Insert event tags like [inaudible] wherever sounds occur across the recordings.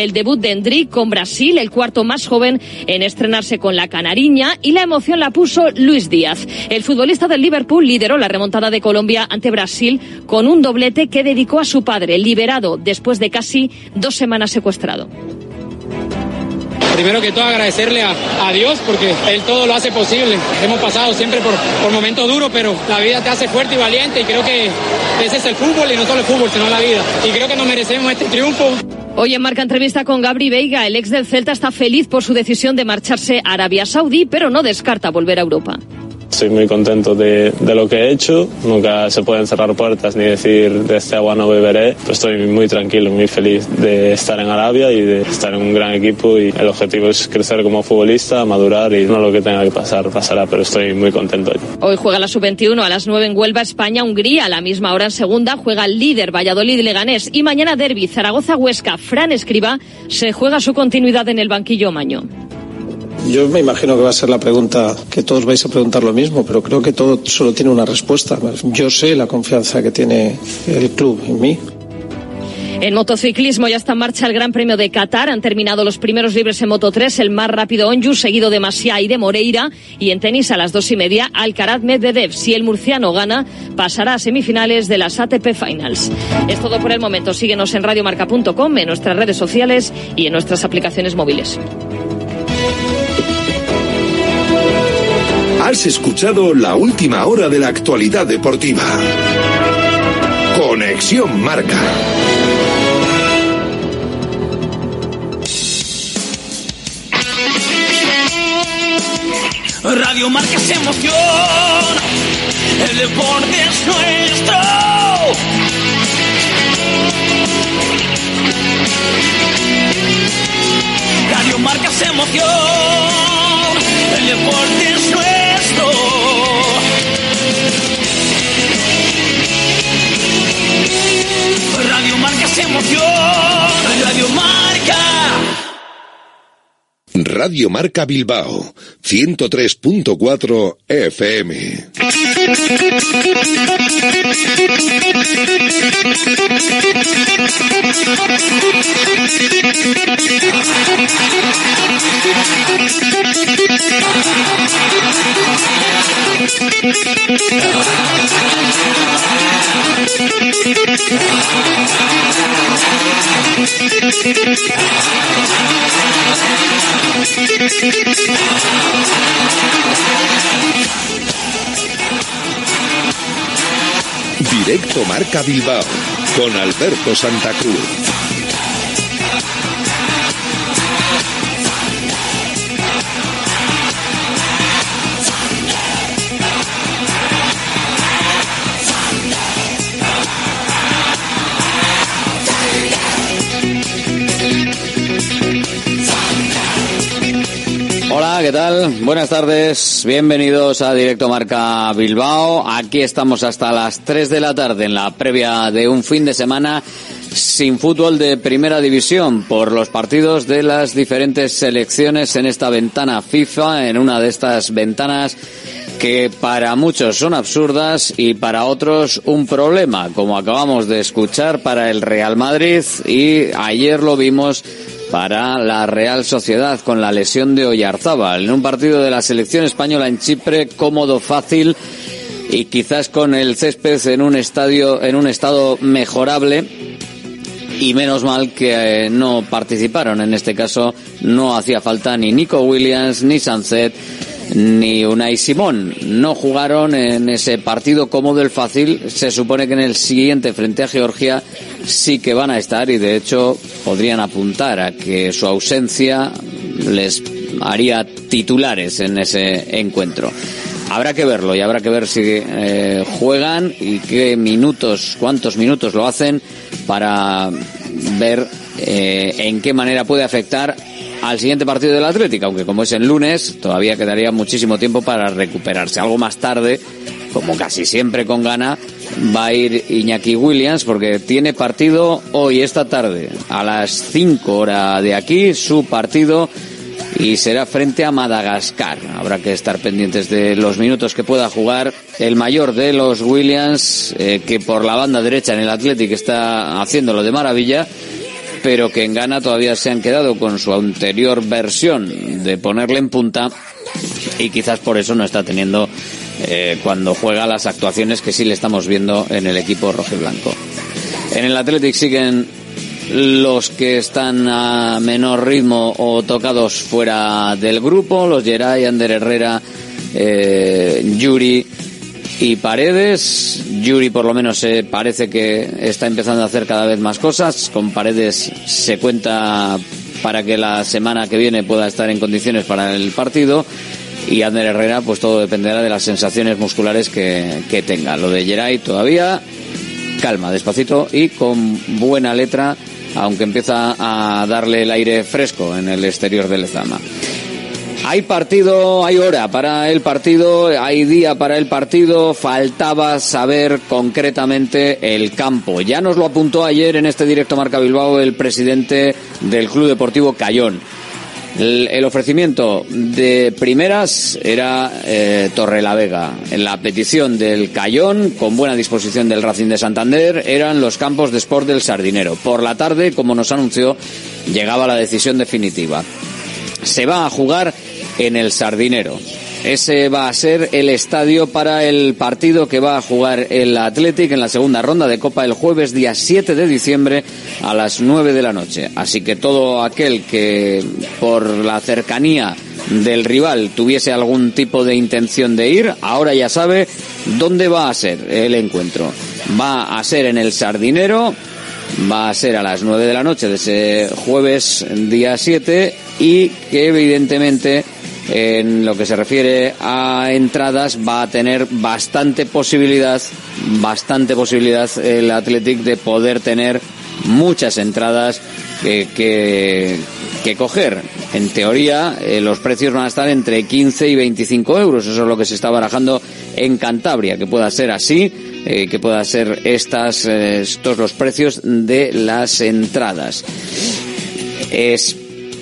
el debut de Endrick con Brasil, el cuarto más joven en estrenarse con la canariña y la emoción la puso Luis Díaz. El futbolista del Liverpool lideró la remontada de Colombia ante Brasil con un doblete que dedicó a su padre, liberado después de casi dos semanas secuestrado primero que todo agradecerle a, a, Dios porque Él todo lo hace posible. Hemos pasado siempre por, por momentos duros, pero la vida te hace fuerte y valiente y creo que ese es el fútbol y no solo el fútbol, sino la vida. Y creo que nos merecemos este triunfo. Hoy en Marca Entrevista con Gabri Veiga, el ex del Celta está feliz por su decisión de marcharse a Arabia Saudí, pero no descarta volver a Europa. Estoy muy contento de, de, lo que he hecho. Nunca se pueden cerrar puertas ni decir de este agua no beberé. Pero estoy muy tranquilo, muy feliz de estar en Arabia y de estar en un gran equipo. Y el objetivo es crecer como futbolista, madurar y no lo que tenga que pasar pasará. Pero estoy muy contento. Hoy juega la sub-21 a las 9 en Huelva, España, Hungría. A la misma hora en segunda juega el líder Valladolid Leganés. Y mañana Derby, Zaragoza, Huesca. Fran Escriba se juega su continuidad en el banquillo Maño. Yo me imagino que va a ser la pregunta que todos vais a preguntar lo mismo, pero creo que todo solo tiene una respuesta. Yo sé la confianza que tiene el club en mí. En motociclismo ya está en marcha el Gran Premio de Qatar. Han terminado los primeros libres en Moto 3, el más rápido Onju, seguido de Masia y de Moreira. Y en tenis a las dos y media, Alcaraz Medvedev. Si el murciano gana, pasará a semifinales de las ATP Finals. Es todo por el momento. Síguenos en radiomarca.com, en nuestras redes sociales y en nuestras aplicaciones móviles. Has escuchado la última hora de la actualidad deportiva. Conexión Marca. Radio Marca es emoción. El deporte es nuestro. Radio Marca es emoción. El deporte es nuestro. Radio Marca es emoción. Radio Marca. Radio Marca Bilbao, 103.4 FM. Directo Marca Bilbao con Alberto Santa Cruz. ¿Qué tal? Buenas tardes, bienvenidos a Directo Marca Bilbao. Aquí estamos hasta las 3 de la tarde en la previa de un fin de semana sin fútbol de primera división por los partidos de las diferentes selecciones en esta ventana FIFA, en una de estas ventanas que para muchos son absurdas y para otros un problema, como acabamos de escuchar para el Real Madrid y ayer lo vimos para la Real Sociedad con la lesión de Oyarzábal en un partido de la selección española en Chipre cómodo, fácil y quizás con el césped en un estadio en un estado mejorable y menos mal que eh, no participaron en este caso no hacía falta ni Nico Williams ni Sanzet ni Unai Simón. No jugaron en ese partido cómodo el fácil. Se supone que en el siguiente frente a Georgia sí que van a estar y de hecho podrían apuntar a que su ausencia les haría titulares en ese encuentro. Habrá que verlo y habrá que ver si eh, juegan y qué minutos, cuántos minutos lo hacen para ver eh, en qué manera puede afectar al siguiente partido del Atlético, aunque como es el lunes, todavía quedaría muchísimo tiempo para recuperarse. Algo más tarde, como casi siempre con gana, va a ir Iñaki Williams porque tiene partido hoy, esta tarde, a las 5 horas de aquí, su partido y será frente a Madagascar. Habrá que estar pendientes de los minutos que pueda jugar el mayor de los Williams, eh, que por la banda derecha en el Atlético está haciéndolo de maravilla pero que en Ghana todavía se han quedado con su anterior versión de ponerle en punta y quizás por eso no está teniendo eh, cuando juega las actuaciones que sí le estamos viendo en el equipo rojo y blanco. En el Athletic siguen los que están a menor ritmo o tocados fuera del grupo, los Geray, Ander Herrera, eh, Yuri y Paredes. Yuri por lo menos parece que está empezando a hacer cada vez más cosas. Con Paredes se cuenta para que la semana que viene pueda estar en condiciones para el partido. Y Ander Herrera, pues todo dependerá de las sensaciones musculares que, que tenga. Lo de Geray todavía, calma, despacito y con buena letra aunque empieza a darle el aire fresco en el exterior del Lezama. Hay partido, hay hora para el partido, hay día para el partido, faltaba saber concretamente el campo. Ya nos lo apuntó ayer en este directo Marca Bilbao el presidente del Club Deportivo Cayón. El, ofrecimiento de primeras era eh, Torre la Vega. En la petición del Cayón, con buena disposición del Racing de Santander, eran los campos de sport del Sardinero. Por la tarde, como nos anunció, llegaba la decisión definitiva. Se va a jugar en el Sardinero. Ese va a ser el estadio para el partido que va a jugar el Athletic en la segunda ronda de Copa el jueves día 7 de diciembre a las 9 de la noche. Así que todo aquel que por la cercanía del rival tuviese algún tipo de intención de ir, ahora ya sabe dónde va a ser el encuentro. Va a ser en el Sardinero, va a ser a las 9 de la noche de ese jueves día 7 y que evidentemente en lo que se refiere a entradas va a tener bastante posibilidad, bastante posibilidad el Athletic de poder tener muchas entradas que, que, coger. En teoría, eh, los precios van a estar entre 15 y 25 euros. Eso es lo que se está barajando en Cantabria, que pueda ser así, eh, que pueda ser estas, eh, estos los precios de las entradas.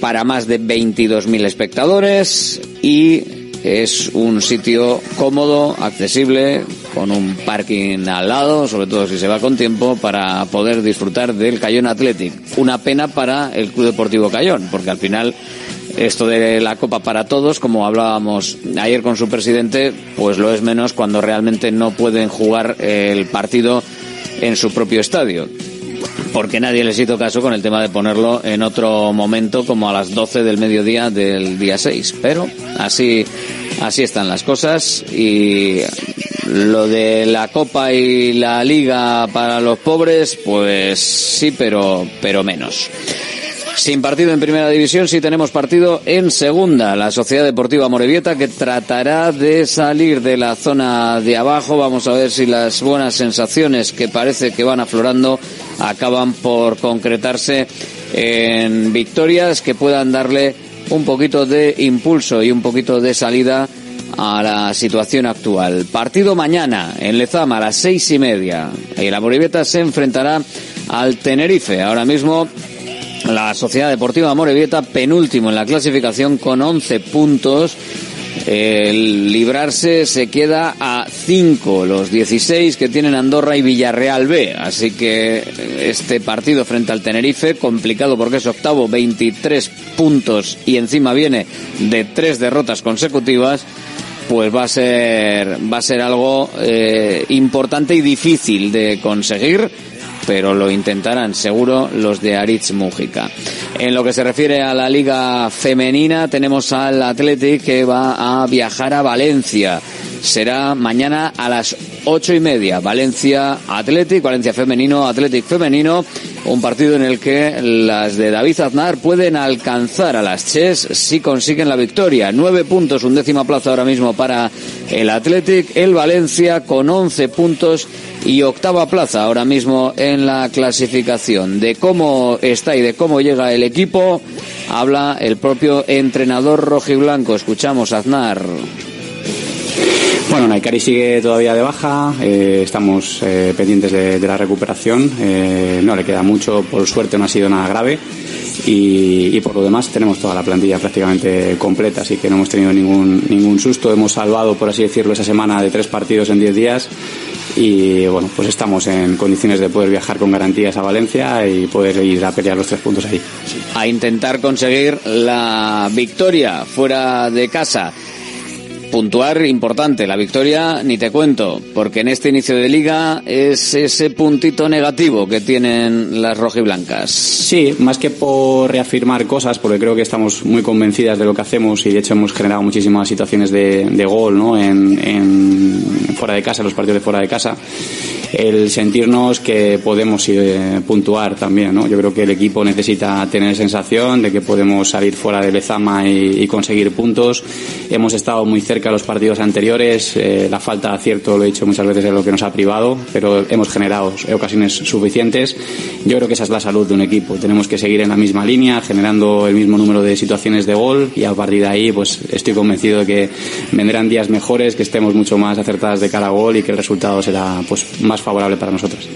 Para más de 22.000 espectadores y es un sitio cómodo, accesible, con un parking al lado, sobre todo si se va con tiempo, para poder disfrutar del Cayón Athletic. Una pena para el Club Deportivo Cayón, porque al final esto de la Copa para todos, como hablábamos ayer con su presidente, pues lo es menos cuando realmente no pueden jugar el partido en su propio estadio porque nadie les hizo caso con el tema de ponerlo en otro momento como a las 12 del mediodía del día 6. Pero así, así están las cosas y lo de la Copa y la Liga para los pobres, pues sí, pero, pero menos. Sin partido en primera división, sí tenemos partido en segunda. La Sociedad Deportiva Morevieta que tratará de salir de la zona de abajo. Vamos a ver si las buenas sensaciones que parece que van aflorando acaban por concretarse en victorias que puedan darle un poquito de impulso y un poquito de salida a la situación actual. Partido mañana en Lezama a las seis y media. Y la Morevieta se enfrentará al Tenerife. Ahora mismo la Sociedad Deportiva Morevieta, penúltimo en la clasificación con 11 puntos. El librarse se queda a 5, los 16 que tienen Andorra y Villarreal B. Así que este partido frente al Tenerife, complicado porque es octavo, 23 puntos y encima viene de tres derrotas consecutivas, pues va a ser, va a ser algo eh, importante y difícil de conseguir pero lo intentarán seguro los de Aritz Mújica. En lo que se refiere a la liga femenina, tenemos al Athletic que va a viajar a Valencia. Será mañana a las ocho y media. Valencia Athletic, Valencia femenino, Athletic femenino. Un partido en el que las de David Aznar pueden alcanzar a las Ches si consiguen la victoria. Nueve puntos, un décima plaza ahora mismo para el Athletic. El Valencia con once puntos y octava plaza ahora mismo en la clasificación. De cómo está y de cómo llega el equipo, habla el propio entrenador rojiblanco. Escuchamos Aznar. Bueno, Naikari sigue todavía de baja, eh, estamos eh, pendientes de, la recuperación, eh, no le queda mucho, por suerte no ha sido nada grave y, y, por lo demás tenemos toda la plantilla prácticamente completa, así que no hemos tenido ningún, ningún susto, hemos salvado, por así decirlo, esa semana de tres partidos en diez días y bueno, pues estamos en condiciones de poder viajar con garantías a Valencia y poder ir a pelear los tres puntos ahí. A intentar conseguir la victoria fuera de casa puntuar importante. La victoria, ni te cuento, porque en este inicio de liga es ese puntito negativo que tienen las rojiblancas. Sí, más que por reafirmar cosas, porque creo que estamos muy convencidas de lo que hacemos y de hecho hemos generado muchísimas situaciones de, de gol ¿no? en, en fuera de casa, los partidos de fuera de casa el sentirnos que podemos eh, puntuar también. ¿no? Yo creo que el equipo necesita tener sensación de que podemos salir fuera de Lezama y, y conseguir puntos. Hemos estado muy cerca de los partidos anteriores. Eh, la falta de acierto, lo he dicho muchas veces, es lo que nos ha privado, pero hemos generado ocasiones suficientes. Yo creo que esa es la salud de un equipo. Tenemos que seguir en la misma línea, generando el mismo número de situaciones de gol y a partir de ahí, pues estoy convencido de que vendrán días mejores, que estemos mucho más acertadas de cara a gol y que el resultado será pues más favorable para nosotros.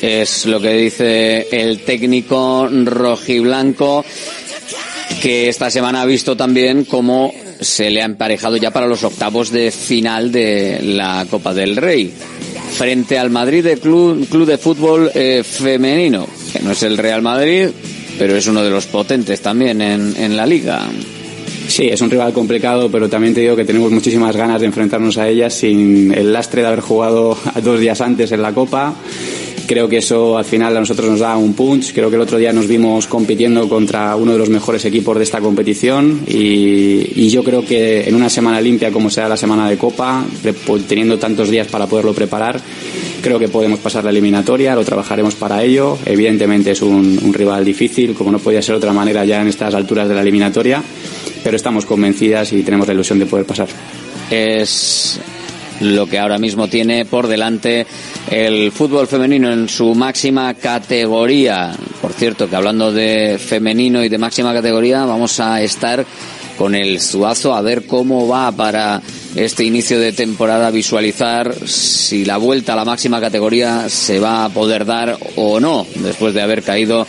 Es lo que dice el técnico rojiblanco que esta semana ha visto también cómo se le ha emparejado ya para los octavos de final de la Copa del Rey frente al Madrid de Club, club de Fútbol eh, Femenino, que no es el Real Madrid, pero es uno de los potentes también en, en la liga. Sí, es un rival complicado, pero también te digo que tenemos muchísimas ganas de enfrentarnos a ellas sin el lastre de haber jugado [laughs] dos días antes en la Copa. Creo que eso al final a nosotros nos da un punch. Creo que el otro día nos vimos compitiendo contra uno de los mejores equipos de esta competición y, y yo creo que en una semana limpia como sea la semana de Copa, teniendo tantos días para poderlo preparar, creo que podemos pasar la eliminatoria, lo trabajaremos para ello. Evidentemente es un, un rival difícil, como no podía ser de otra manera ya en estas alturas de la eliminatoria pero estamos convencidas y tenemos la ilusión de poder pasar. Es lo que ahora mismo tiene por delante el fútbol femenino en su máxima categoría. Por cierto, que hablando de femenino y de máxima categoría, vamos a estar con el Suazo a ver cómo va para este inicio de temporada, visualizar si la vuelta a la máxima categoría se va a poder dar o no después de haber caído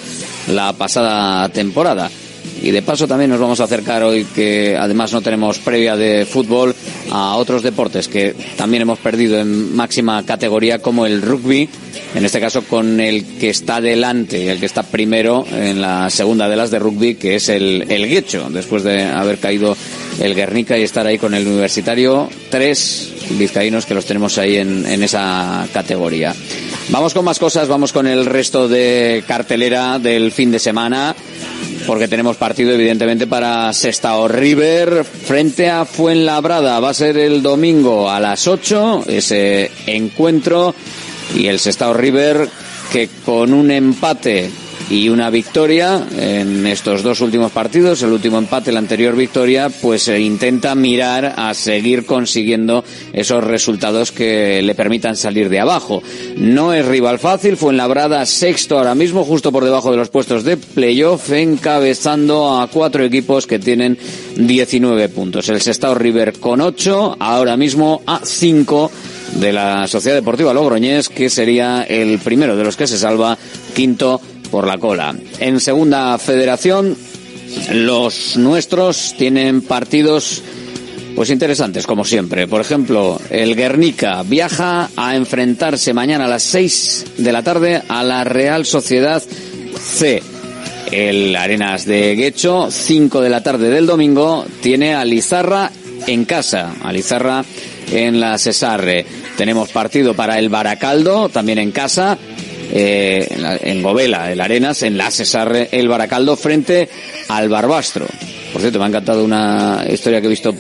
la pasada temporada. Y de paso también nos vamos a acercar hoy, que además no tenemos previa de fútbol, a otros deportes que también hemos perdido en máxima categoría, como el rugby, en este caso con el que está delante, el que está primero en la segunda de las de rugby, que es el, el Guecho, después de haber caído el Guernica y estar ahí con el universitario. Tres vizcaínos que los tenemos ahí en, en esa categoría. Vamos con más cosas, vamos con el resto de cartelera del fin de semana porque tenemos partido evidentemente para Sestao River frente a Fuenlabrada. Va a ser el domingo a las 8 ese encuentro y el Sestao River que con un empate y una victoria en estos dos últimos partidos, el último empate, la anterior victoria, pues eh, intenta mirar a seguir consiguiendo esos resultados que le permitan salir de abajo. No es rival fácil, fue en Labrada sexto ahora mismo, justo por debajo de los puestos de playoff, encabezando a cuatro equipos que tienen 19 puntos. El Sestao River con 8, ahora mismo a 5 de la Sociedad Deportiva Logroñés, que sería el primero de los que se salva, quinto por la cola. En segunda federación, los nuestros tienen partidos pues interesantes, como siempre. Por ejemplo, el Guernica viaja a enfrentarse mañana a las 6 de la tarde a la Real Sociedad C. El Arenas de Guecho, 5 de la tarde del domingo, tiene a Lizarra en casa. A Lizarra en la Cesarre. Tenemos partido para el Baracaldo, también en casa, eh, en, la, en Govela, el Arenas, en la Cesarre, el Baracaldo, frente al Barbastro. Por cierto, me ha encantado una historia que he visto,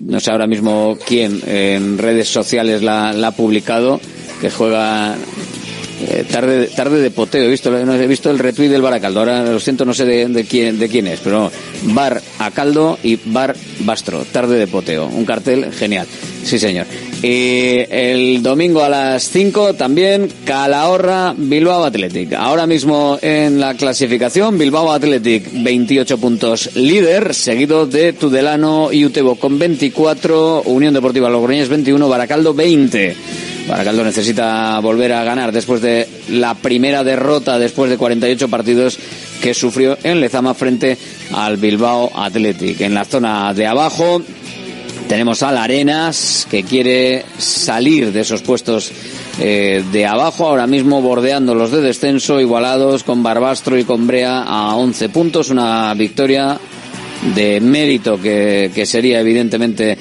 no sé ahora mismo quién, en redes sociales la, la ha publicado, que juega eh, tarde, tarde de poteo. He visto, no, he visto el retweet del Baracaldo. Ahora lo siento, no sé de, de, quién, de quién es, pero Bar Acaldo y Bar Bastro. Tarde de poteo. Un cartel genial. Sí, señor. Y el domingo a las 5 también Calahorra Bilbao Athletic. Ahora mismo en la clasificación Bilbao Athletic 28 puntos líder, seguido de Tudelano y Utebo con 24, Unión Deportiva Logroñés 21, Baracaldo 20. Baracaldo necesita volver a ganar después de la primera derrota después de 48 partidos que sufrió en Lezama frente al Bilbao Athletic. En la zona de abajo tenemos al Arenas que quiere salir de esos puestos eh, de abajo, ahora mismo bordeando los de descenso, igualados con Barbastro y con Brea a 11 puntos, una victoria de mérito que, que sería evidentemente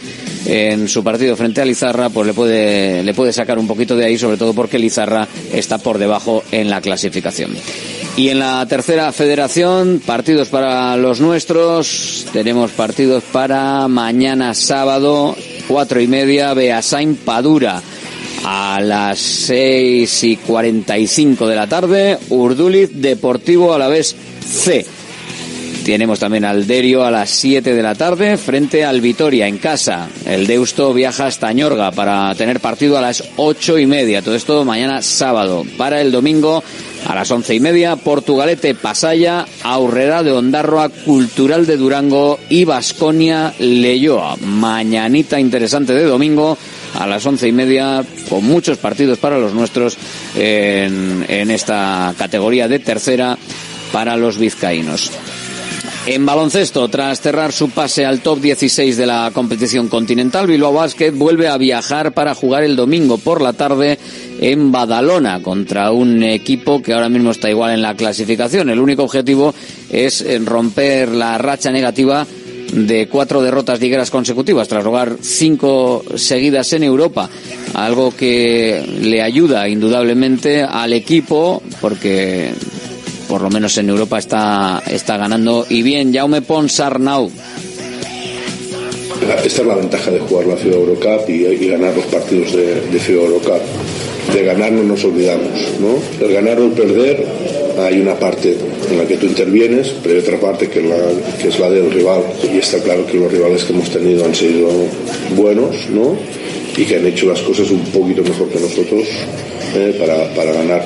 en su partido frente a Lizarra, pues le puede, le puede sacar un poquito de ahí, sobre todo porque Lizarra está por debajo en la clasificación. Y en la tercera federación, partidos para los nuestros. Tenemos partidos para mañana sábado, cuatro y media, Beasain Padura. A las seis y cuarenta y cinco de la tarde, Urduliz Deportivo a la vez C. Tenemos también al Derio a las 7 de la tarde frente al Vitoria en casa. El Deusto viaja hasta Ñorga para tener partido a las ocho y media. Todo esto mañana sábado. Para el domingo a las once y media, Portugalete Pasaya, Aurrera de Ondarroa, Cultural de Durango y Vasconia Leyoa. Mañanita interesante de domingo a las once y media con muchos partidos para los nuestros en esta categoría de tercera para los vizcaínos. En baloncesto, tras cerrar su pase al top 16 de la competición continental, Bilbao Basket vuelve a viajar para jugar el domingo por la tarde en Badalona contra un equipo que ahora mismo está igual en la clasificación. El único objetivo es romper la racha negativa de cuatro derrotas ligueras consecutivas tras lograr cinco seguidas en Europa, algo que le ayuda indudablemente al equipo porque por lo menos en Europa está, está ganando. Y bien, Jaume Pons Arnau. Esta es la ventaja de jugar la Ciudad Eurocup y, y ganar los partidos de, de Ciudad Eurocup. De ganar no nos olvidamos, ¿no? El ganar o el perder hay una parte en la que tú intervienes, pero hay otra parte que, que es la del rival. Y está claro que los rivales que hemos tenido han sido buenos, ¿no? Y que han hecho las cosas un poquito mejor que nosotros eh, para, para, ganar.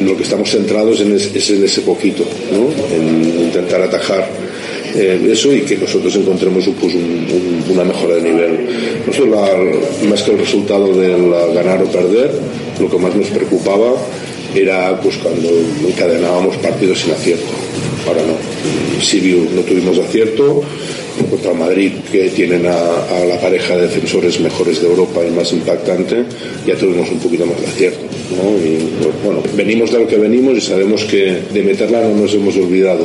Lo que estamos centrados en es, es en ese poquito, ¿no? en intentar atajar eh, eso y que nosotros encontremos pues, un, un, una mejora de nivel. Nosotros, la, más que el resultado del ganar o perder, lo que más nos preocupaba era pues, cuando encadenábamos partidos sin acierto. Ahora no. Sibiu no tuvimos acierto, contra Madrid, que tienen a, a, la pareja de defensores mejores de Europa y más impactante, ya tuvimos un poquito más de acierto. ¿no? Y bueno, venimos de lo que venimos y sabemos que de meterla no nos hemos olvidado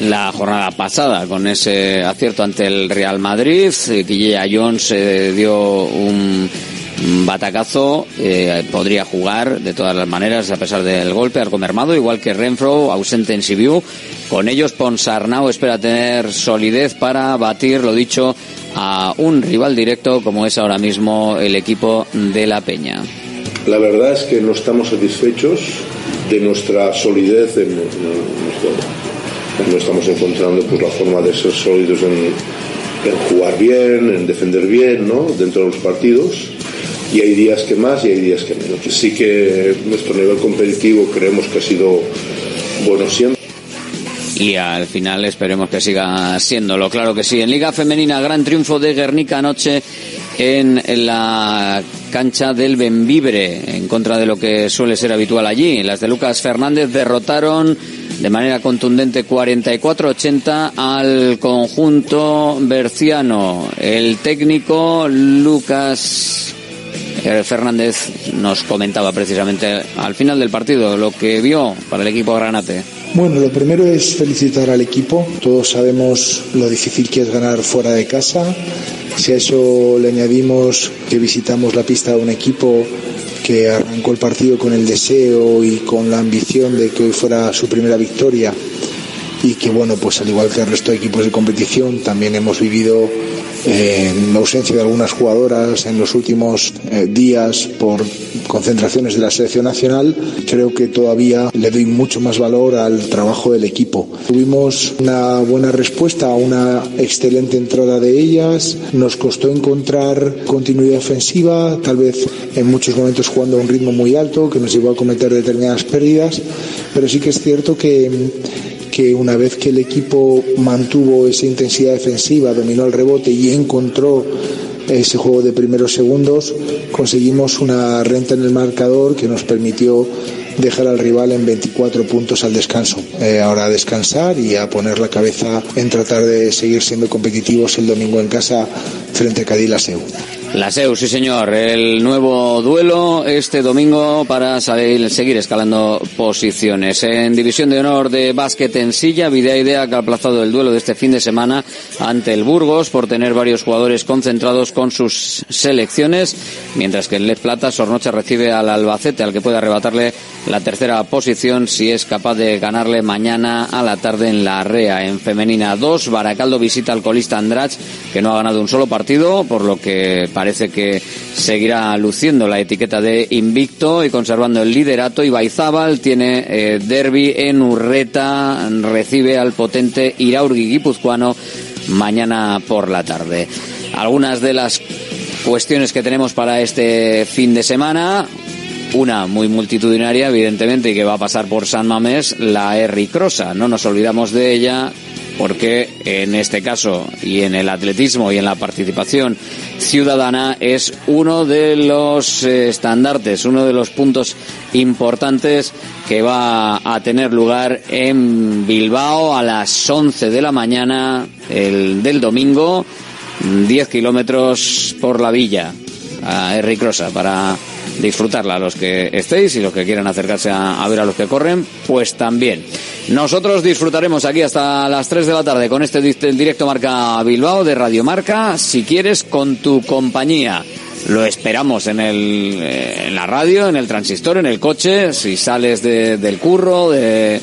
la jornada pasada con ese acierto ante el Real Madrid. Guille Jones eh, dio un batacazo, eh, podría jugar de todas las maneras a pesar del golpe, arco mermado, igual que Renfro, ausente en Sibiu. Con ellos Ponsarnau espera tener solidez para batir, lo dicho, a un rival directo como es ahora mismo el equipo de La Peña. La verdad es que no estamos satisfechos de nuestra solidez en, no estamos encontrando pues la forma de ser sólidos en jugar bien, en defender bien, ¿no? Dentro de los partidos y hay días que más y hay días que menos. Sí que nuestro nivel competitivo creemos que ha sido bueno siempre. Y al final esperemos que siga siéndolo, claro que sí. En Liga Femenina, gran triunfo de Guernica anoche en la cancha del Benvibre, en contra de lo que suele ser habitual allí. Las de Lucas Fernández derrotaron de manera contundente 44-80 al conjunto berciano. El técnico Lucas Fernández nos comentaba precisamente al final del partido lo que vio para el equipo Granate. Bueno, lo primero es felicitar al equipo. Todos sabemos lo difícil que es ganar fuera de casa. Si a eso le añadimos que visitamos la pista de un equipo que arrancó el partido con el deseo y con la ambición de que hoy fuera su primera victoria y que bueno, pues al igual que el resto de equipos de competición también hemos vivido en la ausencia de algunas jugadoras en los últimos eh, días por concentraciones de la selección nacional, creo que todavía le doy mucho más valor al trabajo del equipo. Tuvimos una buena respuesta a una excelente entrada de ellas, nos costó encontrar continuidad ofensiva, tal vez en muchos momentos jugando a un ritmo muy alto que nos llevó a cometer determinadas pérdidas, pero sí que es cierto que que una vez que el equipo mantuvo esa intensidad defensiva, dominó el rebote y encontró ese juego de primeros segundos, conseguimos una renta en el marcador que nos permitió dejar al rival en 24 puntos al descanso. Eh, ahora a descansar y a poner la cabeza en tratar de seguir siendo competitivos el domingo en casa frente a Cadillaceu. La SEU, sí señor. El nuevo duelo este domingo para salir, seguir escalando posiciones. En División de Honor de Básquet en Silla, Videa Idea que ha aplazado el duelo de este fin de semana ante el Burgos por tener varios jugadores concentrados con sus selecciones, mientras que el Lez Plata Sornocha recibe al Albacete, al que puede arrebatarle la tercera posición si es capaz de ganarle mañana a la tarde en la REA. En femenina 2, Baracaldo visita al colista Andrach, que no ha ganado un solo partido, por lo que parece que seguirá luciendo la etiqueta de invicto y conservando el liderato. Y Baizábal tiene eh, derby en Urreta, recibe al potente Iraurgi guipuzcoano mañana por la tarde. Algunas de las cuestiones que tenemos para este fin de semana. Una muy multitudinaria, evidentemente, y que va a pasar por San Mamés, la Erri Crosa. No nos olvidamos de ella porque en este caso y en el atletismo y en la participación ciudadana es uno de los eh, estandartes, uno de los puntos importantes que va a tener lugar en Bilbao a las 11 de la mañana el, del domingo, 10 kilómetros por la villa a Erri Crosa para disfrutarla los que estéis y los que quieran acercarse a, a ver a los que corren, pues también. Nosotros disfrutaremos aquí hasta las 3 de la tarde con este directo Marca Bilbao de Radio Marca, si quieres, con tu compañía. Lo esperamos en, el, eh, en la radio, en el transistor, en el coche, si sales de, del curro, de,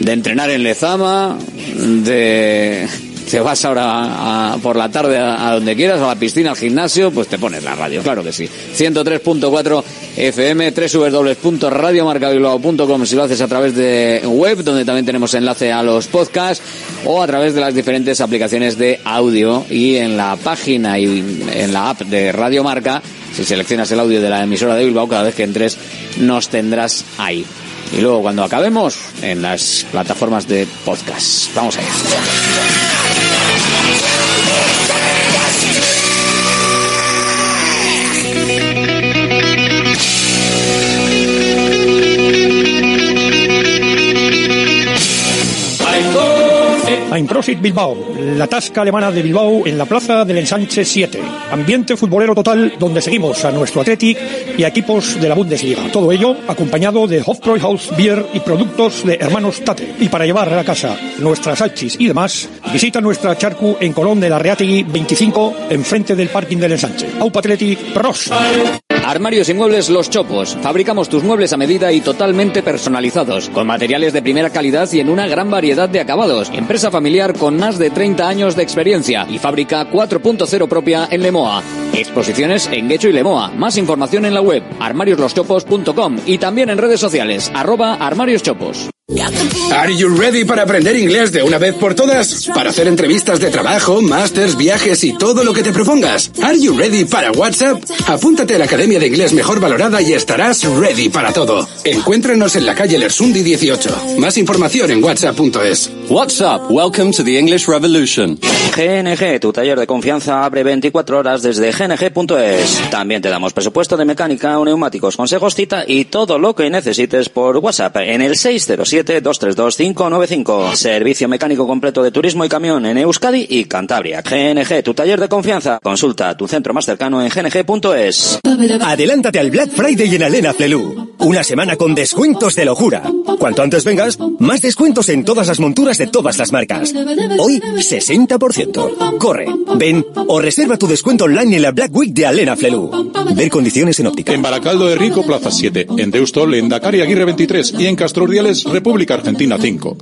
de entrenar en Lezama, de te vas ahora por la tarde a, a, donde quieras, a la piscina, al gimnasio, pues te pones la radio, claro que sí. 103.4 FM, www.radiomarcabilbao.com si lo haces a través de web, donde también tenemos enlace a los podcasts, o a través de las diferentes aplicaciones de audio y en la página y en la app de Radio Marca, si seleccionas el audio de la emisora de Bilbao, cada vez que entres nos tendrás ahí. Y luego cuando acabemos, en las plataformas de podcast. Vamos allá. Einprosit Bilbao, la tasca alemana de Bilbao en la plaza del Ensanche 7. Ambiente futbolero total donde seguimos a nuestro Athletic y equipos de la Bundesliga. Todo ello acompañado de Hofbräuhaus Beer y productos de hermanos Tate. Y para llevar a la casa nuestras hachis y demás, visita nuestra charcu en Colón de la Reategui 25, enfrente del parking del Ensanche. Aupa Athletic Pros. Armarios y muebles Los Chopos. Fabricamos tus muebles a medida y totalmente personalizados, con materiales de primera calidad y en una gran variedad de acabados. Empresa familiar con más de 30 años de experiencia y fábrica 4.0 propia en Lemoa. Exposiciones en Guecho y Lemoa. Más información en la web armariosloschopos.com y también en redes sociales arroba armarioschopos. Are you ready para aprender inglés de una vez por todas? Para hacer entrevistas de trabajo, másters, viajes y todo lo que te propongas. Are you ready para WhatsApp? Apúntate a la Academia de Inglés Mejor Valorada y estarás ready para todo. Encuéntranos en la calle Lersundi 18. Más información en whatsapp.es. WhatsApp, welcome to the English Revolution. GNG, tu taller de confianza abre 24 horas desde gng.es. También te damos presupuesto de mecánica, neumáticos, consejos, cita y todo lo que necesites por WhatsApp en el 607 232-595. Servicio mecánico completo de turismo y camión en Euskadi y Cantabria. GNG, tu taller de confianza. Consulta tu centro más cercano en gng.es. Adelántate al Black Friday en Alena Flelu. Una semana con descuentos de locura. Cuanto antes vengas, más descuentos en todas las monturas de todas las marcas. Hoy, 60%. Corre, ven o reserva tu descuento online en la Black Week de Alena Flelu. Ver condiciones en óptica. En Baracaldo de Rico, Plaza 7. En Deustol, en Dakar y Aguirre 23. Y en Castro Urdiales, República Argentina 5.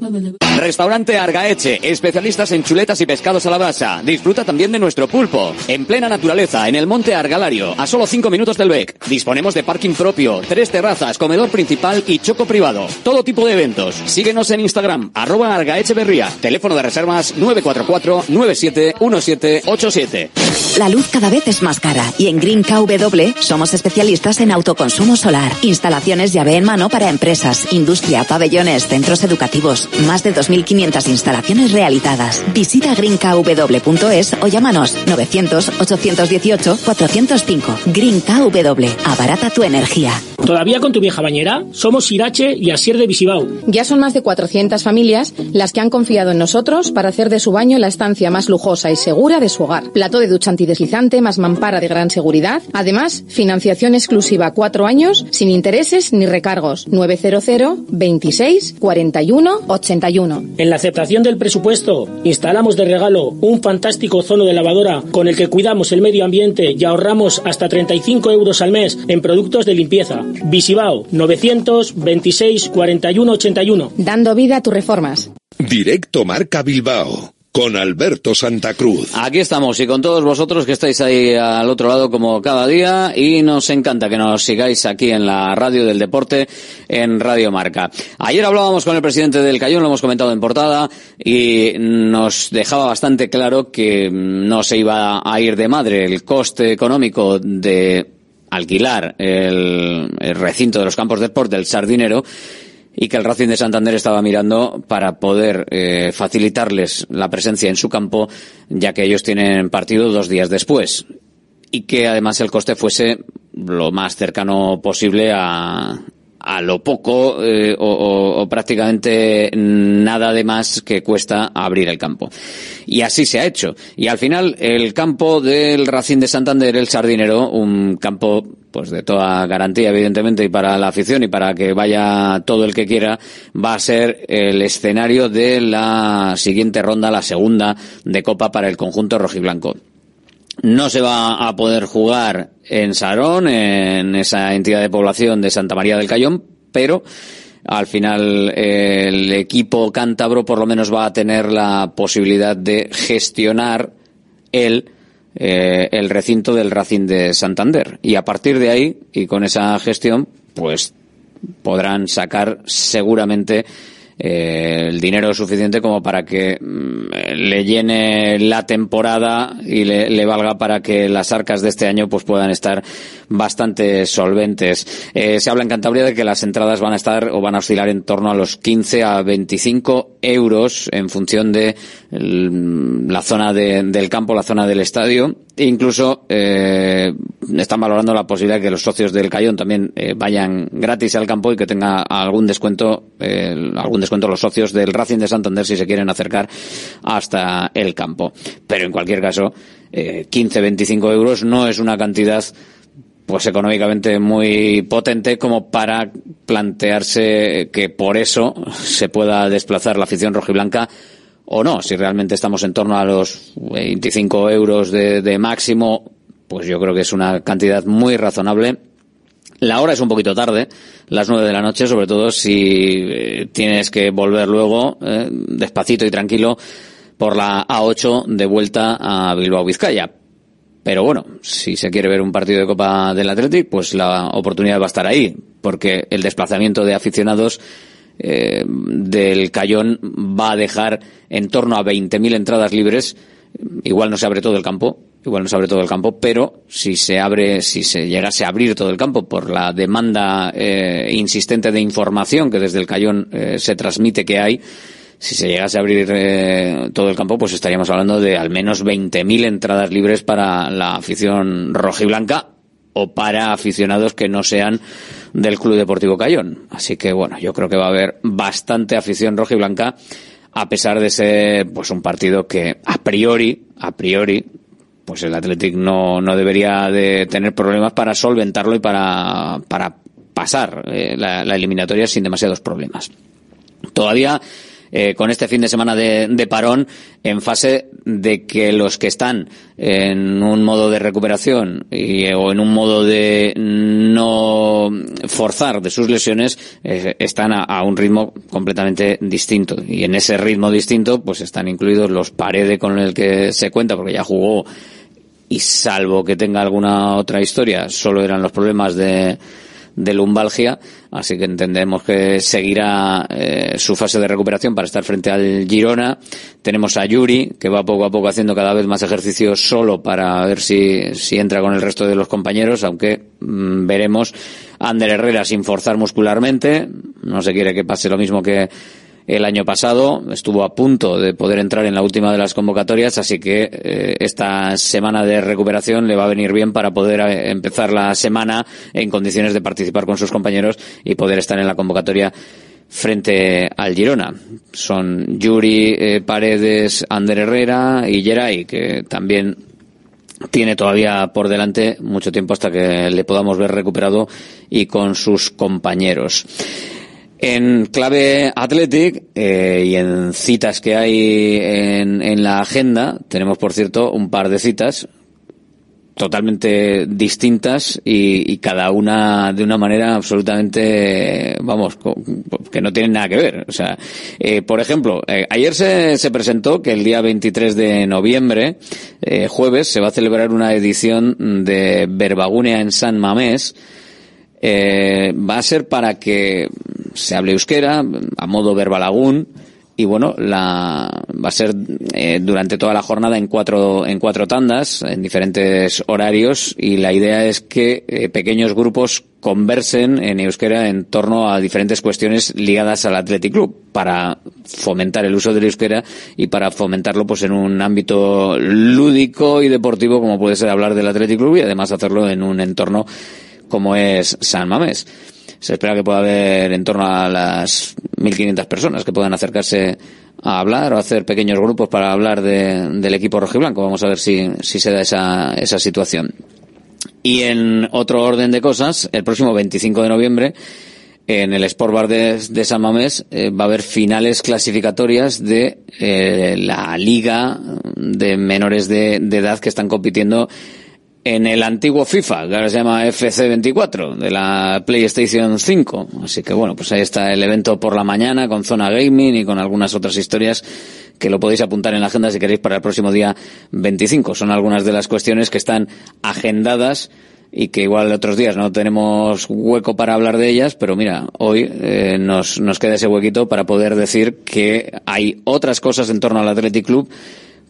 Restaurante Argaeche, especialistas en chuletas y pescados a la brasa. Disfruta también de nuestro pulpo. En plena naturaleza, en el monte Argalario, a solo 5 minutos del BEC. Disponemos de parking propio, tres terrazas, comedor principal y choco privado. Todo tipo de eventos. Síguenos en Instagram, arroba Argaecheverría. Teléfono de reservas 944-971787. La luz cada vez es más cara y en Green KW somos especialistas en autoconsumo solar, instalaciones llave en mano para empresas, industria, pabellones, centros educativos. Más de 2.500 instalaciones realizadas. Visita greenkw.es o llámanos 900-818-405. Green KW. Abarata tu energía. ¿Todavía con tu vieja bañera? Somos Irache y Asier de Visibao. Ya son más de 400 familias las que han confiado en nosotros para hacer de su baño la estancia más lujosa y segura de su hogar. Plato de ducha antideslizante más mampara de gran seguridad. Además, financiación exclusiva cuatro años sin intereses ni recargos. 900 26 41 81. En la aceptación del presupuesto, instalamos de regalo un fantástico zono de lavadora con el que cuidamos el medio ambiente y ahorramos hasta 35 euros al mes en productos de limpieza. Visibao 926 41 81. Dando vida a tus reformas. Directo Marca Bilbao con Alberto Santa Cruz. Aquí estamos y con todos vosotros que estáis ahí al otro lado como cada día y nos encanta que nos sigáis aquí en la radio del deporte en Radio Marca. Ayer hablábamos con el presidente del Cayón, lo hemos comentado en portada y nos dejaba bastante claro que no se iba a ir de madre el coste económico de alquilar el, el recinto de los campos de deporte, el Sardinero, y que el Racing de Santander estaba mirando para poder eh, facilitarles la presencia en su campo, ya que ellos tienen partido dos días después. Y que además el coste fuese lo más cercano posible a, a lo poco eh, o, o, o, prácticamente nada de más que cuesta abrir el campo. Y así se ha hecho. Y al final el campo del Racing de Santander, el Sardinero, un campo pues de toda garantía evidentemente y para la afición y para que vaya todo el que quiera, va a ser el escenario de la siguiente ronda, la segunda de Copa para el conjunto rojiblanco. No se va a poder jugar en Sarón, en esa entidad de población de Santa María del Cayón, pero al final el equipo cántabro por lo menos va a tener la posibilidad de gestionar el, eh, el recinto del Racing de Santander. Y a partir de ahí, y con esa gestión, pues podrán sacar seguramente eh, el dinero suficiente como para que mm, le llene la temporada y le, valga para que las arcas de este año pues puedan estar bastante solventes. Eh, se habla en Cantabria de que las entradas van a estar o van a oscilar en torno a los 15 a 25 euros en función de el, la zona de, del campo, la zona del estadio. Incluso eh, están valorando la posibilidad de que los socios del Cayón también eh, vayan gratis al campo y que tenga algún descuento, eh, algún descuento los socios del Racing de Santander si se quieren acercar hasta el campo. Pero en cualquier caso, eh, 15-25 euros no es una cantidad pues económicamente muy potente como para plantearse que por eso se pueda desplazar la afición rojiblanca o no. Si realmente estamos en torno a los 25 euros de, máximo, pues yo creo que es una cantidad muy razonable. La hora es un poquito tarde, las nueve de la noche, sobre todo si eh, tienes que volver luego eh, despacito y tranquilo por la A8 de vuelta a Bilbao Vizcaya. Pero bueno, si se quiere ver un partido de Copa del Athletic, pues la oportunidad va a estar ahí, porque el desplazamiento de aficionados eh, del Cayón va a dejar en torno a 20.000 entradas libres. Igual no se abre todo el campo, igual no se abre todo el campo, pero si se abre, si se llegase a abrir todo el campo por la demanda eh, insistente de información que desde el Cayón eh, se transmite que hay, si se llegase a abrir eh, todo el campo, pues estaríamos hablando de al menos 20.000 entradas libres para la afición rojiblanca o para aficionados que no sean del Club Deportivo Cayón. Así que bueno, yo creo que va a haber bastante afición rojiblanca a pesar de ser pues un partido que a priori, a priori, pues el Athletic no, no debería de tener problemas para solventarlo y para, para pasar eh, la, la eliminatoria sin demasiados problemas. Todavía eh, con este fin de semana de, de, parón en fase de que los que están en un modo de recuperación y, o en un modo de no forzar de sus lesiones eh, están a, un ritmo completamente distinto. Y en ese ritmo distinto pues están incluidos los Paredes con el que se cuenta porque ya jugó. Y salvo que tenga alguna otra historia solo eran los problemas de de lumbalgia, así que entendemos que seguirá eh, su fase de recuperación para estar frente al Girona. Tenemos a Yuri, que va poco a poco haciendo cada vez más ejercicio solo para ver si, entra con el resto de los compañeros, aunque mmm, veremos. Ander Herrera sin forzar muscularmente, no se quiere que pase lo mismo que el año pasado, estuvo a punto de poder entrar en la última de las convocatorias, así que eh, esta semana de recuperación le va a venir bien para poder eh, empezar la semana en condiciones de participar con sus compañeros y poder estar en la convocatoria frente al Girona. Son Yuri eh, Paredes, Ander Herrera y Geray, que también tiene todavía por delante mucho tiempo hasta que le podamos ver recuperado y con sus compañeros. En clave Athletic eh, y en citas que hay en, en la agenda, tenemos por cierto un par de citas totalmente distintas y, y, cada una de una manera absolutamente, vamos, que no tienen nada que ver. O sea, eh, por ejemplo, eh, ayer se, se, presentó que el día 23 de noviembre, eh, jueves, se va a celebrar una edición de Verbagunia en San Mamés. Va a ser para que se hable euskera, a modo verbalagún, y bueno, la, va a ser eh, durante toda la jornada en cuatro, en cuatro tandas, en diferentes horarios, y la idea es que eh, pequeños grupos conversen en euskera en torno a diferentes cuestiones ligadas al Athletic Club para fomentar el uso del euskera y para fomentarlo pues en un ámbito lúdico y deportivo como puede ser hablar del Athletic Club y además hacerlo en un entorno como es San Mamés se espera que pueda haber en torno a las 1.500 personas que puedan acercarse a hablar o hacer pequeños grupos para hablar de, del equipo rojiblanco. Vamos a ver si, se da esa, esa situación. Y en otro orden de cosas, el próximo 25 de noviembre, en el Sport Bar de, de San Mamés eh, va a haber finales clasificatorias de eh, la liga de menores de, de edad que están compitiendo en el antiguo FIFA, que ahora se llama FC24, de la PlayStation 5. Así que bueno, pues ahí está el evento por la mañana con zona gaming y con algunas otras historias que lo podéis apuntar en la agenda si queréis para el próximo día 25. Son algunas de las cuestiones que están agendadas y que igual otros días no tenemos hueco para hablar de ellas, pero mira, hoy eh, nos, nos queda ese huequito para poder decir que hay otras cosas en torno al Athletic Club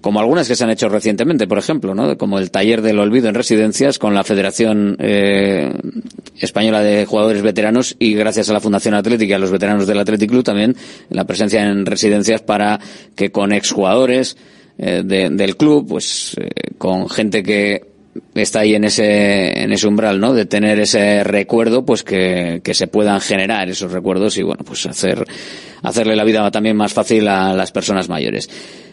como algunas que se han hecho recientemente, por ejemplo, ¿no? como el taller del olvido en residencias con la Federación eh, Española de Jugadores Veteranos y gracias a la Fundación Atlética y a los veteranos del Athletic Club también la presencia en residencias para que con exjugadores eh, de, del club, pues eh, con gente que está ahí en ese en ese umbral, ¿no? De tener ese recuerdo, pues que, que se puedan generar esos recuerdos y bueno, pues hacer hacerle la vida también más fácil a las personas mayores.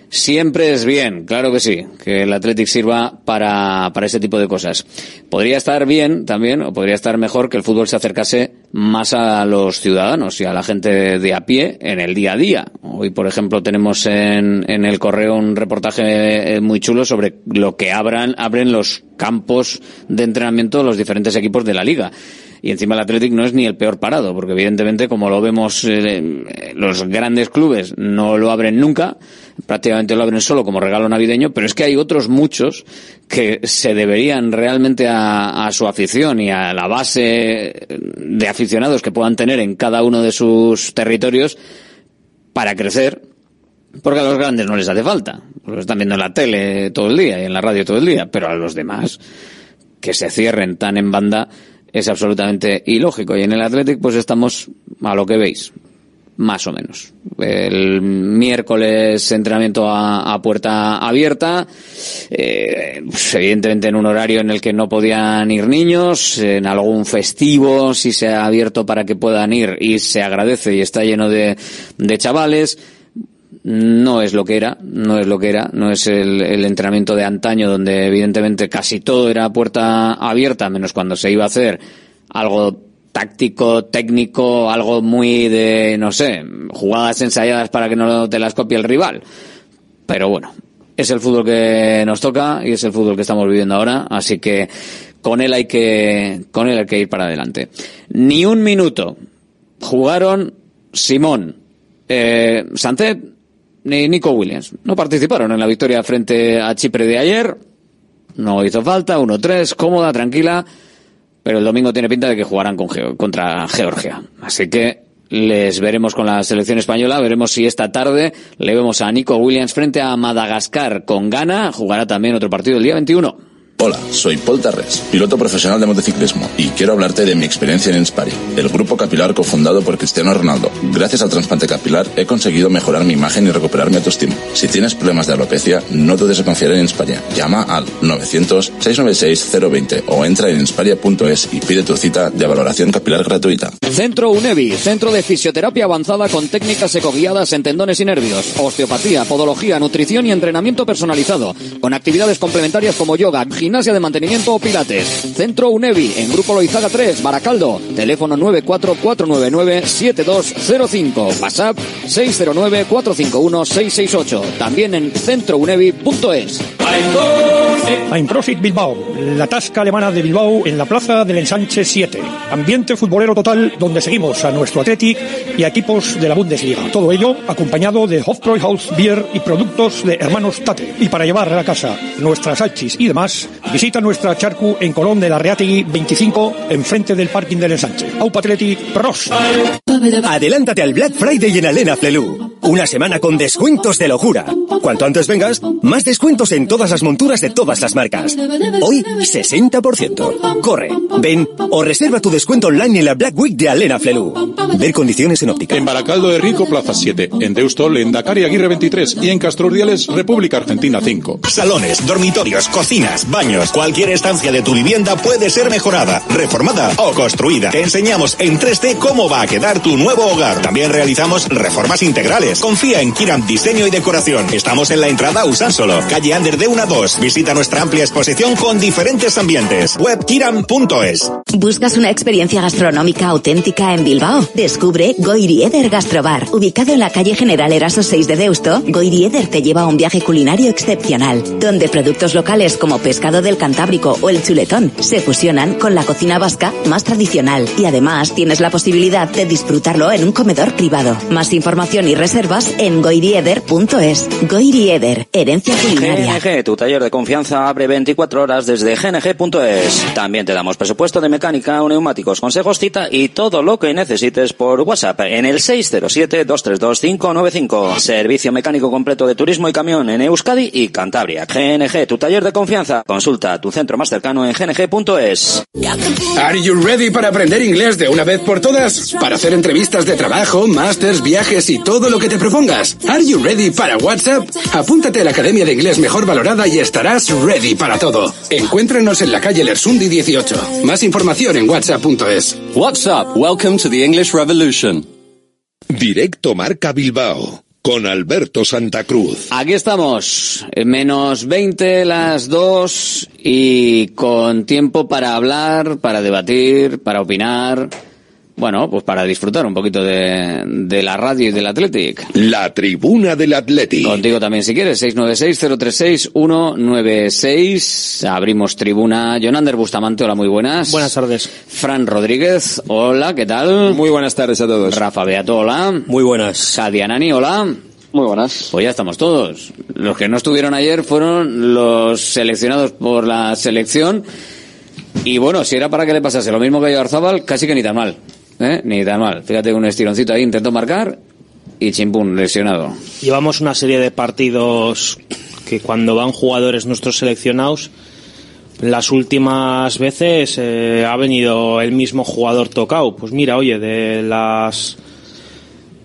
Siempre es bien, claro que sí, que el Athletic sirva para, para ese tipo de cosas. Podría estar bien también, o podría estar mejor que el fútbol se acercase más a los ciudadanos y a la gente de a pie en el día a día. Hoy, por ejemplo, tenemos en, en el correo un reportaje eh, muy chulo sobre lo que abran, abren los campos de entrenamiento de los diferentes equipos de la liga y encima el Athletic no es ni el peor parado, porque evidentemente como lo vemos eh, los grandes clubes no lo abren nunca, prácticamente lo abren solo como regalo navideño, pero es que hay otros muchos que se deberían realmente a, a su afición y a la base de aficionados que puedan tener en cada uno de sus territorios para crecer, porque a los grandes no les hace falta. Los están viendo en la tele todo el día y en la radio todo el día, pero a los demás que se cierren tan en banda es absolutamente ilógico. Y en el Athletic pues estamos a lo que veis, más o menos. El miércoles entrenamiento a, puerta abierta, eh, pues evidentemente en un horario en el que no podían ir niños, en algún festivo si se ha abierto para que puedan ir y se agradece y está lleno de, de chavales no es lo que era, no es lo que era, no es el, el, entrenamiento de antaño donde evidentemente casi todo era puerta abierta, menos cuando se iba a hacer algo táctico, técnico, algo muy de, no sé, jugadas ensayadas para que no te las copie el rival. Pero bueno, es el fútbol que nos toca y es el fútbol que estamos viviendo ahora, así que con él hay que, con él hay que ir para adelante. Ni un minuto. Jugaron Simón, eh, Santet ni Nico Williams. No participaron en la victoria frente a Chipre de ayer. No hizo falta, 1-3, cómoda, tranquila. Pero el domingo tiene pinta de que jugarán con contra Georgia. Así que les veremos con la selección española. Veremos si esta tarde le vemos a Nico Williams frente a Madagascar con gana. Jugará también otro partido el día 21. Hola, soy Paul Tarres, piloto profesional de motociclismo, y quiero hablarte de mi experiencia en Inspire, el grupo capilar cofundado por Cristiano Ronaldo. Gracias al trasplante capilar he conseguido mejorar mi imagen y recuperar mi autoestima. Si tienes problemas de alopecia, no dudes en confiar en Inspire. Llama al 900-696-020 o entra en inspire.es y pide tu cita de valoración capilar gratuita. Centro UNEVI, centro de fisioterapia avanzada con técnicas ecoguiadas en tendones y nervios, osteopatía, podología, nutrición y entrenamiento personalizado, con actividades complementarias como yoga, de mantenimiento pilates. Centro UNEVI, en Grupo Loizaga 3, Baracaldo, teléfono 944997205, WhatsApp 609451668, también en centrounevi.es. Profit Bilbao, la tasca alemana de Bilbao en la plaza del Ensanche 7. Ambiente futbolero total donde seguimos a nuestro Athletic y a equipos de la Bundesliga. Todo ello acompañado de Hofbräuhaus Beer y productos de hermanos Tate. Y para llevar a la casa nuestras hachis y demás, visita nuestra charcu en Colón de la Reategui 25, enfrente del parking del Ensanche. Aupa Athletic, pros. Adelántate al Black Friday en Alena Flelu. Una semana con descuentos de locura. Cuanto antes vengas, más descuentos en todas las monturas de todas las marcas. Hoy, 60%. Corre, ven o reserva tu descuento online en la Black Week de Alena Flelu. Ver condiciones en óptica. En Baracaldo de Rico, Plaza 7. En Deustol, en Dakar y Aguirre 23. Y en Castro Urdiales, República Argentina 5. Salones, dormitorios, cocinas, baños. Cualquier estancia de tu vivienda puede ser mejorada, reformada o construida. Te enseñamos en 3D cómo va a quedar tu nuevo hogar. También realizamos reformas integrales. Confía en Kiram Diseño y Decoración. Estamos en la entrada Usánsolo, calle Ander de 1 a 2. Visita nuestra amplia exposición con diferentes ambientes. Webkiram.es. ¿Buscas una experiencia gastronómica auténtica en Bilbao? Descubre Goirieder Gastrobar. Ubicado en la calle General Eraso 6 de Deusto, Goirieder te lleva a un viaje culinario excepcional, donde productos locales como pescado del Cantábrico o el chuletón se fusionan con la cocina vasca más tradicional y además tienes la posibilidad de disfrutarlo en un comedor privado. Más información y reservas en goirieder.es. Goirieder, herencia culinaria. GNG, tu taller de confianza abre 24 horas desde gng.es. También te damos presupuesto de mecánica, neumáticos, consejos, cita y todo lo que necesites por WhatsApp en el 607-232-595. Servicio mecánico completo de turismo y camión en Euskadi y Cantabria. GNG, tu taller de confianza. Consulta tu centro más cercano en gng.es. Are you ready para aprender inglés de una vez por todas? Para hacer entrevistas de trabajo, másters, viajes y todo lo que te propongas. Are you ready para WhatsApp? Apúntate a la Academia de Inglés Mejor Valorada y estarás ready para todo. Encuéntranos en la calle Lersundi 18. Más información en whatsapp.es. WhatsApp, welcome to the English Revolution. Directo Marca Bilbao con Alberto Santa Cruz. Aquí estamos, menos 20 las 2 y con tiempo para hablar, para debatir, para opinar. Bueno, pues para disfrutar un poquito de, de la radio y del Athletic. La tribuna del Athletic. Contigo también si quieres, 696-036-196. Abrimos tribuna. Jonander Bustamante, hola, muy buenas. Buenas tardes. Fran Rodríguez, hola, ¿qué tal? Muy buenas tardes a todos. Rafa Beato, hola. Muy buenas. Sadia Nani, hola. Muy buenas. Pues ya estamos todos. Los que no estuvieron ayer fueron los seleccionados por la selección. Y bueno, si era para que le pasase lo mismo que a Arzábal, casi que ni tan mal. ¿Eh? Ni tan mal. Fíjate, un estironcito ahí, intentó marcar y chimpún, lesionado. Llevamos una serie de partidos que cuando van jugadores nuestros seleccionados, las últimas veces eh, ha venido el mismo jugador tocado. Pues mira, oye, de las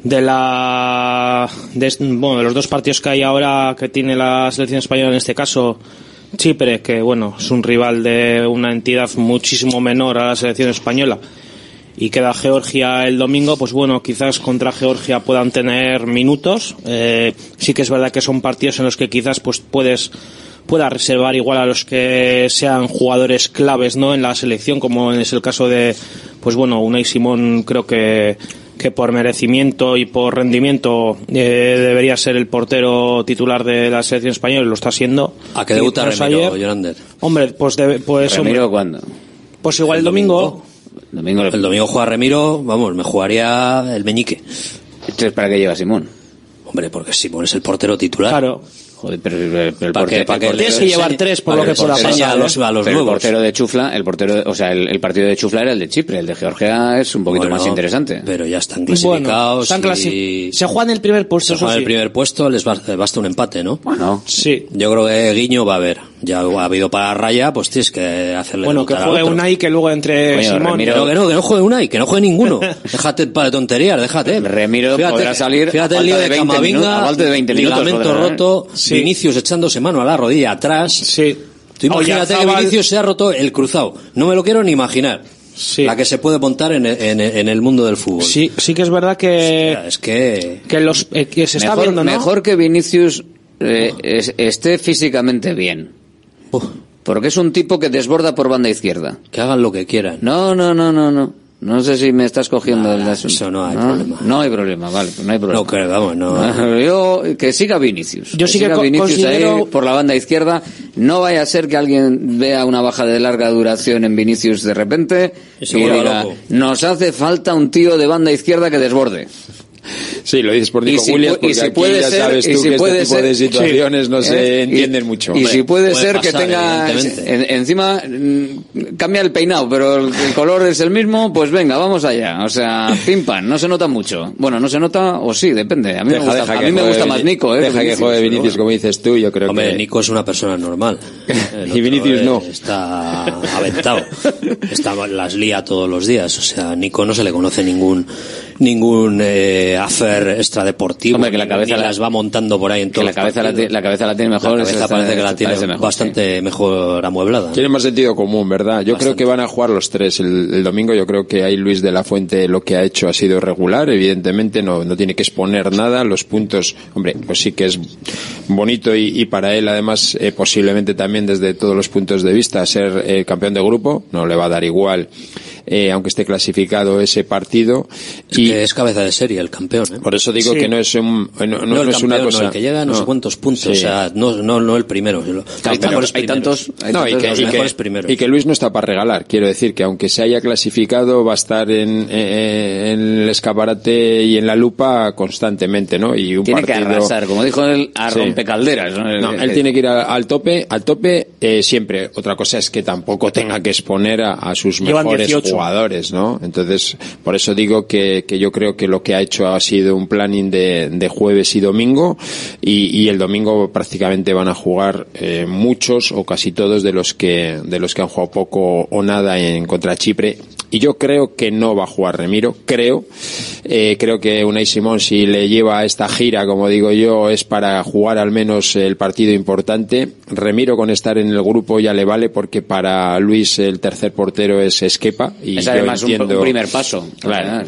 de la de, bueno, de los dos partidos que hay ahora que tiene la selección española en este caso Chipre que bueno es un rival de una entidad muchísimo menor a la selección española y queda Georgia el domingo, pues bueno, quizás contra Georgia puedan tener minutos. Eh, sí que es verdad que son partidos en los que quizás pues puedes pueda reservar igual a los que sean jugadores claves no en la selección como es el caso de pues bueno Unai Simón creo que que por merecimiento y por rendimiento eh, debería ser el portero titular de la selección española y lo está siendo. ¿A qué debuta Remiro, ayer- hombre pues debe- pues ¿Remiro hombre, cuándo? pues igual el domingo. Domingo El domingo juega Remiro, vamos, me jugaría el meñique. Entonces, ¿para qué lleva Simón? Hombre, porque Simón es el portero titular. Claro. Joder, pero, pero- el ¿Para portero- ¿Para el portero- Tienes que llevar tres por lo que el pueda portero- Enseña a los, a los pero el portero de Chufla, el portero, o sea, el, el partido de Chufla era el de Chipre, el de Georgia es un poquito Bueno, más interesante. Pero ya están Bueno, clasificados. están clasi- y se juega en el primer puesto se eso juega en sí. el primer puesto, les basta, basta un empate, ¿no? Bueno, sí Yo creo que Guiño va a ver. Ya ha habido para raya, pues tienes que hacerle Bueno, que juegue. Unai, que luego entre Simón. Remiro, que no, que no juegue Unai, que no juegue ninguno. [laughs] déjate para de tonterías, déjate. Remiro podrá salir Fíjate el lío de, de 20 Camavinga, minutos- a falta de 20 minutos ligamento podrá, ¿eh? roto, Sí. Vinicius echándose mano a la rodilla atrás. Sí. Tú imagínate que Vinicius se ha roto el cruzado. No me lo quiero ni imaginar. La que se puede montar en, en- en el mundo del fútbol. Sí, sí que es verdad que, es que, que los eh, que se está viendo, ¿no? mejor que Vinicius eh, es- esté físicamente bien. Porque es un tipo que desborda por banda izquierda. Que hagan lo que quieran. No, no, no, no, no. No sé si me estás cogiendo el asunto. eso no hay no, problema. No hay problema, vale, no hay problema. No, que vamos, no. Yo, que siga Vinicius. Yo que siga Vinicius considero- ahí por la banda izquierda. No vaya a ser que alguien vea una baja de larga duración en Vinicius de repente y diga, loco. nos hace falta un tío de banda izquierda que desborde. Sí, lo dices por Nico si Williams, pu- y si aquí puede ya ser- sabes y tú si que puede este tipo ser- de situaciones sí. no se ¿Eh? Y- entienden mucho. Y si puede, puede ser que tenga en- encima mm, cambia el peinado, pero el, el color es el mismo, pues venga, vamos allá. O sea, pim pam, no se nota mucho. Bueno, no se nota o sí, depende. A mí Deja- me gusta, a que mí me juegue gusta más Nico, eh. Deja que Vinicius, juegue pero Vinicius, como dices tú, yo creo Hombre, que... Nico es una persona normal. [laughs] Y Vinicius eh, no. Está aventado. [laughs] Está, las lía todos los días. O sea, Nico no se le conoce ningún ningún eh, affair extradeportivo. Hombre, que la cabeza ni la- las va montando por ahí en Que todos la cabeza la, la cabeza la tiene mejor. La cabeza está- parece que la tiene mejor, bastante mejor amueblada. Tiene más sentido común, ¿verdad? Yo creo que van a jugar los tres el, el domingo. Yo creo que ahí Luis de la Fuente lo que ha hecho ha sido regular. Evidentemente no, no tiene que exponer nada. Los puntos, hombre, pues sí que es bonito y, y para él además eh, posiblemente también desde todos los puntos de vista ser eh, campeón de grupo. No le va a dar igual, eh, aunque esté clasificado ese partido. Es que es cabeza de serie el campeón. ¿eh? Por eso digo Sí. que no es un, no, no- No, no el es una cosa. no, el que llega a no, sé cuántos puntos, Sí. o sea, no, no, no el primero. Los Hay, tantos, hay tantos, hay No, y que, los y que- mejores primeros. y que Luis no está para regalar. Quiero decir que aunque se haya clasificado, va a estar en, eh, en el escaparate y en la lupa constantemente, ¿no? Y un tiene que arrasar, como dijo él, a Sí. rompecalderas. ¿no? No, él tiene que ir a- al tope, al tope eh, siempre. Otra cosa es que tampoco tenga que exponer a, a sus Llevan mejores 18. Jugadores, ¿no? Entonces, por eso digo que, yo creo que lo que ha hecho ha sido un planning de, jueves y domingo y, y el domingo prácticamente van a jugar eh, muchos o casi todos de los que de los que han jugado poco o nada en contra Chipre y yo creo que no va a jugar Remiro, creo. Eh, creo que Unai Simón, si le lleva a esta gira, como digo yo, es para jugar al menos el partido importante. Remiro con estar en el grupo ya le vale porque para Luis el tercer portero es Esquepa. Y es además un- entiendo- un primer paso. Claro.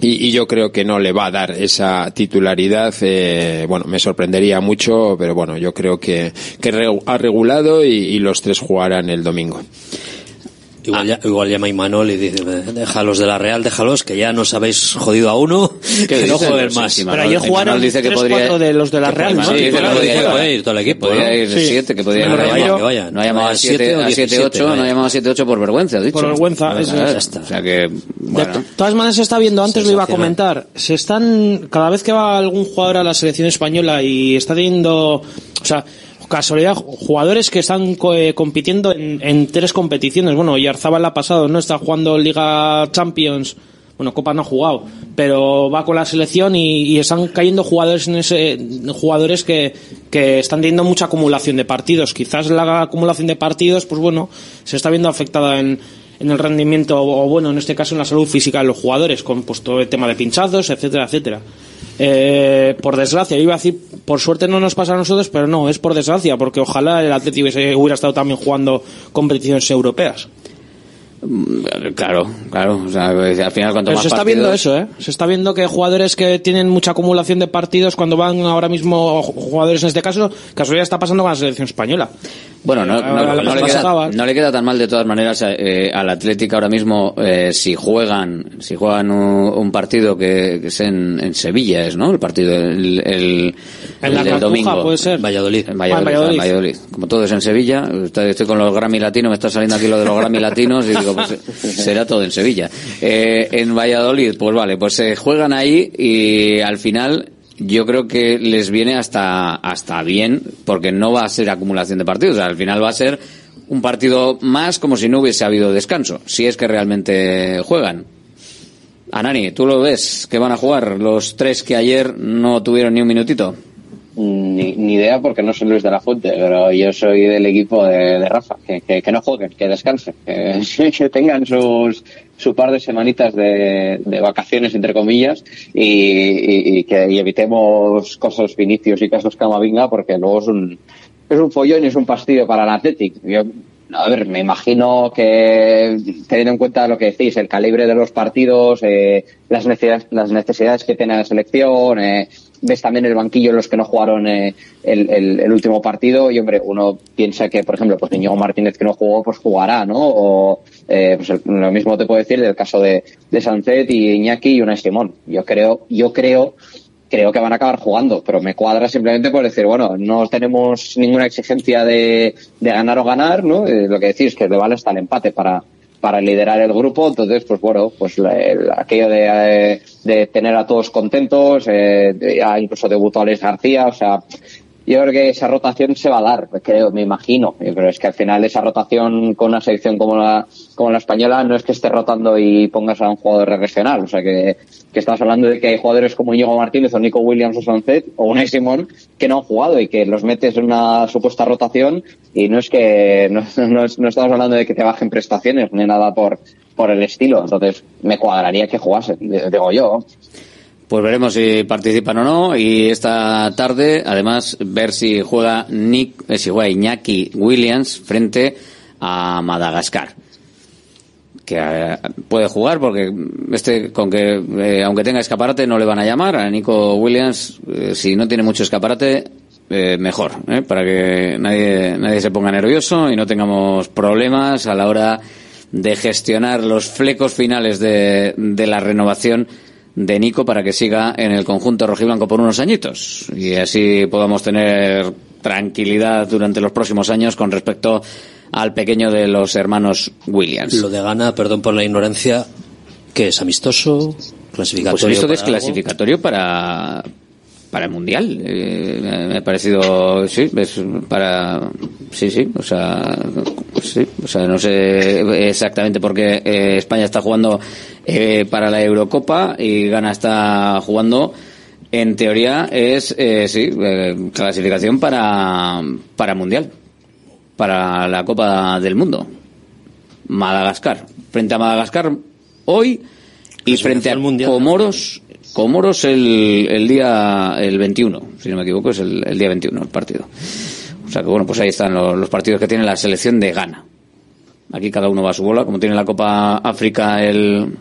Y, y yo creo que no le va a dar esa titularidad. eh, bueno, me sorprendería mucho, pero bueno, yo creo que, que ha regulado y, y los tres jugarán el domingo. Igual, ya- igual llama Imanol y dice, déjalos de la Real, déjalos, que ya nos habéis jodido a uno, que no dice? jueguen Sí, más. sí, Pero ayer jugaron dice que 3 podría- 4 de los de la Real, ¿no? Sí, Titular, que podría- puede- puede ir todo el equipo, Podría ¿no? ir Sí. siete, que podría ir no, vaya, ha que vaya. no ha llamado a Vaya 7 siete o a 7 17, 8, no ha llamado a 7 8 por vergüenza, dicho. Por vergüenza, eso Ah, es. O sea que, bueno. De todas maneras se está viendo, antes lo iba a comentar, se están, cada vez que va algún jugador a la selección española y está teniendo, o sea, casualidad, jugadores que están eh, compitiendo en, tres competiciones. Bueno, Yarzabal ha pasado, ¿no? Está jugando Liga Champions, bueno, Copa no ha jugado, pero va con la selección y, y están cayendo jugadores en ese, jugadores que, que están teniendo mucha acumulación de partidos. Quizás la acumulación de partidos, pues bueno, se está viendo afectada en, en el rendimiento, o bueno, en este caso en la salud física de los jugadores, con pues, todo el tema de pinchazos, etcétera, etcétera. Eh, por desgracia, iba a decir, por suerte no nos pasa a nosotros, pero no, es por desgracia, porque ojalá el Atlético hubiera estado también jugando competiciones europeas. Claro, claro. O sea, pues, al final, cuanto Pero más se está partidos- viendo eso, ¿eh? Se está viendo que jugadores que tienen mucha acumulación de partidos, cuando van ahora mismo jugadores en este caso, casualidad está pasando con la selección española. Bueno, no, no- no le queda, no le queda tan mal de todas maneras eh, al Atlético ahora mismo eh, si juegan si juegan un, un partido que, que es en, en Sevilla, es, ¿no? El partido el, el, En el la del Cartuja, domingo. puede ser. Valladolid. En Valladolid, Ah, en Valladolid. en Valladolid. Como todo es en Sevilla, estoy, estoy con los Grammy latinos, me está saliendo aquí lo de los Grammy latinos y digo, pues será todo en Sevilla. Eh, en Valladolid, pues vale, pues se juegan ahí y al final yo creo que les viene hasta, hasta bien porque no va a ser acumulación de partidos, al final va a ser un partido más como si no hubiese habido descanso, si es que realmente juegan. Anani, ¿tú lo ves que van a jugar los tres que ayer no tuvieron ni un minutito? Ni, ni idea porque no soy Luis de la Fuente, pero yo soy del equipo de, Rafa, que, que, no jueguen, que descansen, [laughs] que, tengan sus su par de semanitas de, de vacaciones entre comillas y, y- que evitemos cosas Vinicius y casos Camavinga porque luego es un es un follón y es un fastidio para el Athletic. Yo, a ver, me imagino que teniendo en cuenta lo que decís, el calibre de los partidos, eh, las, necesidades, las necesidades que tiene la selección, eh, ves también el banquillo los que no jugaron eh, el, el- último partido y hombre, uno piensa que, por ejemplo, pues Íñigo Martínez que no jugó, pues jugará, ¿no? O eh, pues el- lo mismo te puedo decir del caso de, de Sancet y Iñaki y Unai Simón. Yo creo, yo creo creo que van a acabar jugando, pero me cuadra simplemente por decir, bueno, no tenemos ninguna exigencia de, de ganar o ganar, ¿no? Eh, lo que decís, que le vale hasta el empate para, para liderar el grupo, entonces, pues bueno, pues la- el- aquello de, eh, de tener a todos contentos, eh, incluso debutó Alex García, o sea, yo creo que esa rotación se va a dar, creo, me imagino, pero es que al final esa rotación con una selección como la, como la española no es que esté rotando y pongas a un jugador regional, o sea que, que estamos hablando de que hay jugadores como Íñigo Martínez o Nico Williams o Sancet o Unai Simón que no han jugado y que los metes en una supuesta rotación y no es que, no, [laughs] no no estamos hablando de que te bajen prestaciones ni nada por, por el estilo, entonces me cuadraría que jugasen, digo yo. Pues veremos si participan o no. Y esta tarde además ver si juega Nick, eh, si juega Iñaki Williams frente a Madagascar. Que eh, puede jugar porque este con que eh, aunque tenga escaparate no le van a llamar. A Nico Williams si no tiene mucho escaparate mejor para que nadie nadie se ponga nervioso y no tengamos problemas a la hora de gestionar los flecos finales de, de la renovación de Nico para que siga en el conjunto rojiblanco por unos añitos y así podamos tener tranquilidad durante los próximos años con respecto al pequeño de los hermanos Williams. Lo de Gana, perdón por la ignorancia, que es amistoso, clasificatorio. Pues visto que es clasificatorio para para el mundial. Eh, me- ha parecido, sí, es para, sí, sí, o sea, sí, o sea, no sé exactamente por qué eh, España está jugando eh, para la Eurocopa y Ghana está jugando. En teoría es, eh, sí, eh, clasificación para para mundial, para la Copa del Mundo. Madagascar. Frente a Madagascar hoy y frente a Comoros, Comoros el, el día el 21, si no me equivoco, es el, el día 21 el partido. O sea que bueno, pues ahí están los, los partidos que tiene la selección de Ghana. Aquí cada uno va a su bola, como tiene la Copa África el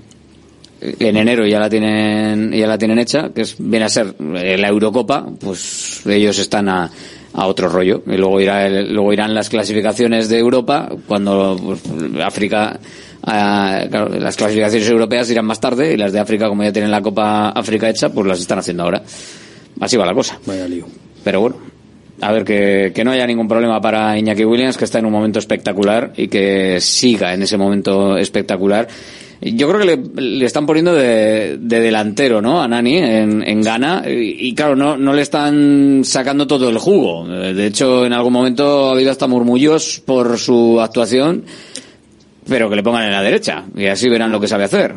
en enero ya la tienen ya la tienen hecha, que es, viene a ser la Eurocopa, pues ellos están a, a otro rollo. Y luego irá el- luego irán las clasificaciones de Europa cuando pues, África ah, claro, las clasificaciones europeas irán más tarde y las de África como ya tienen la Copa África hecha pues las están haciendo ahora. Así va la cosa. Vaya lío. pero bueno a ver que, que no haya ningún problema para Iñaki Williams que está en un momento espectacular y que siga en ese momento espectacular yo creo que le, le están poniendo de, de delantero, ¿no? A Nani en, en Ghana. Y, claro, no, no le están sacando todo el jugo. De hecho, en algún momento ha habido hasta murmullos por su actuación, pero que le pongan en la derecha. Y así verán lo que sabe hacer.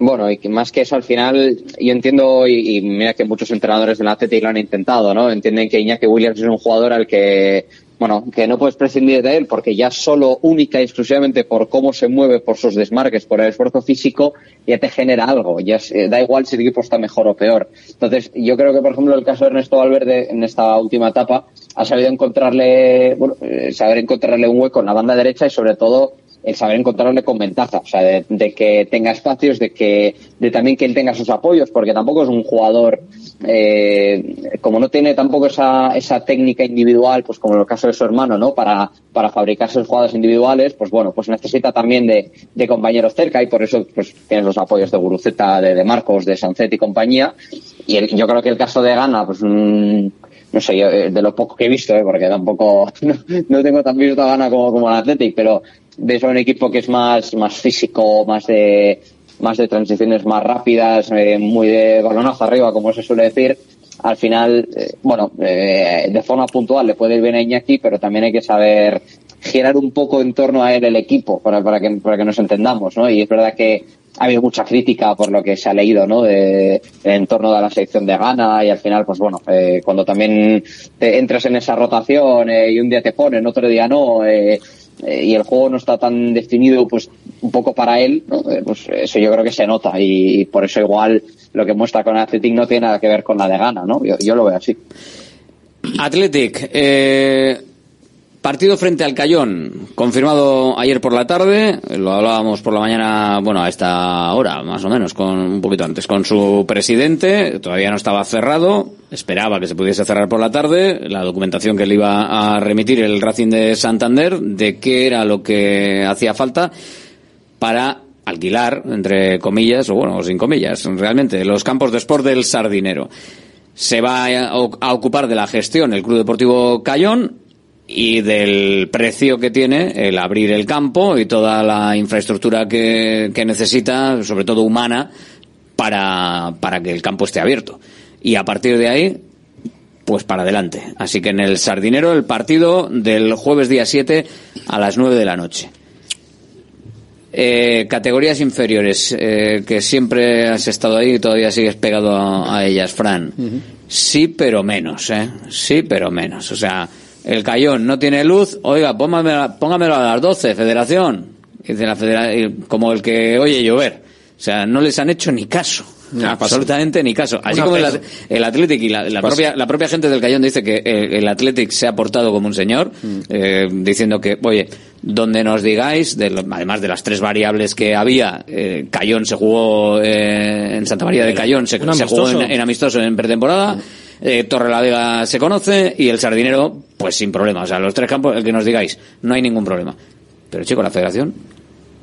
Bueno, y más que eso, al final, yo entiendo, y, y mira que muchos entrenadores del Athletic lo han intentado, ¿no? Entienden que Iñaki Williams es un jugador al que, bueno, que no puedes prescindir de él porque ya solo, única y exclusivamente por cómo se mueve, por sus desmarques, por el esfuerzo físico, ya te genera algo. Ya eh, da igual si el equipo está mejor o peor. Entonces, yo creo que, por ejemplo, el caso de Ernesto Valverde en esta última etapa ha sabido encontrarle, bueno, eh, saber encontrarle un hueco en la banda derecha y sobre todo el saber encontrarle con ventaja, o sea, de, de que tenga espacios, de que, de también que él tenga sus apoyos, porque tampoco es un jugador, eh, como no tiene tampoco esa, esa técnica individual, pues como en el caso de su hermano, ¿no? Para, para fabricar sus jugadas individuales, pues bueno, pues necesita también de, de compañeros cerca y por eso, pues tienes los apoyos de Guruceta, de, de Marcos, de Sancet y compañía. Y el- yo creo que el caso de Gana, pues, mm, no sé, yo, eh, de lo poco que he visto, ¿eh? porque tampoco, [laughs] no, no tengo tan visto a Gana como, como el Athletic, pero ves a un equipo que es más, más físico, más de, más de transiciones más rápidas, eh, muy de balonazo arriba, como se suele decir. Al final, eh, bueno, eh, de forma puntual le puede ir bien a Iñaki, pero también hay que saber girar un poco en torno a él el equipo para, para, que, para que nos entendamos, ¿no? Y es verdad que, ha habido mucha crítica por lo que se ha leído, ¿no? De, en torno a la selección de Ghana y al final, pues bueno, eh, cuando también te entras en esa rotación y un día te ponen, otro día no, eh, eh, y el juego no está tan definido, pues un poco para él, ¿no? Eh, pues eso yo creo que se nota y, por eso igual lo que muestra con Athletic no tiene nada que ver con la de Ghana, ¿no? Yo, yo lo veo así. Athletic, eh, partido frente al Cayón, confirmado ayer por la tarde, lo hablábamos por la mañana, bueno, a esta hora, más o menos, con un poquito antes, con su presidente, todavía no estaba cerrado, esperaba que se pudiese cerrar por la tarde, la documentación que le iba a remitir el Racing de Santander, de qué era lo que hacía falta para alquilar, entre comillas, o bueno, sin comillas, realmente, los campos de sport del Sardinero. Se va a, ocupar de la gestión el Club Deportivo Cayón y del precio que tiene el abrir el campo y toda la infraestructura que, que necesita, sobre todo humana, para, para que el campo esté abierto. Y a partir de ahí, pues para adelante. Así que en el Sardinero el partido del jueves día 7 a las 9 de la noche. Eh, categorías inferiores, eh, que siempre has estado ahí y todavía sigues pegado a, a ellas, Fran. Sí, pero menos, ¿eh? Sí, pero menos. O sea, el Cayón no tiene luz, oiga, póngamelo, póngamelo a las 12, Federación. Dice la como el que oye llover. O sea, no les han hecho ni caso. absolutamente ni caso. Así Una como el, el Athletic y la, la Pues- propia, la propia gente del Cayón dice que el, el Athletic se ha portado como un señor, eh, diciendo que, oye, donde nos digáis, de lo- además de las tres variables que había, eh, Cayón se jugó eh, en Santa María de Cayón, se, jugó en, amistoso. en amistoso en pretemporada. Eh, Torre la Vega se conoce y el Sardinero, pues sin problema. O sea, los tres campos, el que nos digáis, no hay ningún problema. Pero chico, la federación,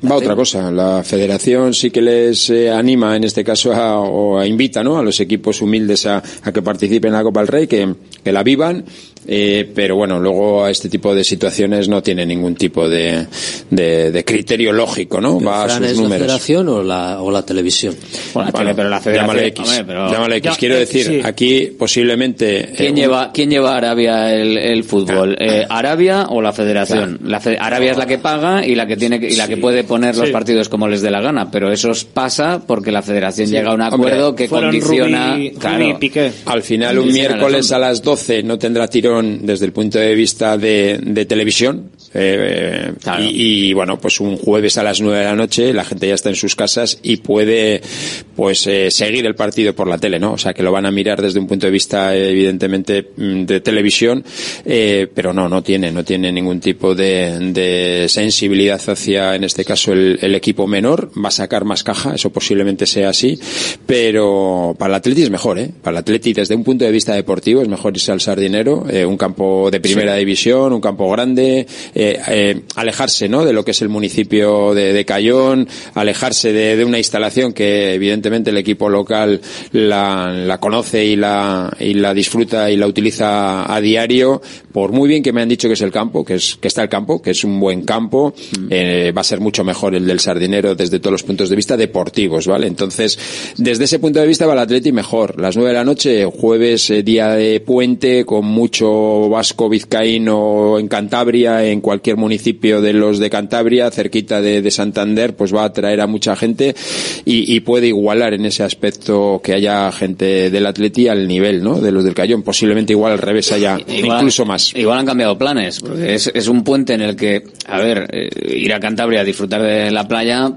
Va otra cosa. La federación sí que les eh, anima, en este caso, a, o a invita ¿no? a los equipos humildes a, a que participen en la Copa del Rey, que, que la vivan. Eh, pero bueno, luego a este tipo de situaciones no tiene ningún tipo de, de, de criterio lógico, ¿no? Va a sus ¿Es la números. federación o la, o la televisión? Bueno, Bueno, pero la federación- llámale X. hombre, pero- llámale X. Ya, Quiero eh, decir, sí. aquí posiblemente. ¿quién eh, lleva, quién lleva a Arabia el, el fútbol? Eh, ¿Arabia o la federación? La fe- Arabia es la que paga y la que tiene que- y la que puede poner los partidos como les dé la gana, pero eso pasa porque la federación Sí. llega a un Hombre, acuerdo que condiciona. Rubí- claro. Rubí y Piqué. Al final, un miércoles a las 12 no tendrá tirón desde el punto de vista de, de televisión. eh, y, y, bueno, pues un jueves a las 9 de la noche la gente ya está en sus casas y puede pues eh, seguir el partido por la tele, ¿no? O sea, que lo van a mirar desde un punto de vista eh, evidentemente mm, de televisión, eh, pero no, no tiene, no tiene ningún tipo de, de sensibilidad hacia, en este caso, el, el equipo menor. Va a sacar más caja, eso posiblemente sea así, pero para el Atleti es mejor, ¿eh? Para el Atleti desde un punto de vista deportivo es mejor irse al Sardinero, eh, un campo de primera Sí. división, un campo grande, eh, eh, alejarse, ¿no? De lo que es el municipio de, de Cayón, alejarse de, de una instalación que evidentemente el equipo local la, la conoce y la, y la disfruta y la utiliza a diario, por muy bien que me han dicho que es el campo, que es, que está el campo, que es un buen campo, eh, va a ser mucho mejor el del Sardinero desde todos los puntos de vista deportivos, ¿vale? Entonces, desde ese punto de vista va el Atleti mejor. Las nueve de la noche, jueves, eh, día de puente, con mucho vasco vizcaíno en Cantabria, en cualquier municipio de los de Cantabria, cerquita de, de Santander, pues va a atraer a mucha gente y, y puede igualar en ese aspecto que haya gente del Atleti al nivel, ¿no? De los del Cayón. Posiblemente igual al revés haya Igual- incluso más. Igual han cambiado planes, porque es, es un puente en el que, a ver, eh, ir a Cantabria a disfrutar de la playa,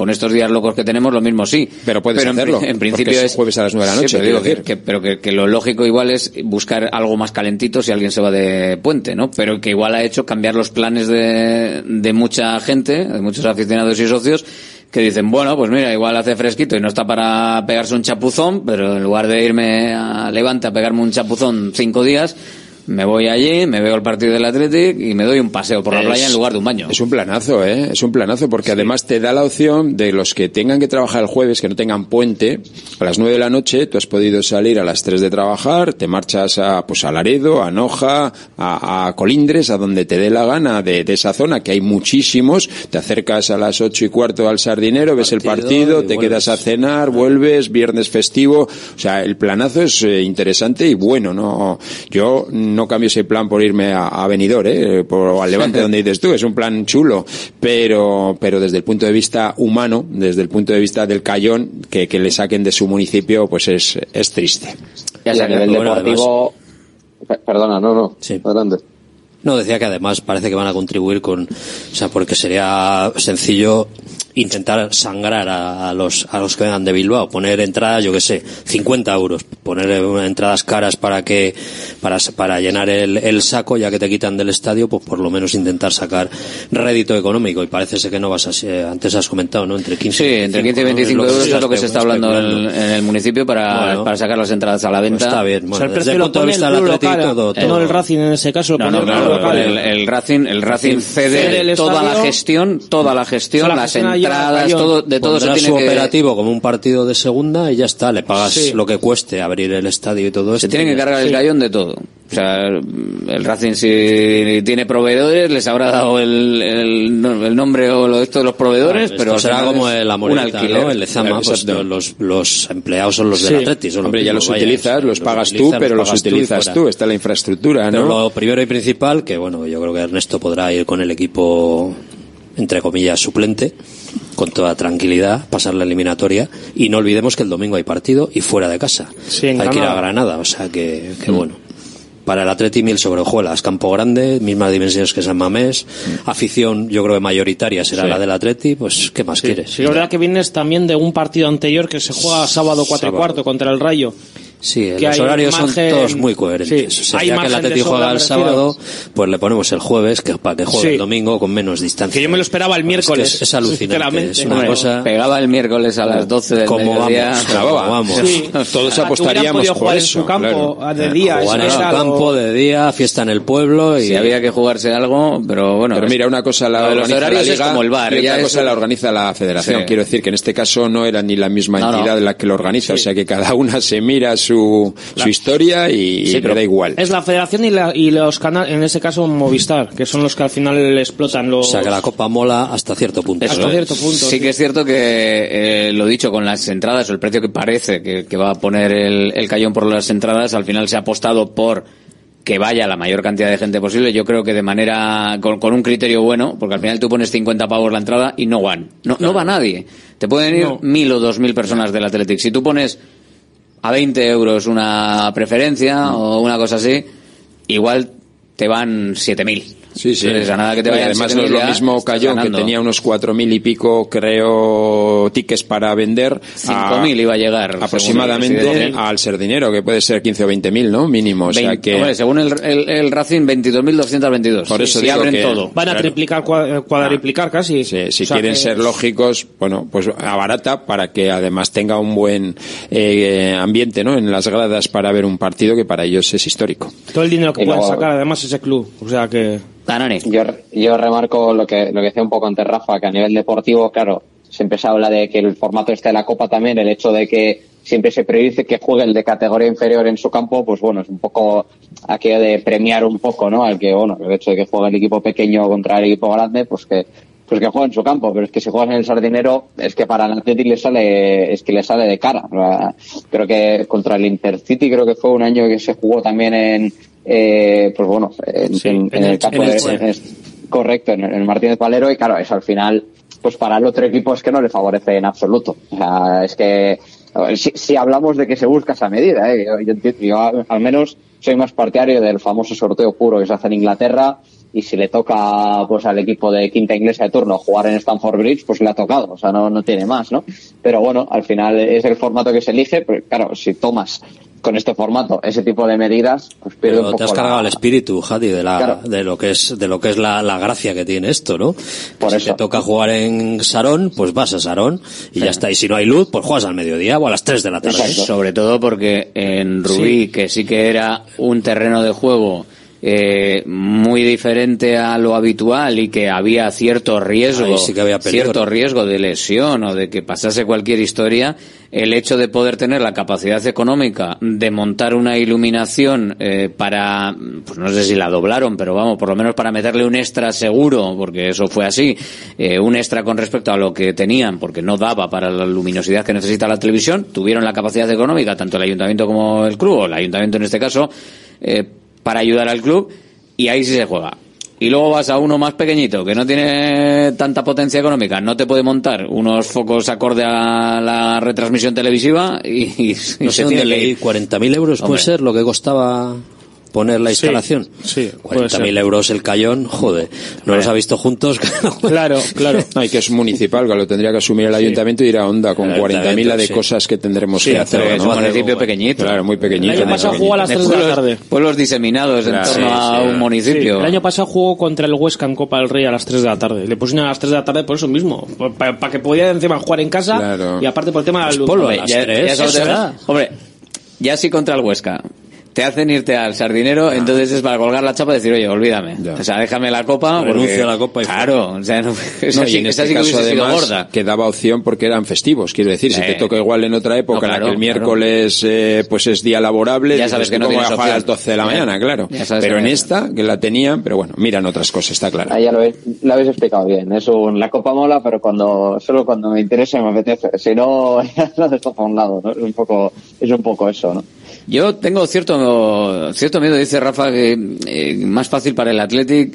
con estos días locos que tenemos, lo mismo sí. Pero puedes en, hacerlo, En, porque principio es es jueves a las nueve de la noche, pero, digo que- pero que, que lo lógico igual es buscar algo más calentito si alguien se va de puente, ¿no? Pero que igual ha hecho cambiar los planes de, de mucha gente, de muchos aficionados y socios, que dicen, bueno, pues mira, igual hace fresquito y no está para pegarse un chapuzón, pero en lugar de irme a Levante a pegarme un chapuzón cinco días, me voy allí, me veo el partido del Athletic y me doy un paseo por la Es- playa en lugar de un baño. Es un planazo, ¿eh? Es un planazo porque además te da la opción de los que tengan que trabajar el jueves, que no tengan puente, a las nueve de la noche tú has podido salir a las tres de trabajar, te marchas a, pues a Laredo, a Noja, a, a Colindres, a donde te dé la gana de, de esa zona, que hay muchísimos, te acercas a las ocho y cuarto al Sardinero, ves el partido, te vuelves. quedas a cenar, vuelves, viernes festivo, o sea, el planazo es eh, interesante y bueno, no, yo no no cambio ese plan por irme a, a Benidorm, ¿eh? Por, al [laughs] Levante donde dices tú, es un plan chulo, pero, pero desde el punto de vista humano, desde el punto de vista del Cayón, que, que le saquen de su municipio, pues es, es triste. Y a nivel deportivo, perdona, no, no, Sí. adelante. No, decía que además parece que van a contribuir con, o sea, porque sería sencillo intentar sangrar a, a los a los que vengan de Bilbao, poner entradas, yo que sé, 50 euros, poner entradas caras para que para para llenar el, el saco, ya que te quitan del estadio, pues por lo menos intentar sacar rédito económico y parece ser que no vas a eh, antes has comentado, ¿no? Entre 15 Sí, entre 15 y 25 euros es lo que se está hablando en, en el municipio para, Bueno. para sacar las entradas a la venta. está bien, O sea, el desde precio el lo punto de vista el del Atleti, local, todo- eh, todo. no el Racing en ese caso. lo No, no, el el, el Racing, el Racing cede, cede el toda la gestión, toda la gestión, la gestión al entradas, todo, de todo se tiene su que operativo como un partido de segunda y ya está, le pagas Sí. lo que cueste abrir el estadio y todo esto. se tiene que cargar el cayón de todo. O sea, el Racing si tiene proveedores, les habrá dado el, el, no- el nombre o lo, esto de los proveedores, Claro, pero será como moneda, alquiler. ¿no? El Lezama, pues los, los empleados son los Sí. del Atleti. son Hombre, ya los utilizas, los pagas tú, pero los pagas tú y utilizas tú, está la infraestructura, Pero ¿no? lo primero y principal, que bueno, yo creo que Ernesto podrá ir con el equipo, entre comillas, suplente, con toda tranquilidad, pasar la eliminatoria, y no olvidemos que el domingo hay partido y fuera de casa. Sí, hay que ir a Granada. O sea que, que bueno. Para el Atleti mil sobre hojuelas, campo grande, mismas dimensiones que San Mamés, afición yo creo que mayoritaria será Sí. la del Atleti, pues ¿qué más quieres? Sí, verdad que vienes también de un partido anterior que se juega sábado 4 y cuarto contra el Rayo. Sí, que los horarios margen- son todos muy coherentes. Sí, o sea, hay ya que el sobra, juega el sábado, pues le ponemos el jueves que para que juegue Sí. el domingo con menos distancia. Que yo me lo esperaba el Es que miércoles. Es, es alucinante, es una Hombre, cosa... Pegaba el miércoles a las 12 del Como mediodía. vamos, como vamos. Sí. [laughs] Todos apostaríamos por jugar en eso, su campo claro. de día. Jugar en su campo de día, fiesta en el pueblo y... Si había que jugarse algo, pero bueno. Pero mira, una cosa la de los organiza la horarios es Liga como el bar, y ya otra es- cosa la organiza la Federación. Quiero decir que en este caso no era ni la misma entidad la que lo organiza, o sea que cada una se mira su, su historia y, Sí, le pero da igual. Es la federación y, la- y los canales, en ese caso Movistar, que son los que al final explotan los... O sea, que la Copa mola hasta cierto punto. Hasta ¿no? cierto punto. Sí que es cierto que eh, lo dicho con las entradas o el precio que parece que, que va a poner el, el Cayón por las entradas, al final se ha apostado por que vaya la mayor cantidad de gente posible. Yo creo que de manera con, con un criterio bueno, porque al final tú pones 50 pavos la entrada y no van, no, no va nadie. Te pueden ir No. mil o dos mil personas del Athletic. Si tú pones a 20 euros una preferencia o una cosa así, igual te van 7000. Sí, sí. Entonces, a nada que te Y vayan además no es 7.000 lo mismo Cayón, que tenía unos cuatro mil y pico, creo, tickets para vender. a- 5.000 iba a llegar. Aproximadamente al ser dinero, que puede ser 15 o 20 mil, ¿no? Mínimo. O sea 20, que. hombre, según el, el, el Racing, 22.222. Por eso si digo abren que- todo. Van a triplicar, cua- cuadriplicar casi. Sí, si O sea quieren que- ser lógicos, bueno, pues abarata para que además tenga un buen eh, ambiente, ¿no? En las gradas para ver un partido que para ellos es histórico. Todo el dinero que pueden sacar además ese club. O sea que... Tanane. Yo, yo remarco lo que, lo que decía un poco antes Rafa, que a nivel deportivo, claro, siempre se habla de que el formato este de la Copa también, el hecho de que siempre se priorice que juegue el de categoría inferior en su campo, pues bueno, es un poco aquello de premiar un poco, ¿no? Al que, bueno, el hecho de que juegue el equipo pequeño contra el equipo grande, pues que pues que juegue en su campo, pero es que si juegas en el Sardinero, es que para el Athletic le sale, es que le sale de cara. Creo que contra el Intercity creo que fue un año que se jugó también en, eh, pues bueno, en, en- en en el el- campo en el de, correcto, en, el Martínez Valero, y claro, eso al final, pues para el otro equipo es que no le favorece en absoluto. O sea, es que, si, si hablamos de que se busca esa medida, ¿eh? yo, yo enti- yo al, al menos soy más partidario del famoso sorteo puro que se hace en Inglaterra, y si le toca pues al equipo de quinta inglesa de turno jugar en Stamford Bridge, pues le ha tocado, o sea, no, no tiene más, ¿no? Pero bueno, al final es el formato que se elige, pero claro, si tomas con este formato ese tipo de medidas, pues pierde Pero un poco te has la- cargado el espíritu, Jadi, de la, Claro. de lo que es, de lo que es la, la gracia que tiene esto, ¿no? Por si eso. te toca jugar en Sarón, pues vas a Sarón y ya está. Y si no hay luz, pues juegas al mediodía o a las 3 de la tarde. Exacto. Sobre todo porque en Rubí, que sí que era un terreno de juego eh, muy diferente a lo habitual y que había cierto riesgo, sí que había cierto riesgo de lesión o de que pasase cualquier historia, el hecho de poder tener la capacidad económica de montar una iluminación eh, para, pues no sé si la doblaron, pero vamos, por lo menos para meterle un extra seguro, porque eso fue así, eh, un extra con respecto a lo que tenían, porque no daba para la luminosidad que necesita la televisión, tuvieron la capacidad económica, tanto el ayuntamiento como el club, o el ayuntamiento en este caso, eh, para ayudar al club y ahí sí se juega. Y luego vas a uno más pequeñito que no tiene tanta potencia económica, no te puede montar unos focos acorde a la retransmisión televisiva y, y No se sé dónde tiene que leí, ir. 40.000 euros puede ser lo que costaba poner la Sí, instalación. sí, puede 40.000 ser. euros el cayón, joder, no los ha visto juntos. [laughs] Claro, claro. [laughs] No, y que es municipal, que lo tendría que asumir el ayuntamiento y ir a onda con El 40.000 la de cosas que tendremos Sí, que hacer. Es ¿no? un municipio pequeñito. Claro, muy pequeñito. El año pasado jugó a las De 3 de la tarde. pueblos diseminados en Claro, torno sí, a sí. un municipio. Sí, el año pasado jugó contra el Huesca en Copa del Rey a las 3 de la tarde. Le pusieron a las 3 de la tarde por eso mismo. Para que pudiera encima jugar en casa Claro. y aparte por el tema de la luz. Hombre, las ya, hombre, ya sí contra el Huesca. Te hacen irte al sardinero, entonces es para colgar la chapa y decir, oye, olvídame. Ya. O sea, déjame la copa. porque- Renuncio a la copa y Claro, o sea, no, [laughs] esa No, sí, y en esa este sí que caso además gorda. que daba opción porque eran festivos, quiero decir, si te toca igual en otra época No, en la que el miércoles eh, pues es día laborable, Ya sabes que ¿tú no tienes voy a jugar a las opción. 12 de la Ya. mañana, claro. Pero en esta, que la tenían, pero bueno, miran otras cosas, está claro. Ahí ya lo habéis, lo habéis explicado bien. Es un, la copa mola, pero cuando solo cuando me interesa y me apetece. Si no, [laughs] ya lo dejo a un lado, ¿no? Es un poco, es un poco eso, ¿no? Yo tengo cierto cierto miedo, dice Rafa, que eh, más fácil para el Athletic.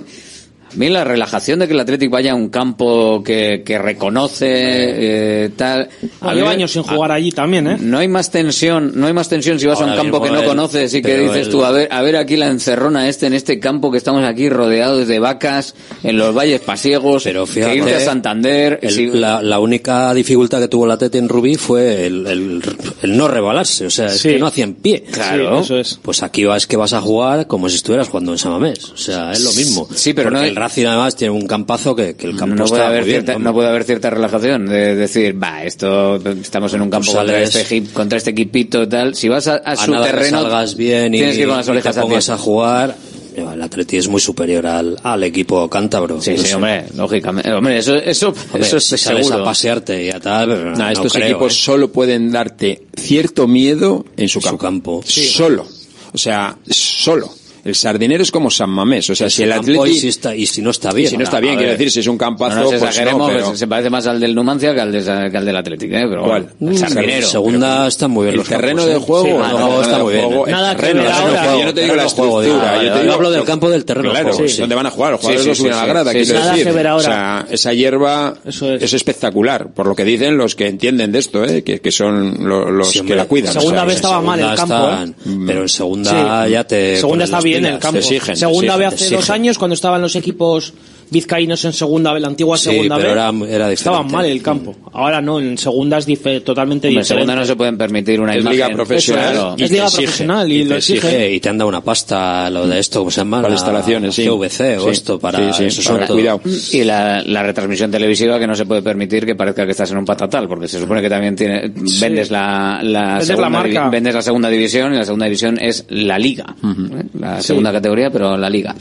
A mí la relajación de que el Athletic vaya a un campo que, que reconoce eh, tal. A lleva años sin jugar allí también, ¿eh? No hay más tensión, no hay más tensión si vas a Ahora un campo que no el- conoces y que dices el- tú, a ver, a ver aquí la encerrona este, en este campo que estamos aquí rodeados de vacas, en los valles pasiegos, Pero que fíjate, irte a Santander. El- si- la, la única dificultad que tuvo la Tete en Rubí fue el, el- el no rebalarse, o sea, es Sí. que no hacían pie. Claro. Sí, eso es. Pues aquí vas que vas a jugar como si estuvieras jugando en Samamés, o sea, es lo mismo. Sí, pero Porque no- el Racing además tiene un campazo que, que el campo no puede haber muy bien, cierta, hombre. no puede haber cierta relajación de decir, va, esto estamos en un campo contra este contra este equipito y tal. Si vas a, a a su terreno, salgas bien y, tienes que ir con las y orejas te pongas a jugar. El Atleti es muy superior al, al equipo cántabro. Sí, No sí, sé. hombre, lógicamente. Hombre, eso, eso, Hombre, eso es si sales seguro. a pasearte y a tal, no estos creo, equipos ¿eh? solo pueden darte cierto miedo en su En su campo. campo. Sí. Solo. O sea, solo. El sardinero es como San Mamés. O sea, si el Atleti... y si, está, y si no está bien. y si no está A bien, ver. quiero decir, si es un campazo, No nos pues exageremos, no, pero... se parece más al del Numancia que al, de, que al del Atlético, ¿eh? Pero ¿Cuál? bueno, el sardinero. Segunda está muy bien El los terreno campos, de ¿eh? juego, Sí, no, no, juego no, está no, muy bien. ¿eh? Nada que ver ahora. de. Yo no te digo la de estructura, yo te yo digo hablo del campo del terreno de Claro. ¿dónde van a jugar? Los jugadores no sí, suben a la grada, quiero decir. que ver ahora. O sea, esa hierba es. espectacular, por lo que dicen los que entienden de esto, ¿eh? que, son lo- los que la cuidan. Segunda vez estaba mal el campo, están- Pero en segunda ya te. Segunda está bien pilas. el campo. exigen, segunda exigen, vez hace dos años cuando estaban los equipos vizcaínos en segunda vez, la antigua Sí, segunda pero vez. era- era estaban mal el campo. Ahora no, en segunda es dife- totalmente Hombre, en diferente. segunda no se pueden permitir una Es imagen. liga profesional. Eso, Es liga exige, profesional y y te lo exige. exige. Y te han dado una pasta lo de esto, ¿cómo se llama? Para La instalaciones, sí. GVC o Sí. esto para Sí, sí, eso para cuidado. Y la, la retransmisión televisiva que no se puede permitir que parezca que estás en un patatal, porque se supone que también tiene, vendes la, la Vendes segunda, la marca. vendes la segunda división y la segunda división es la liga. ¿eh? La segunda categoría, pero la liga.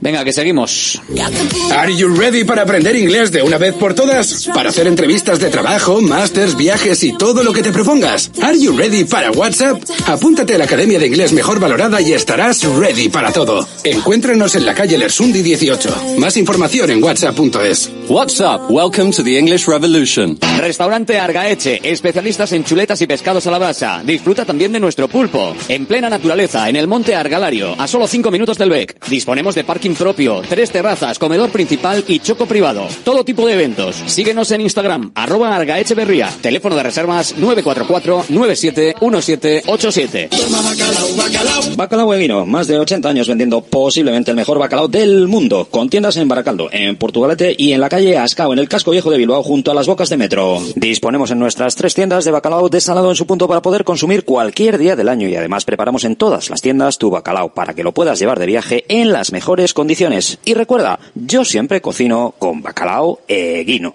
Venga, que seguimos. Are you ready para aprender inglés de una vez por todas? Para hacer entrevistas de trabajo, másters, viajes y todo lo que te propongas. Are you ready para WhatsApp? Apúntate a la Academia de Inglés Mejor Valorada y estarás ready para todo. Encuéntranos en la calle Lersundi 18. Más información en whatsapp.es. What's up? Welcome to the English Revolution. Restaurante Argaeche, especialistas en chuletas y pescados a la brasa. Disfruta también de nuestro pulpo. En plena naturaleza, en el monte Argalario, a solo 5 minutos del BEC. Disponemos de parking propio, tres terrazas, comedor principal y choco privado. Todo tipo de eventos. Síguenos en Instagram, arroba Argaecheverría. Teléfono de reservas 944-971787. Bacalao Eguino, más de 80 años vendiendo posiblemente el mejor bacalao del mundo, con tiendas en Baracaldo, en Portugalete y en la calle Ascao, en el casco viejo de Bilbao, junto a las bocas de metro. Disponemos en nuestras tres tiendas de bacalao desalado en su punto para poder consumir cualquier día del año y además preparamos en todas las tiendas tu bacalao para que lo puedas llevar de viaje en las mejores condiciones. Y recuerda, yo siempre cocino con bacalao Eguino.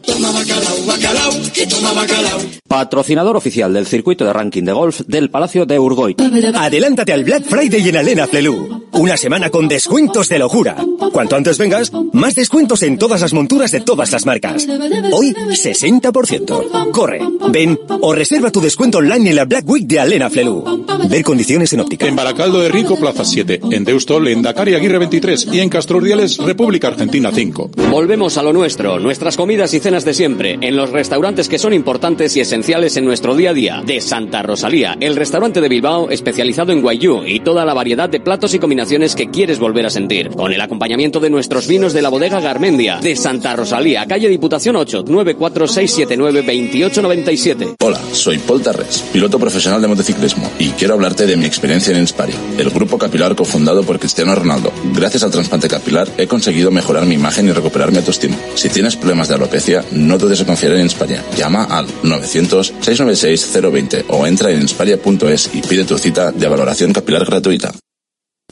Patrocinador oficial del circuito de ranking de golf del Palacio de Urgoy. Adelántate al Black Friday en Alena Flelu. Una semana con descuentos de locura. Cuanto antes vengas, más descuentos en todas las monturas de todas las marcas. Hoy, 60%. Corre, ven o reserva tu descuento online en la Black Week de Alena Flelu. Ver condiciones en óptica. En Baracaldo de Rico, Plaza 7. En Deustol, en Dakar y Aguirre 23. Y en Castro Urdiales, República Argentina 5. Volvemos a lo nuestro, nuestras comidas y cenas de siempre, en los restaurantes que son importantes y esenciales en nuestro día a día. De Santa Rosalía, el restaurante de Bilbao especializado en guayú y toda la variedad de platos y combinaciones que quieres volver a sentir. Con el acompañamiento de nuestros vinos de la bodega Garmendia. De Santa Rosalía, calle Diputación 8, 94679 2897. Hola, soy Paul Tarres, piloto profesional de motociclismo y quiero hablarte de mi experiencia en Inspire, el grupo capilar cofundado por Cristiano Ronaldo. Gracias al trasplante capilar he conseguido mejorar mi imagen y recuperar mi autoestima. Si tienes problemas de alopecia, no dudes en confiar en Inspire. Llama al 900-696-020 o entra en inspire.es y pide tu cita de valoración capilar gratuita.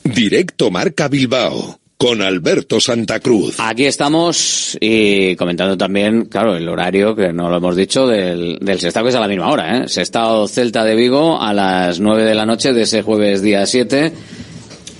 Directo Marca Bilbao con Alberto Santa Cruz. Aquí estamos y comentando también, claro, el horario, que no lo hemos dicho, del, del Sestao, que es a la misma hora, ¿eh? Sestao Celta de Vigo a las 9 de la noche de ese jueves día 7.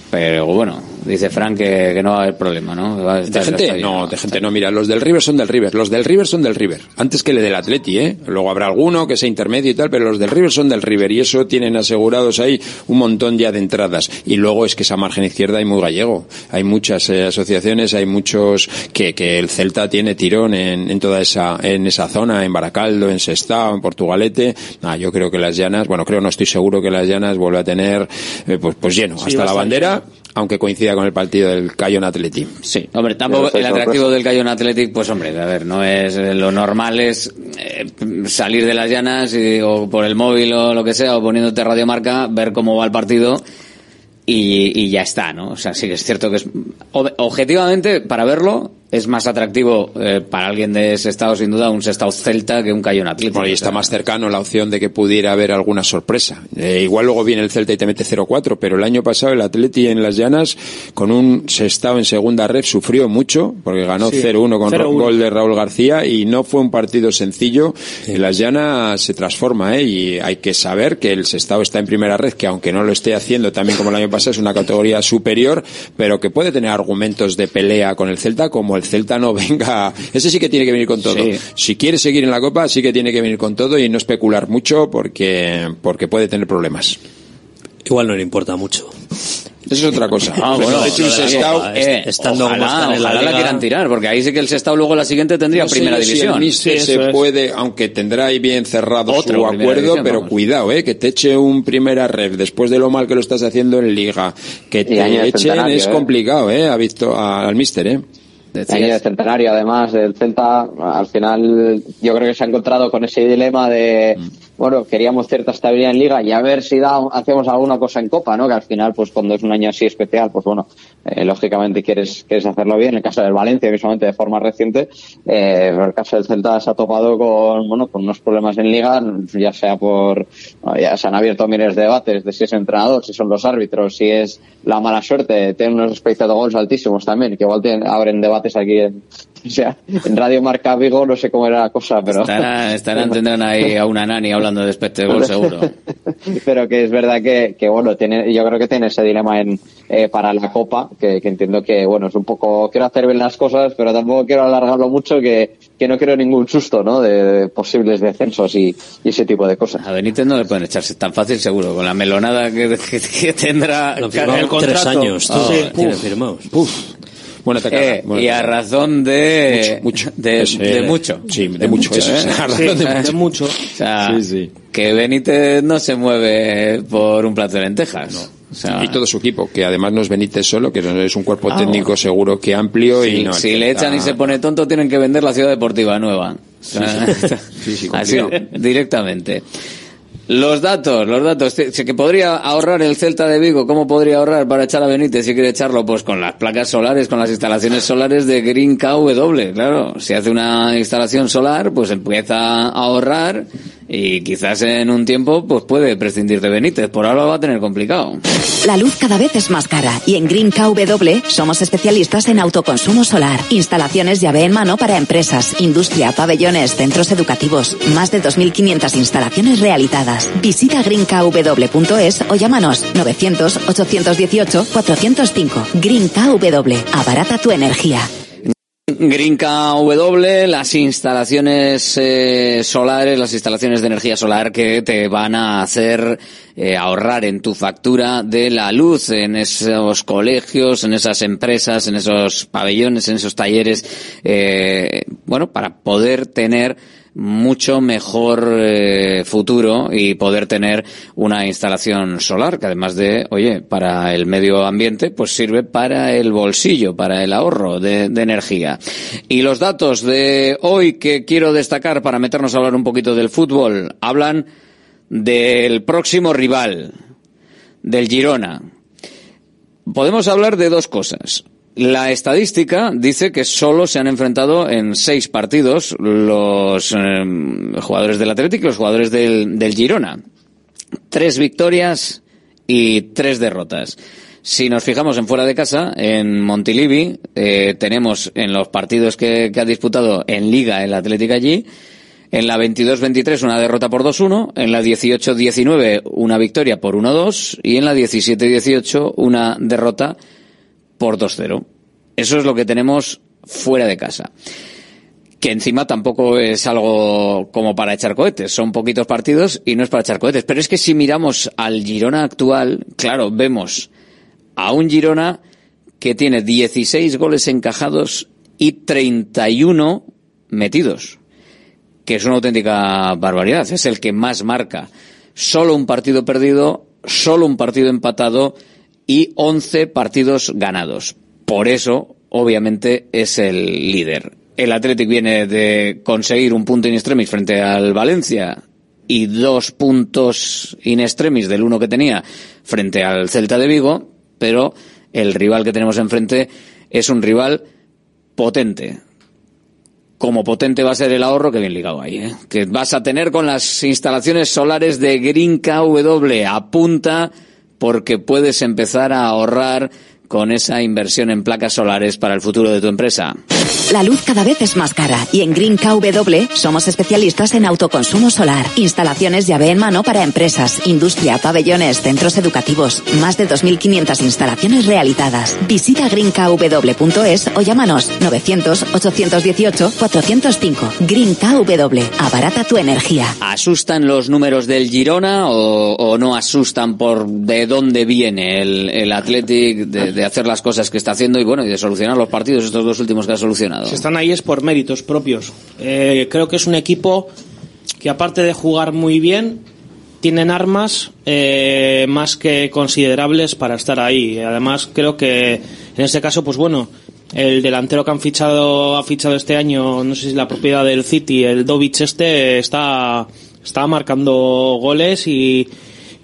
Pero bueno, dice Frank que, que no va a haber problema, ¿no? Va a De estar- gente, está lleno. no, de gente no. Mira, los del River son del River. Los del River son del River. Antes que el del Atleti, ¿eh? Luego habrá alguno que sea intermedio y tal, pero los del River son del River. Y eso tienen asegurados ahí un montón ya de entradas. Y luego es que esa margen izquierda hay muy gallego. Hay muchas eh, asociaciones, hay muchos que, que el Celta tiene tirón en, en toda esa, en esa zona, en Baracaldo, en Sestao, en Portugalete. Ah, yo creo que las llanas, bueno, creo, no estoy seguro que las llanas vuelva a tener, eh, pues, pues lleno, Sí, hasta la bandera, aunque coincida con el partido del Cayon Atleti. Sí, hombre, tampoco el atractivo del Cayón Athletic, pues hombre, a ver, no es eh, lo normal es eh, salir de las llanas y, o por el móvil o lo que sea, o poniéndote radiomarca, ver cómo va el partido y, y ya está, ¿no? O sea, sí que es cierto que es ob- objetivamente para verlo es más atractivo eh, para alguien de ese estado sin duda un Sestao Celta que un Cayón Athletic. Bueno, y está más cercano la opción de que pudiera haber alguna sorpresa. Eh, igual luego viene el Celta y te mete 0-4, pero el año pasado el Atleti en las llanas, con un sextado en segunda red, sufrió mucho, porque ganó Sí, 0-1 con 0-1. gol de Raúl García y no fue un partido sencillo. En las llanas se transforma, ¿eh? Y hay que saber que el sextado está en primera red, que aunque no lo esté haciendo también como el año pasado, es una categoría superior, pero que puede tener argumentos de pelea con el Celta, como el Celta no venga. Ese sí que tiene que venir con todo. Sí. Si quiere seguir en la Copa, sí que tiene que venir con todo y no especular mucho porque, porque puede tener problemas. Igual no le importa mucho. Eso es otra cosa. [laughs] Ah, bueno, De hecho, Sestao- eh, estando como ojalá, en la ojalá la quieran tirar, porque ahí sí que el Sestao luego la siguiente tendría No primera si división. el Sí, se puede, aunque tendrá ahí bien cerrado Otro, su acuerdo, división, pero vamos. cuidado, eh, que te eche un primera red después de lo mal que lo estás haciendo en liga, que te echen es eh. complicado, eh, ha visto al míster, eh. Año de centenario además del Celta al final yo creo que se ha encontrado con ese dilema de Mm. Bueno queríamos cierta estabilidad en liga y a ver si da, hacemos alguna cosa en copa no que al final pues cuando es un año así especial pues bueno eh, lógicamente quieres quieres hacerlo bien. En el caso del Valencia mismamente de forma reciente eh, pero el caso del Celta se ha topado con bueno con unos problemas en liga ya sea por ya se han abierto miles de debates de si es entrenador si son los árbitros si es la mala suerte tienen unos expected goals altísimos también que igual tienen, abren debates aquí en, [laughs] o sea, en Radio Marca Vigo no sé cómo era la cosa pero Estarán, estarán, [laughs] tendrán ahí a una nani hablando de espectáculo seguro. [laughs] pero que es verdad que, que bueno tiene yo creo que tiene ese dilema en eh, para la copa que, que entiendo que bueno es un poco quiero hacer bien las cosas pero tampoco quiero alargarlo mucho que, que no quiero ningún susto no de, de posibles descensos y, y ese tipo de cosas A Benítez no le pueden echarse tan fácil seguro, con la melonada que, que- que tendrá Lo el contrato. tres años. Ah, Sí, tiene uf. firmados. Buena tacada, Eh, buena y a razón de Mucho, mucho. de, eh, mucho sí, de mucho, eso, ¿eh? [laughs] sí, a razón Sí, de mucho. o sea, Sí, sí. que Benítez no se mueve por un plato de lentejas O sea, y todo su equipo, que además no es Benítez solo, que es un cuerpo Ah, técnico bueno. seguro que amplio si, y no. si le echan y se pone tonto tienen que vender la ciudad deportiva nueva O sea, [laughs] Sí, sí, así directamente los datos, los datos. Que podría ahorrar el Celta de Vigo, ¿cómo podría ahorrar para echar a Benítez si quiere echarlo? Pues con las placas solares, con las instalaciones solares de Green KW, claro. Si hace una instalación solar, pues empieza a ahorrar y quizás en un tiempo pues puede prescindir de Benítez. Por ahora lo va a tener complicado. La luz cada vez es más cara y en Green KW somos especialistas en autoconsumo solar, instalaciones llave en mano para empresas, industria, pabellones, centros educativos, más de 2.500 instalaciones realizadas. Visita greenkw.es o llámanos 900-818-405. Green KW, abarata tu energía. Green KW, las instalaciones eh, solares, las instalaciones de energía solar que te van a hacer eh, ahorrar en tu factura de la luz en esos colegios, en esas empresas, en esos pabellones, en esos talleres, eh, bueno, para poder tener mucho mejor eh, futuro y poder tener una instalación solar que además de, oye, para el medio ambiente, pues sirve para el bolsillo, para el ahorro de, de energía. Y los datos de hoy que quiero destacar para meternos a hablar un poquito del fútbol, hablan del próximo rival, del Girona. Podemos hablar de dos cosas. La estadística dice que solo se han enfrentado en seis partidos los eh, jugadores del Atlético y los jugadores del, del Girona. Tres victorias y tres derrotas. Si nos fijamos en fuera de casa, en Montilivi, eh, tenemos en los partidos que, que, ha disputado en Liga el Atlético allí, en la 22-23 una derrota por 2-1, en la 18-19 una victoria por 1-2 y en la 17-18 una derrota por 2-0. Eso es lo que tenemos fuera de casa. Que encima tampoco es algo como para echar cohetes. Son poquitos partidos y no es para echar cohetes. Pero es que si miramos al Girona actual, claro, vemos a un Girona que tiene 16 goles encajados y 31 metidos. Que es una auténtica barbaridad. Es el que más marca. Solo un partido perdido, solo un partido empatado y 11 partidos ganados por eso, obviamente, es el líder. El Athletic viene de conseguir un punto in extremis frente al Valencia y dos puntos in extremis del uno que tenía frente al Celta de Vigo, pero el rival que tenemos enfrente es un rival potente. Como potente va a ser el ahorro que bien ligado ahí, ¿eh? que vas a tener con las instalaciones solares de Green KW. Apunta porque puedes empezar a ahorrar con esa inversión en placas solares para el futuro de tu empresa. La luz cada vez es más cara y en Green KW somos especialistas en autoconsumo solar, instalaciones llave en mano para empresas, industria, pabellones, centros educativos, más de 2.500 instalaciones realizadas. Visita greenkw.es o llámanos 900-818-405. Green KW, abarata tu energía. ¿Asustan los números del Girona o, o no asustan por de dónde viene el, el Athletic de, de hacer las cosas que está haciendo y bueno, y de solucionar los partidos estos dos últimos que ha solucionado? Si están ahí es por méritos propios. Eh, creo que es un equipo que aparte de jugar muy bien, tienen armas eh, más que considerables para estar ahí. Además, creo que en este caso, pues bueno, el delantero que han fichado, ha fichado este año, no sé si es la propiedad del City, el Dovic este, está, está marcando goles y,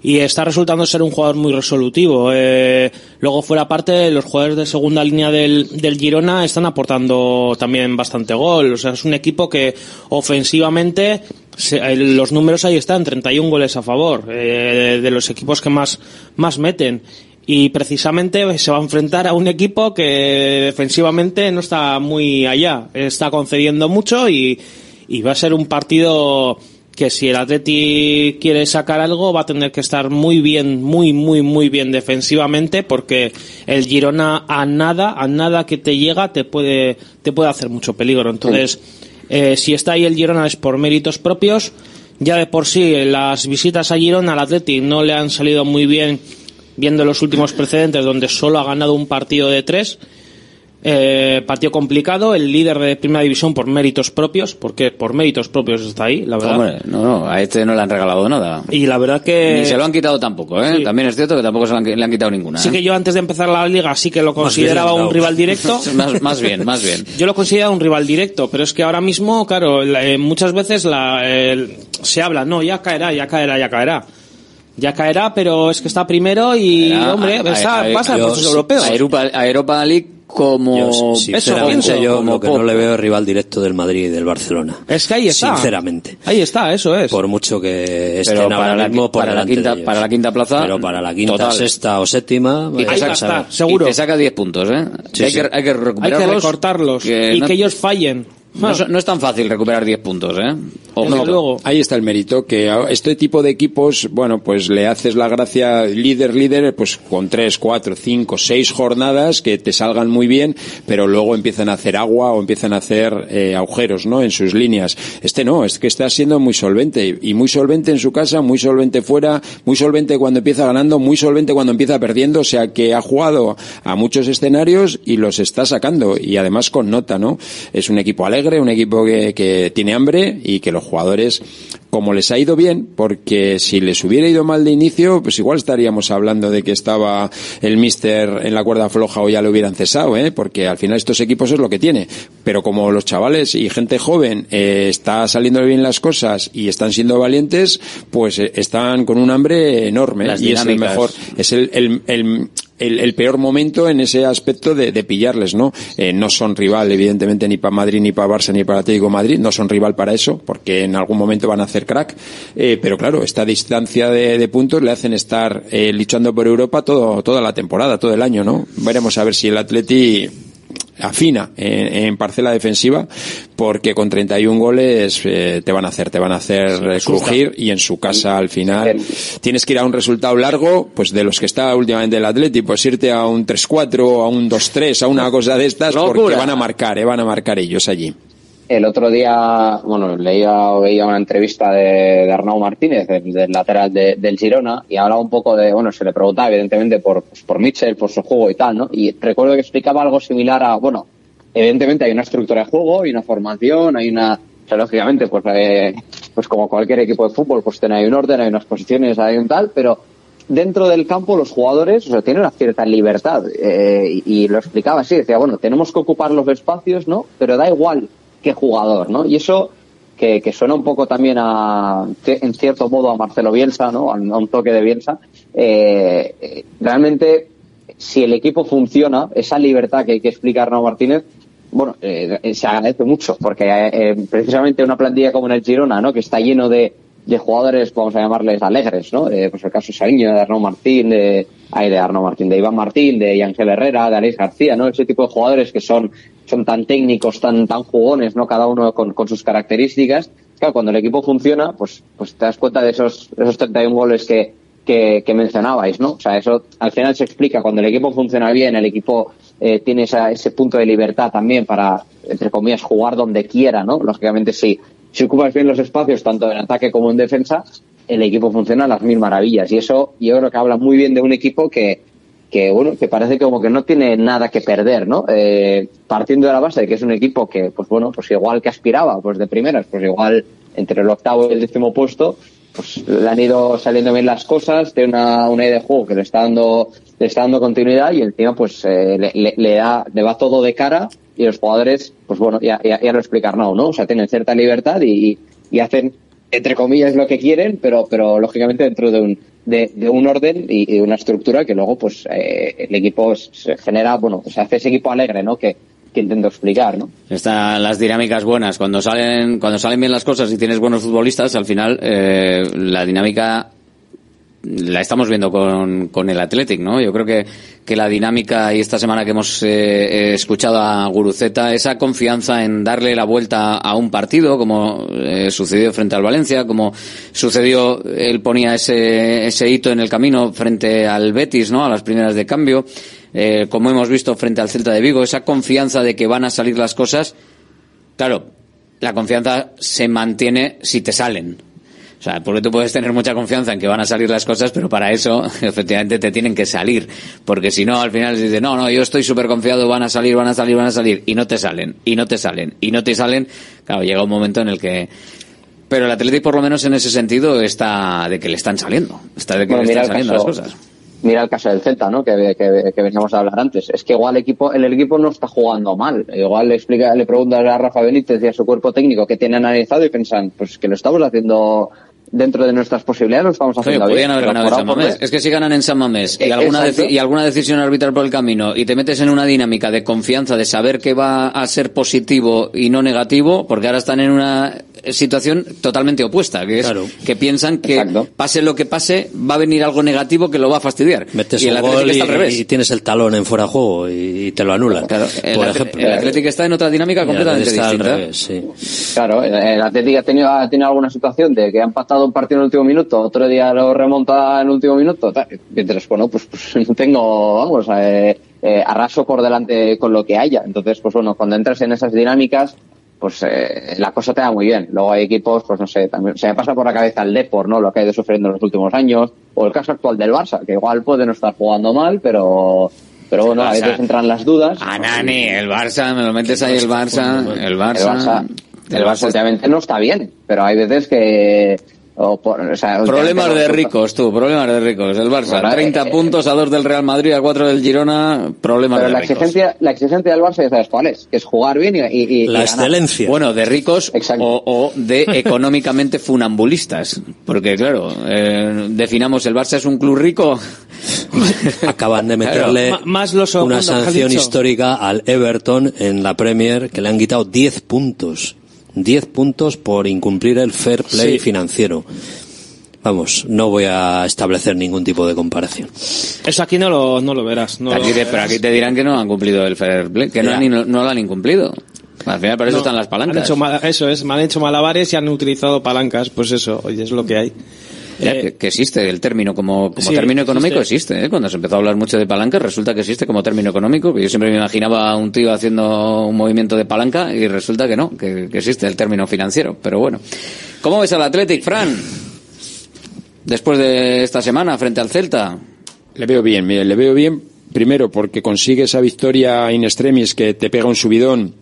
y está resultando ser un jugador muy resolutivo. Eh, luego fuera parte, los jugadores de segunda línea del, del Girona están aportando también bastante gol. O sea, es un equipo que ofensivamente se, los números ahí están, 31 goles a favor, eh, de los equipos que más, más meten. Y precisamente se va a enfrentar a un equipo que defensivamente no está muy allá, está concediendo mucho y, y va a ser un partido que si el Atleti quiere sacar algo va a tener que estar muy bien, muy, muy, muy bien defensivamente porque el Girona a nada, a nada que te llega te puede, te puede hacer mucho peligro. Entonces, eh, si está ahí el Girona es por méritos propios. Ya de por sí las visitas a Girona al Atleti no le han salido muy bien viendo los últimos precedentes donde solo ha ganado un partido de tres. Eh, partido complicado, el líder de primera división por méritos propios, porque por méritos propios está ahí, la verdad. Hombre, no, no, a este no le han regalado nada. Y la verdad que... Ni se lo han quitado tampoco, ¿eh? Sí. También es cierto que tampoco se le han, le han quitado ninguna. Sí ¿eh? que yo antes de empezar la liga sí que lo consideraba bien, un no. rival directo. [laughs] más, más bien, más bien. [laughs] Yo lo consideraba un rival directo, pero es que ahora mismo, claro, la- eh, muchas veces la, se habla, no, ya caerá, ya caerá, ya caerá. Ya caerá, pero es que está primero y, Era- hombre, a- está- a- pasa a- por los europeos. A Europa, a Europa League como... Yo, sinceramente, pienso, yo como lo que poco. no le veo es rival directo del Madrid y del Barcelona. Es que ahí está. Sinceramente. Ahí está, eso es. Por mucho que estén Pero ahora para la, mismo por para, la quinta, de ellos. para la quinta plaza... Pero para la quinta, total. sexta o séptima, Y te vaya saca- seguro. Y te saca 10 puntos, ¿eh? Sí, hay, sí. Que, hay que Hay recuperarlos. que recortarlos y no- que ellos fallen. No, es- no es tan fácil recuperar 10 puntos, ¿eh? Desde Ojo. luego. Ahí está el mérito, que a este tipo de equipos, bueno, pues le haces la gracia líder, líder, pues con tres, cuatro, cinco, seis jornadas que te salgan muy bien, pero luego empiezan a hacer agua o empiezan a hacer eh, agujeros, ¿no? En sus líneas. Este no, es que está siendo muy solvente y muy solvente en su casa, muy solvente fuera, muy solvente cuando empieza ganando, muy solvente cuando empieza perdiendo, o sea que ha jugado a muchos escenarios y los está sacando y además con nota, ¿no? Es un equipo alegre alegre, un equipo que, que tiene hambre y que los jugadores como les ha ido bien, porque si les hubiera ido mal de inicio, pues igual estaríamos hablando de que estaba el mister en la cuerda floja o ya lo hubieran cesado, ¿eh? porque al final estos equipos es lo que tiene. Pero como los chavales y gente joven eh, está saliendo bien las cosas y están siendo valientes, pues eh, están con un hambre enorme Las y es el mejor, es el, el, el, el, el peor momento en ese aspecto de, de pillarles, ¿no? Eh, no son rival, evidentemente, ni para Madrid, ni para Barça, ni para Atlético Madrid, no son rival para eso, porque en algún momento van a hacer crack, eh, pero claro, esta distancia de, de puntos le hacen estar eh, luchando por Europa todo, toda la temporada, todo el año, ¿no? Veremos a ver si el Atleti afina en, en parcela defensiva porque con 31 goles eh, te van a hacer te van a hacer crujir y en su casa al final tienes que ir a un resultado largo pues de los que está últimamente el Atleti pues irte a un 3-4 a un 2-3 a una cosa de estas porque van a marcar eh, van a marcar ellos allí El otro día, bueno, leía o veía una entrevista de, de Arnau Martínez, del, lateral de- del Girona, y hablaba un poco de, bueno, se le preguntaba evidentemente por, pues, por Mitchell, por su juego y tal, ¿no? Y recuerdo que explicaba algo similar a, bueno, evidentemente hay una estructura de juego, hay una formación, hay una, o sea, lógicamente, pues, eh, pues como cualquier equipo de fútbol, pues tiene un orden, hay unas posiciones, hay un tal, pero dentro del campo los jugadores o sea, tienen una cierta libertad eh, y, y lo explicaba así, decía, bueno, tenemos que ocupar los espacios, ¿no? Pero da igual qué jugador, ¿no? Y eso que, que suena un poco también a, en cierto modo a Marcelo Bielsa, ¿no? A, a un toque de Bielsa. Eh, eh, realmente, si el equipo funciona, esa libertad que hay que explicar Arnau Martínez, bueno, eh, se agradece mucho, porque eh, precisamente una plantilla como en el Girona, ¿no? Que está lleno de, de jugadores, vamos a llamarles alegres, ¿no? Eh, pues el caso de Sariño, de Arnau Martín, de, ay, de Arnau Martín, de Iván Martín, de Ángel Herrera, de Alex García, ¿no? Ese tipo de jugadores que son, son tan técnicos, tan, tan jugones, ¿no? Cada uno con, con sus características. Claro, cuando el equipo funciona, pues, pues te das cuenta de esos, esos 31 goles que, que, que mencionabais, ¿no? O sea, eso al final se explica. Cuando el equipo funciona bien, el equipo eh, tiene esa, ese punto de libertad también para, entre comillas, jugar donde quiera, ¿no? Lógicamente, si, si ocupas bien los espacios, tanto en ataque como en defensa, el equipo funciona a las mil maravillas. Y eso yo creo que habla muy bien de un equipo que, que bueno, que parece como que no tiene nada que perder, ¿no? Eh, partiendo de la base de que es un equipo que, pues bueno, pues igual que aspiraba, pues de primeras, pues igual entre el octavo y el décimo puesto, pues le han ido saliendo bien las cosas, tiene una, una idea de juego que le está dando, le está dando continuidad y encima pues eh, le, da, le va todo de cara y los jugadores, pues bueno, ya, ya, ya lo explicar no, ¿no? O sea, tienen cierta libertad y, y hacen entre comillas lo que quieren, pero, pero lógicamente dentro de un, de, de un orden y, una estructura que luego pues eh, el equipo se genera, bueno, se hace ese equipo alegre, ¿no? Que, que intento explicar, ¿no? Están las dinámicas buenas. Cuando salen, cuando salen bien las cosas y tienes buenos futbolistas, al final eh, la dinámica la estamos viendo con, con el Athletic, ¿no? Yo creo que, que la dinámica y esta semana que hemos eh, eh, escuchado a Guruceta, esa confianza en darle la vuelta a un partido, como eh, sucedió frente al Valencia, como sucedió, él ponía ese, ese hito en el camino frente al Betis, ¿no? A las primeras de cambio, eh, como hemos visto frente al Celta de Vigo, esa confianza de que van a salir las cosas, claro, la confianza se mantiene si te salen. O sea, porque tú puedes tener mucha confianza en que van a salir las cosas, pero para eso, [laughs] efectivamente, te tienen que salir. Porque si no, al final se dice, no, no, yo estoy súper confiado, van a salir, van a salir, van a salir, y no te salen, y no te salen, y no te salen. Claro, llega un momento en el que. Pero el Atlético, por lo menos en ese sentido, está de que le están saliendo. Está de que Bueno, le están saliendo caso- las cosas. Mira el caso del Celta, ¿no? Que, que, que veníamos a hablar antes. Es que igual el equipo, el equipo no está jugando mal. Igual le explica, le preguntas a Rafa Benítez y a su cuerpo técnico que tiene analizado y piensan, pues que lo estamos haciendo dentro de nuestras posibilidades, lo estamos Oye, haciendo podrían bien. haber ganado en San Mamés. Es que si ganan en San Mamés y Eh, alguna, y alguna decisión arbitral por el camino y te metes en una dinámica de confianza, de saber que va a ser positivo y no negativo, porque ahora están en una situación totalmente opuesta, que es que piensan que pase lo que pase, va a venir algo negativo que lo va a fastidiar. Metes y el Atlético está al revés. y tienes el talón en fuera de juego y, y te lo anulan. Claro, el, por ejemplo. el Atlético está en otra dinámica completamente distinta. revés, sí. Claro, el, Atlético ha tenido, ha tenido alguna situación de que han pactado un partido en el último minuto, otro día lo remonta en el último minuto, tal. mientras, bueno, pues, pues [laughs] no tengo, vamos, eh, eh, arraso por delante con lo que haya. Entonces, pues bueno, cuando entras en esas dinámicas, pues eh, la cosa te da muy bien. Luego hay equipos, pues no sé, también se me pasa por la cabeza el Depor, ¿no? Lo que ha ido sufriendo en los últimos años, o el caso actual del Barça, que igual puede no estar jugando mal, pero Pero bueno, a Barça. veces entran las dudas. A Nani, el Barça, me lo metes ahí el Barça, el El Barça. Barça, el Barça últimamente no está bien, pero hay veces que... o por- o sea, Problemas de ricos, tú, problemas de ricos. El Barça, Bueno, 30 eh, puntos a 2 del Real Madrid, a 4 del Girona, problemas Pero de la ricos. exigencia, la exigencia del Barça ya sabes cuál es, que es jugar bien y, y- y- y ganar. Bueno, de ricos o, o de [laughs] económicamente funambulistas. Porque, claro, eh, definamos el Barça es un club rico. [laughs] Acaban de Claro. meterle Ma- más lo segundo una sanción histórica al Everton en la Premier que le han quitado 10 puntos. 10 puntos por incumplir el fair play Sí. financiero. Vamos, no voy a establecer ningún tipo de comparación. Eso aquí no lo, no lo verás. No Aquí lo te- verás. pero aquí te dirán que no han cumplido el fair play, que no, Ya. han, no, no lo han incumplido. Al final, para eso No, están las han palancas. hecho mala- eso es, me han hecho malabares y han utilizado palancas. Pues eso, oye, es lo que hay. Ya, que, existe el término como, como Sí, término económico existe. existe, ¿eh? cuando se empezó a hablar mucho de palancas resulta que existe como término económico yo siempre me imaginaba a un tío haciendo un movimiento de palanca y resulta que no que, que existe el término financiero pero bueno ¿cómo ves al Athletic Fran? después de esta semana frente al Celta Le veo bien, mire, le veo bien primero porque consigue esa victoria in extremis que te pega un subidón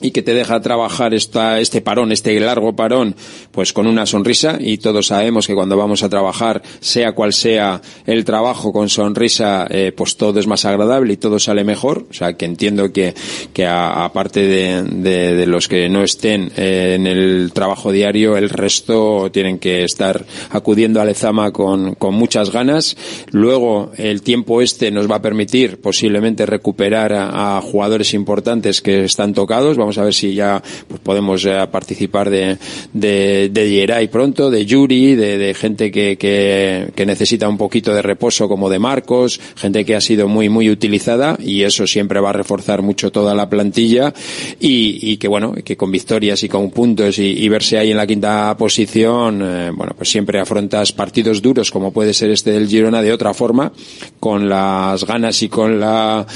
y que te deja trabajar esta, este parón, este largo parón, pues con una sonrisa y todos sabemos que cuando vamos a trabajar, sea cual sea el trabajo con sonrisa, eh, pues todo es más agradable y todo sale mejor. O sea, que entiendo que, que aparte de, de- los que no estén eh, en el trabajo diario, el resto tienen que estar acudiendo a Lezama con, con muchas ganas. Luego, el tiempo este nos va a permitir posiblemente recuperar a, jugadores importantes que están tocados. A ver si ya pues, podemos eh, participar de, de, de Yeray pronto, de Yuri, de, gente que, que, necesita un poquito de reposo como de Marcos, gente que ha sido muy, muy utilizada y eso siempre va a reforzar mucho toda la plantilla y, que bueno, que con victorias y con puntos y, y verse ahí en la quinta posición, eh, bueno, pues siempre afrontas partidos duros como puede ser este del Girona de otra forma, con las ganas y con la,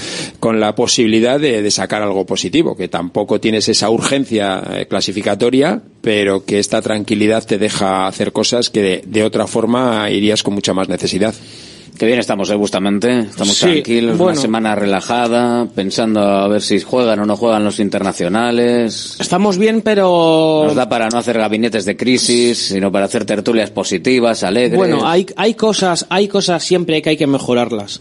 con la posibilidad de, de sacar algo positivo, que tampoco tienes esa urgencia eh, clasificatoria, pero que esta tranquilidad te deja hacer cosas que de, de otra forma irías con mucha más necesidad. que bien estamos eh, Bustamante estamos Sí, tranquilos bueno. una semana relajada pensando a ver si juegan o no juegan los internacionales Estamos bien, pero... nos da para no hacer gabinetes de crisis sino para hacer tertulias positivas alegres Bueno, hay, hay cosas, hay cosas siempre que hay que mejorarlas.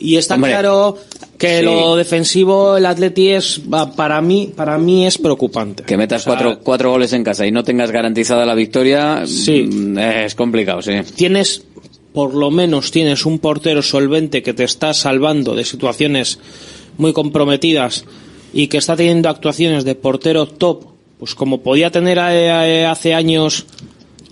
Y está Hombre, claro que sí. lo defensivo, el Atleti es, para mí, para mí es preocupante. Que metas cuatro, cuatro goles en casa y no tengas garantizada la victoria mm, es complicado, sí. Tienes, por lo menos tienes un portero solvente que te está salvando de situaciones muy comprometidas y que está teniendo actuaciones de portero top, pues como podía tener hace años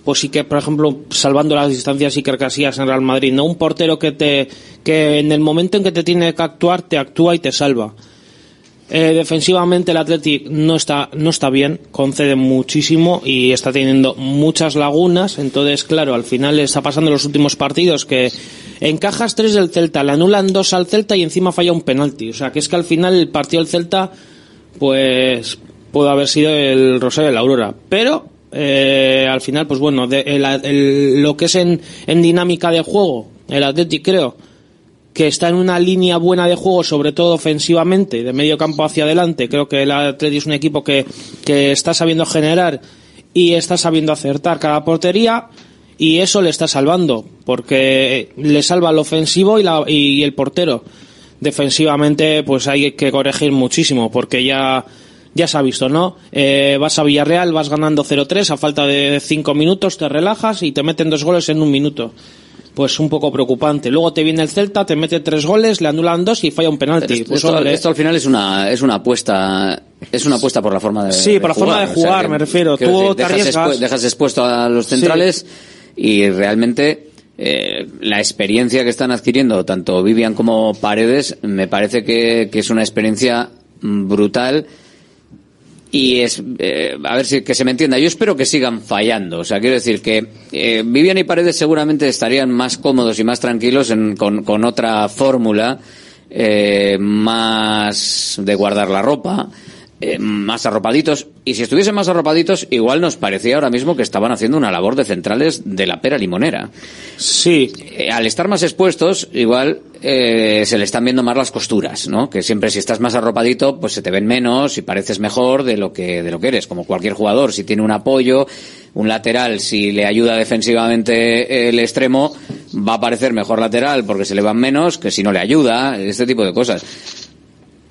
pues sí que, por ejemplo, salvando las distancias y Casillas en Real Madrid, no un portero que te que en el momento en que te tiene que actuar te actúa y te salva. Eh, defensivamente el Athletic no está no está bien, concede muchísimo y está teniendo muchas lagunas, entonces claro, al final está pasando los últimos partidos que encajas tres del Celta, le anulan dos al Celta y encima falla un penalti, o sea, que es que al final el partido del Celta pues pudo haber sido el Rosario de la Aurora, pero eh, al final, pues bueno, de- el- el- lo que es en, dinámica de juego, el Athletic creo que está en una línea buena de juego, sobre todo ofensivamente, de medio campo hacia adelante. Creo que el Athletic es un equipo que, que está sabiendo generar y está sabiendo acertar cada portería y eso le está salvando, porque le salva el ofensivo y, la, y el portero. Defensivamente, pues hay que corregir muchísimo, porque ya ya se ha visto, ¿no? Eh, vas a Villarreal, vas ganando 0-3 a falta de 5 minutos, te relajas y te meten dos goles en un minuto. Pues un poco preocupante. Luego te viene el Celta, te mete tres goles, le anulan dos y falla un penalti. Esto, Pues, esto- al final es una es una apuesta es una apuesta por la forma de Sí, por la forma de o sea, jugar, que- me refiero. Tú decir, te dejas, arriesgas. expu- dejas expuesto a los centrales y realmente eh, la experiencia que están adquiriendo tanto Vivian como Paredes me parece que, que es una experiencia mm, brutal y es eh, a ver si que se me entienda. Yo espero que sigan fallando. O sea quiero decir que eh, Vivian y Paredes seguramente estarían más cómodos y más tranquilos en- con, con otra fórmula eh, más de guardar la ropa eh, más arropaditos. Y si estuviesen más arropaditos, igual nos parecía ahora mismo que estaban haciendo una labor de centrales de la pera limonera. Sí. Eh, al estar más expuestos, igual eh, se le están viendo más las costuras, ¿no? Que siempre si estás más arropadito, pues se te ven menos y pareces mejor de lo que de lo que eres. Como cualquier jugador, si tiene un apoyo, un lateral, si le ayuda defensivamente el extremo, va a parecer mejor lateral porque se le van menos que si no le ayuda. Este tipo de cosas.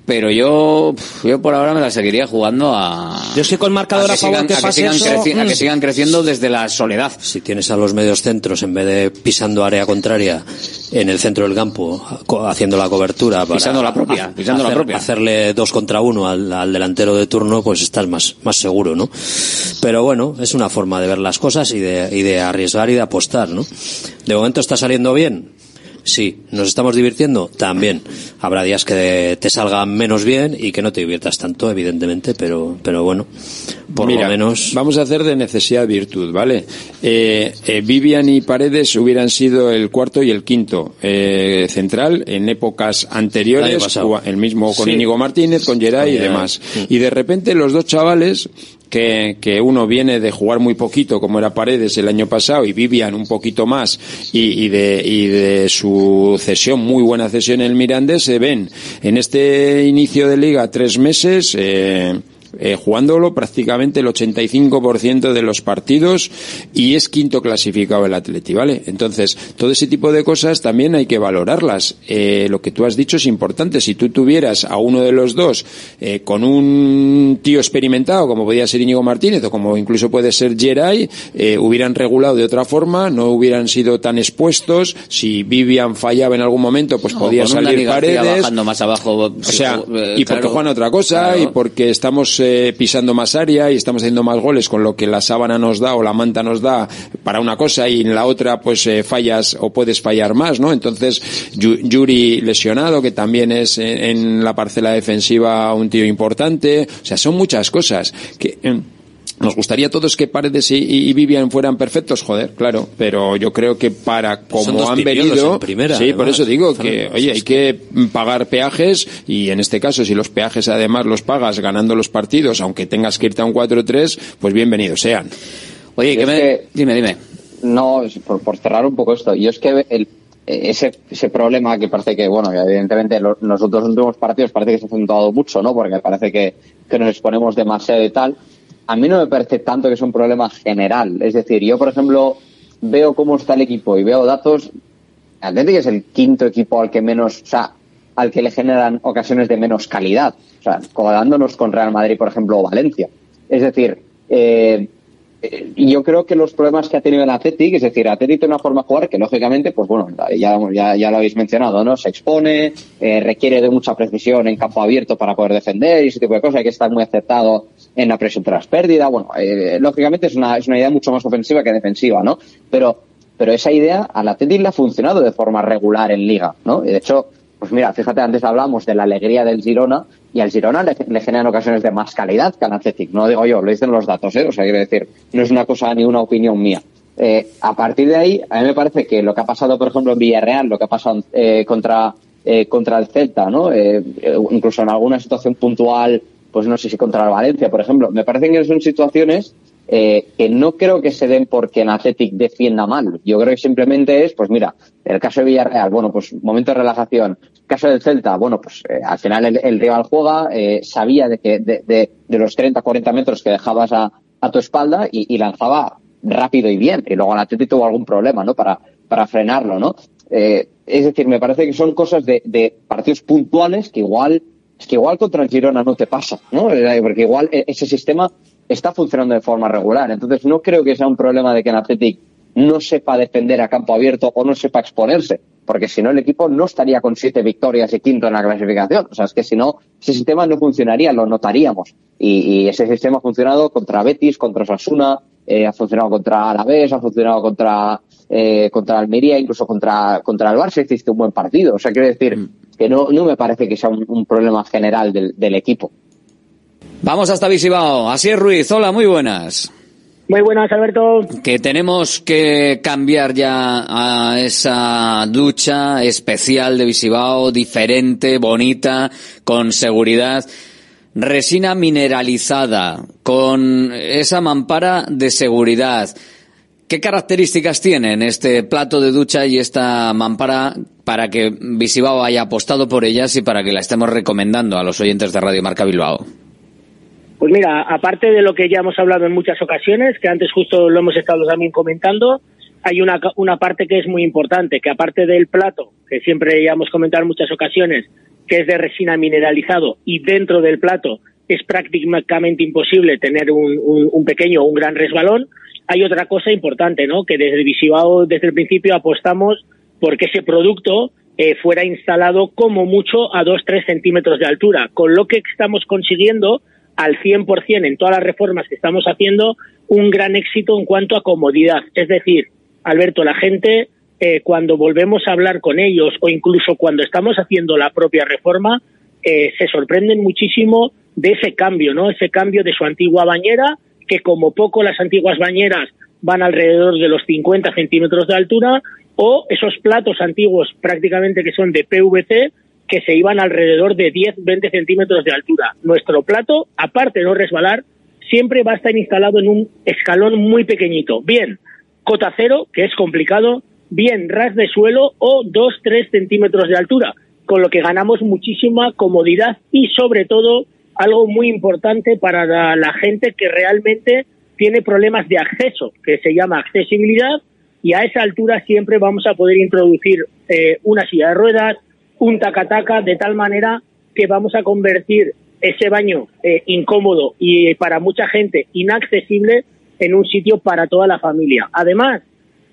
Pero yo, yo por ahora me la seguiría jugando a. Yo estoy con marcador a a, que favor sigan, que a que pase sigan eso. creci- a que Mm. sigan creciendo desde la soledad. Si tienes a los medios centros en vez de pisando área contraria en el centro del campo, haciendo la cobertura para Pisando la propia, pisando la propia. hacerle dos contra uno al, al delantero de turno, pues estás más, más seguro, ¿no? Pero bueno, es una forma de ver las cosas y de, y de arriesgar y de apostar, ¿no? De momento está saliendo bien. Sí, nos estamos divirtiendo también. Habrá días que te salgan menos bien y que no te diviertas tanto, evidentemente, pero, pero bueno, por Mira, lo menos. Vamos a hacer de necesidad virtud, ¿vale? Eh, eh, Vivian y Paredes hubieran sido el cuarto y el quinto eh, central en épocas anteriores, el mismo con Sí. Íñigo Martínez, con Geray y demás. Y de repente los dos chavales que, que uno viene de jugar muy poquito, como era Paredes el año pasado, y Vivian un poquito más, y, y de, y de su cesión, muy buena cesión en el Mirandés, se ven en este inicio de liga tres meses, eh, eh, jugándolo prácticamente el 85% de los partidos y es quinto clasificado el Atleti, ¿vale? Entonces, todo ese tipo de cosas también hay que valorarlas. Eh, lo que tú has dicho es importante. Si tú tuvieras a uno de los dos eh, con un tío experimentado, como podía ser Íñigo Martínez o como incluso puede ser Geray, eh, hubieran regulado de otra forma, no hubieran sido tan expuestos. Si Vivian fallaba en algún momento, pues podía con un salir paredes. bajando más abajo. O sea, eh, y porque claro. juegan otra cosa Claro. y porque estamos eh, pisando más área y estamos haciendo más goles con lo que la sábana nos da o la manta nos da para una cosa y en la otra pues eh, fallas o puedes fallar más, ¿no? Entonces, Yu- Yuri lesionado, que también es en, la parcela defensiva un tío importante. O sea, son muchas cosas que... eh, nos gustaría a todos que Paredes y, y Vivian fueran perfectos, joder, claro, pero yo creo que para Son como han venido, en primera, sí, por eso digo que, oye, hay que pagar peajes y en este caso si los peajes además los pagas ganando los partidos, aunque tengas que irte a un 4-3, pues bienvenidos sean. Oye, que- Dime, dime. No, por, por cerrar un poco esto. Yo es que el, ese, ese problema que parece que, bueno, evidentemente los, los otros últimos partidos parece que se ha acentuado mucho, ¿no? Porque parece que, que nos exponemos demasiado y tal. A mí no me parece tanto que es un problema general. Es decir, yo, por ejemplo, veo cómo está el equipo y veo datos. Atlético es el quinto equipo al que menos, o sea, al que le generan ocasiones de menos calidad. O sea, comparándonos con Real Madrid, por ejemplo, o Valencia. Es decir, eh, yo creo que los problemas que ha tenido el Athletic, es decir, Athletic tiene una forma de jugar que lógicamente, pues bueno, ya, ya, ya lo habéis mencionado, ¿no? Se expone, eh, requiere de mucha precisión en campo abierto para poder defender y ese tipo de cosas, hay que estar muy acertado en la presión tras pérdida, bueno, eh, lógicamente es una, es una idea mucho más ofensiva que defensiva, ¿no? Pero, pero esa idea al Athletic le ha funcionado de forma regular en liga, ¿no? Y de hecho, pues mira, fíjate, antes hablamos de la alegría del Girona y al Girona le, generan ocasiones de más calidad que al Athletic. No digo yo, lo dicen los datos, ¿eh? O sea, quiero decir, no es una cosa ni una opinión mía. Eh, a partir de ahí, a mí me parece que lo que ha pasado, por ejemplo, en Villarreal, lo que ha pasado eh, contra, eh, contra el Celta, ¿no? Eh, incluso en alguna situación puntual, pues no sé si contra el Valencia, por ejemplo, me parecen que son situaciones que no creo que se den porque el Athletic defienda mal. Yo creo que simplemente es, pues mira, el caso de Villarreal, bueno, pues momento de relajación. Caso del Celta, bueno, pues eh, al final el, rival juega, eh, sabía de que de, los 30, 40 metros que dejabas a, tu espalda y, lanzaba rápido y bien. Y luego el Athletic tuvo algún problema, ¿no? Para, para frenarlo, ¿no? Eh, es decir, me parece que son cosas de, de partidos puntuales que igual, es que igual contra el Girona no te pasa, ¿no? Porque igual e, ese sistema está funcionando de forma regular. Entonces no creo que sea un problema de que el Athletic no sepa defender a campo abierto o no sepa exponerse, porque si no el equipo no estaría con siete victorias y quinto en la clasificación. O sea, es que si no, ese sistema no funcionaría, lo notaríamos. Y, y ese sistema ha funcionado contra Betis, contra Osasuna, eh, ha funcionado contra Alavés, ha funcionado contra, eh, contra Almería, incluso contra, contra el Barça hiciste un buen partido. O sea, quiero decir que no, no me parece que sea un, un problema general del, del equipo. Vamos hasta Visibao. Así es, Ruiz. Hola, muy buenas. Muy buenas, Alberto. Que tenemos que cambiar ya a esa ducha especial de Visibao, diferente, bonita, con seguridad. resina mineralizada, con esa mampara de seguridad. ¿Qué características tienen este plato de ducha y esta mampara para que Visibao haya apostado por ellas y para que la estemos recomendando a los oyentes de Radio Marca Bilbao? Pues mira, aparte de lo que ya hemos hablado en muchas ocasiones, que antes justo lo hemos estado también comentando, hay una, una parte que es muy importante, que aparte del plato, que siempre ya hemos comentado en muchas ocasiones, que es de resina mineralizado y dentro del plato es prácticamente imposible tener un, un, pequeño o un gran resbalón, hay otra cosa importante, ¿no? Que desde Visibao, desde el principio, apostamos porque ese producto eh, fuera instalado como mucho a 2-3 centímetros de altura, con lo que estamos consiguiendo al 100% en todas las reformas que estamos haciendo un gran éxito en cuanto a comodidad. Es decir, Alberto, la gente eh, cuando volvemos a hablar con ellos o incluso cuando estamos haciendo la propia reforma, eh, se sorprenden muchísimo de ese cambio, ¿no? Ese cambio de su antigua bañera, que como poco las antiguas bañeras van alrededor de los 50 centímetros de altura, o esos platos antiguos prácticamente que son de PVC, que se iban alrededor de 10-20 centímetros de altura. Nuestro plato, aparte de no resbalar, siempre va a estar instalado en un escalón muy pequeñito. Bien, cota cero, que es complicado, bien ras de suelo o 2-3 centímetros de altura, con lo que ganamos muchísima comodidad y sobre todo algo muy importante para la, gente que realmente tiene problemas de acceso, que se llama accesibilidad, y a esa altura siempre vamos a poder introducir eh, una silla de ruedas, un tacataca, de tal manera que vamos a convertir ese baño eh, incómodo y para mucha gente inaccesible en un sitio para toda la familia. Además,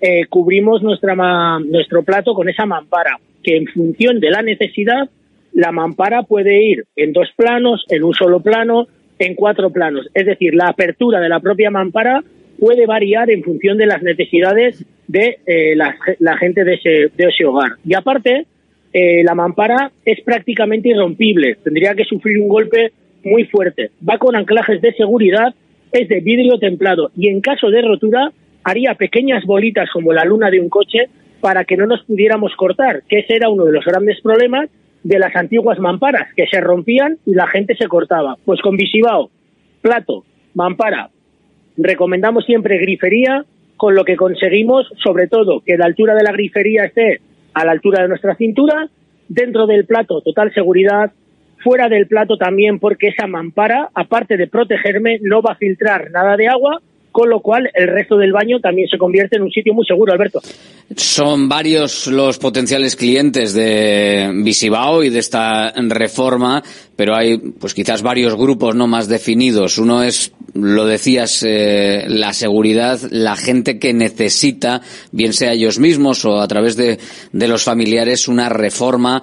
eh, cubrimos nuestra nuestro plato con esa mampara, que en función de la necesidad, la mampara puede ir en dos planos, en un solo plano, en cuatro planos. Es decir, la apertura de la propia mampara puede variar en función de las necesidades de eh, la, gente de ese, de ese hogar. Y aparte, eh, la mampara es prácticamente irrompible, tendría que sufrir un golpe muy fuerte. Va con anclajes de seguridad, es de vidrio templado y en caso de rotura haría pequeñas bolitas como la luna de un coche para que no nos pudiéramos cortar, que ese era uno de los grandes problemas de las antiguas mamparas, que se rompían y la gente se cortaba. Pues con Visibao, plato, mampara, recomendamos siempre grifería, con lo que conseguimos, sobre todo, que la altura de la grifería esté a la altura de nuestra cintura, dentro del plato total seguridad, fuera del plato también porque esa mampara, aparte de protegerme, no va a filtrar nada de agua, con lo cual el resto del baño también se convierte en un sitio muy seguro, Alberto. Son varios los potenciales clientes de Visibao y de esta reforma, pero hay pues quizás varios grupos no más definidos. Uno es, lo decías, eh, la seguridad, la gente que necesita, bien sea ellos mismos o a través de, de los familiares, una reforma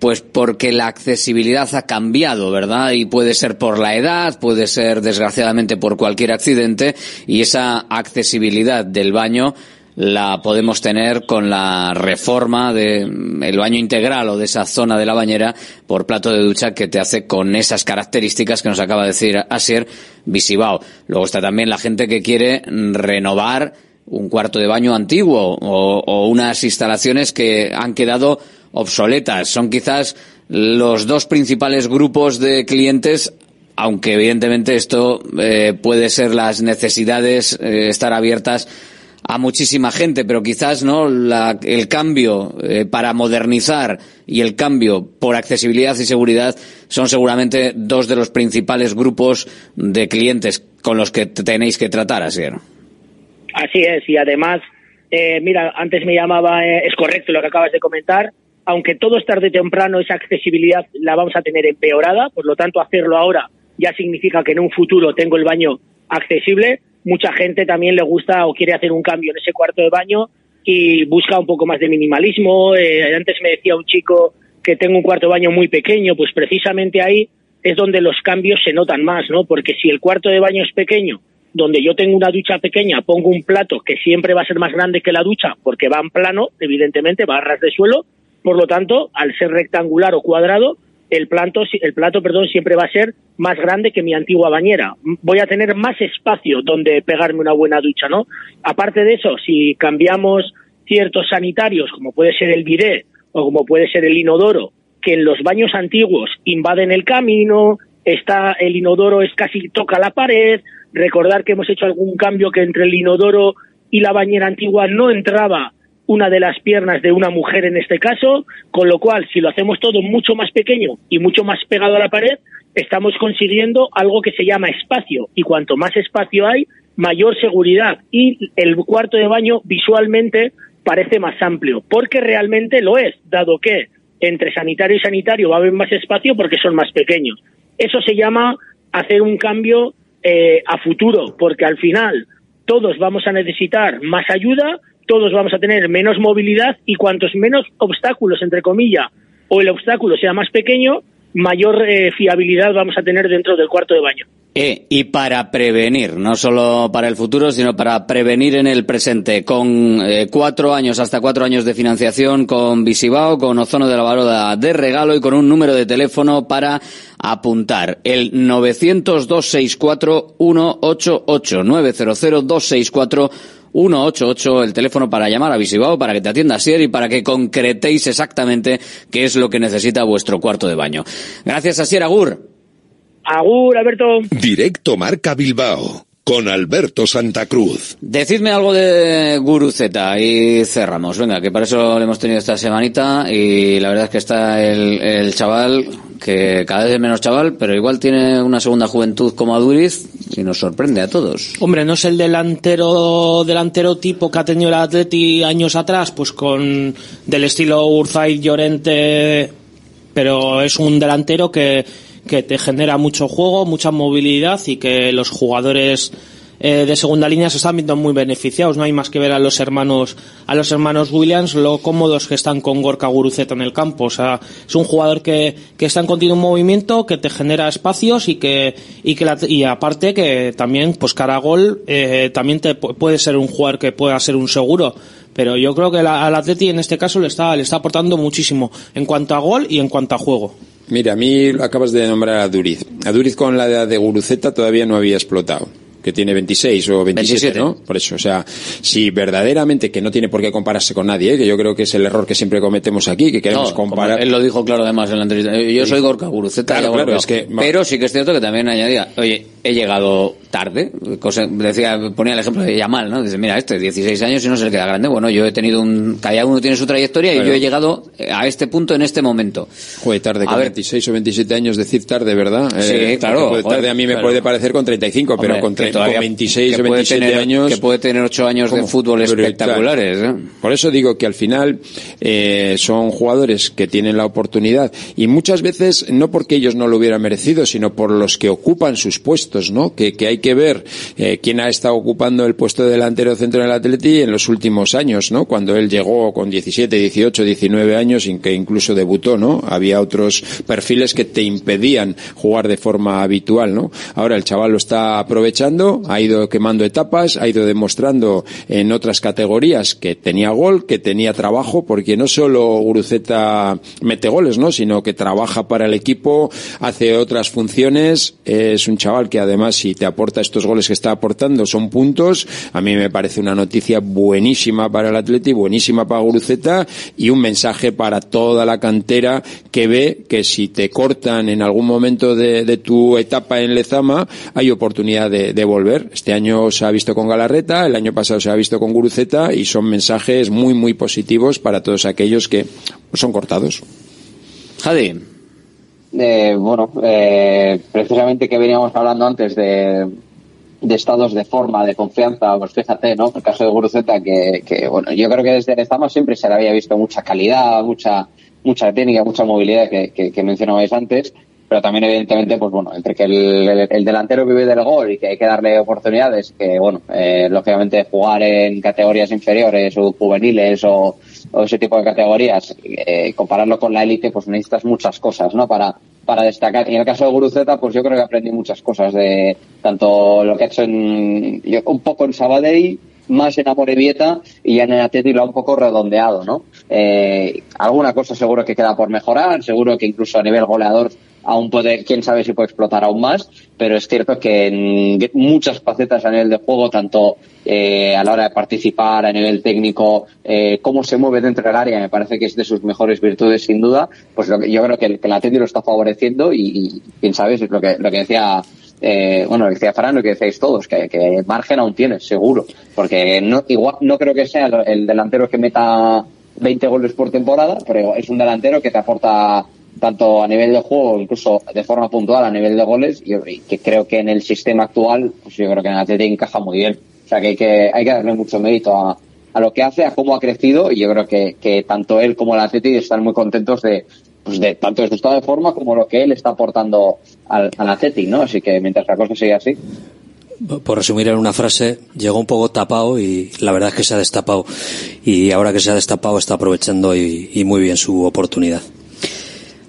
pues porque la accesibilidad ha cambiado, ¿verdad? Y puede ser por la edad, puede ser desgraciadamente por cualquier accidente y esa accesibilidad del baño la podemos tener con la reforma del baño integral o de esa zona de la bañera por plato de ducha que te hace con esas características que nos acaba de decir Asier Visibao. Luego está también la gente que quiere renovar un cuarto de baño antiguo o unas instalaciones que han quedado obsoletas. Son quizás los dos principales grupos de clientes aunque evidentemente esto eh, puede ser las necesidades eh, estar abiertas a muchísima gente, pero quizás no el cambio eh, para modernizar y el cambio por accesibilidad y seguridad son seguramente dos de los principales grupos de clientes con los que tenéis que tratar, así. Así es, y además, mira, antes me llamaba, es correcto lo que acabas de comentar, aunque todo es tarde o temprano, esa accesibilidad la vamos a tener empeorada, por lo tanto, hacerlo ahora ya significa que en un futuro tengo el baño accesible. Mucha gente también le gusta o quiere hacer un cambio en ese cuarto de baño y busca un poco más de minimalismo. Eh, antes me decía un chico que tengo un cuarto de baño muy pequeño, pues precisamente ahí es donde los cambios se notan más, ¿no? Porque si el cuarto de baño es pequeño, donde yo tengo una ducha pequeña, pongo un plato que siempre va a ser más grande que la ducha, porque va en plano, evidentemente, va a ras de suelo, por lo tanto, al ser rectangular o cuadrado, el plato, el plato perdón, siempre va a ser más grande que mi antigua bañera. Voy a tener más espacio donde pegarme una buena ducha, ¿no? Aparte de eso, si cambiamos ciertos sanitarios, como puede ser el bidet o como puede ser el inodoro, que en los baños antiguos invaden el camino, está el inodoro es casi toca la pared, recordar que hemos hecho algún cambio que entre el inodoro y la bañera antigua no entraba una de las piernas de una mujer en este caso, con lo cual si lo hacemos todo mucho más pequeño y mucho más pegado a la pared, estamos consiguiendo algo que se llama espacio y cuanto más espacio hay, mayor seguridad y el cuarto de baño visualmente parece más amplio, porque realmente lo es, dado que entre sanitario y sanitario va a haber más espacio porque son más pequeños. Eso se llama hacer un cambio eh, a futuro, porque al final todos vamos a necesitar más ayuda, todos vamos a tener menos movilidad y cuantos menos obstáculos, entre comillas, o el obstáculo sea más pequeño, mayor eh, fiabilidad vamos a tener dentro del cuarto de baño. Eh, y para prevenir, no solo para el futuro, sino para prevenir en el presente, con eh, cuatro años, hasta cuatro años de financiación, con Visibao, con Ozono de la Baroda de regalo y con un número de teléfono para apuntar. El 900-264-188, 900-264 188, el teléfono para llamar a Visibao, para que te atienda Sier y para que concretéis exactamente qué es lo que necesita vuestro cuarto de baño. Gracias a Sier Agur. Agur, Alberto. Directo Marca Bilbao con Alberto Santa Cruz. Decidme algo de Guruceta y cerramos. Venga, que para eso lo hemos tenido esta semanita y la verdad es que está el, el chaval que cada vez es menos chaval, pero igual tiene una segunda juventud como Aduriz y nos sorprende a todos. Hombre, no es el delantero delantero tipo que ha tenido el Atleti años atrás, pues con del estilo Urzay Llorente, pero es un delantero que que te genera mucho juego, mucha movilidad y que los jugadores eh, de segunda línea se están viendo muy beneficiados. No hay más que ver a los hermanos, a los hermanos Williams, lo cómodos que están con Gorka Guruceta en el campo. O sea, es un jugador que, que está en continuo movimiento, que te genera espacios y que, y que y aparte que también, pues cara a gol, eh, también te puede ser un jugador que pueda ser un seguro. Pero yo creo que la, al Atleti en este caso le está, le está aportando muchísimo en cuanto a gol y en cuanto a juego. Mira, a mí acabas de nombrar a Duriz. A Duriz con la edad de Guruceta todavía no había explotado que tiene 26 o 27, 27. ¿no? Por eso, o sea, si verdaderamente, que no tiene por qué compararse con nadie, ¿eh? que yo creo que es el error que siempre cometemos aquí, que queremos No, comparar. Él lo dijo claro además en la entrevista. Eh, Yo soy Gorka Guruceta. Claro, claro, es que- Pero sí que es cierto que también añadía, oye, he llegado tarde. Cosa, decía, ponía el ejemplo de Yamal, ¿no? Dice, mira, este, 16 años y no se le queda grande. Bueno, yo he tenido un, cada uno tiene su trayectoria Claro. y yo he llegado eh, a este punto en este momento. Joder, tarde, A con ver. 26 o 27 años decir tarde, ¿verdad? Sí, Eh, claro, porque joder, tarde a mí me claro. puede parecer con 35, pero Hombre, con, que tre- todavía- con 26 que o puede 27 tener- años... Que puede tener 8 años de fútbol espectaculares, ¿eh? Por eso digo que al final eh, son jugadores que tienen la oportunidad y muchas veces no porque ellos no lo hubieran merecido, sino por los que ocupan sus puestos, ¿no? Que, que hay que ver eh, quién ha estado ocupando el puesto de delantero centro del Atleti en los últimos años, ¿no? Cuando él llegó con 17, 18, 19 años, y que incluso debutó, ¿no? Había otros perfiles que te impedían jugar de forma habitual, ¿no? Ahora el chaval lo está aprovechando, ha ido quemando etapas, ha ido demostrando en otras categorías que tenía gol, que tenía trabajo, porque no solo Guruceta mete goles, ¿no? Sino que trabaja para el equipo, hace otras funciones, es un chaval que además si te aporta estos goles que está aportando son puntos, a mí me parece una noticia buenísima para el Atleti, buenísima para Guruceta y un mensaje para toda la cantera que ve que si te cortan en algún momento de, tu etapa en Lezama, hay oportunidad de, volver. Este año se ha visto con Galarreta, el año pasado se ha visto con Guruceta y son mensajes muy, muy positivos para todos aquellos que son cortados. Jadi. Eh, bueno, eh, precisamente que veníamos hablando antes de, de estados de forma, de confianza, pues fíjate, ¿no? El caso de Guruceta, que, que bueno, yo creo que desde Lezama siempre se le había visto mucha calidad, mucha, mucha técnica, mucha movilidad que, que, que mencionabais antes, pero también evidentemente, pues bueno, entre que el, el- el delantero vive del gol y que hay que darle oportunidades, que bueno, eh, lógicamente jugar en categorías inferiores o juveniles o, o ese tipo de categorías, eh, compararlo con la élite, pues necesitas muchas cosas, ¿no? Para, para destacar. Y en el caso de Guruceta, pues yo creo que aprendí muchas cosas de tanto lo que ha hecho en, yo, un poco en Sabadell, más en Amorebieta y ya en el Atleti lo ha un poco redondeado, ¿no? Eh, alguna cosa seguro que queda por mejorar, seguro que incluso a nivel goleador aún puede, quién sabe si puede explotar aún más, pero es cierto que en muchas facetas a nivel de juego, tanto eh, a la hora de participar, a nivel técnico, eh, cómo se mueve dentro del área, me parece que es de sus mejores virtudes sin duda, pues lo que, yo creo que el, que Atleti lo está favoreciendo y, y quién sabe, es lo que, lo que decía eh, bueno, lo que decía Fran, lo que decíais todos, que, que margen aún tiene, seguro. Porque no, igual, no creo que sea el delantero que meta 20 goles por temporada, pero es un delantero que te aporta tanto a nivel de juego, incluso de forma puntual a nivel de goles, y, que creo que en el sistema actual, pues yo creo que en el encaja muy bien. O sea que hay que, hay que darle mucho mérito a, a lo que hace, a cómo ha crecido, y yo creo que, que tanto él como el Atlético están muy contentos de, pues de tanto de su estado de forma como lo que él está aportando al, al Atlético, ¿no? Así que mientras la cosa siga así, por resumir en una frase, llegó un poco tapado y la verdad es que se ha destapado. Y ahora que se ha destapado está aprovechando y muy bien su oportunidad.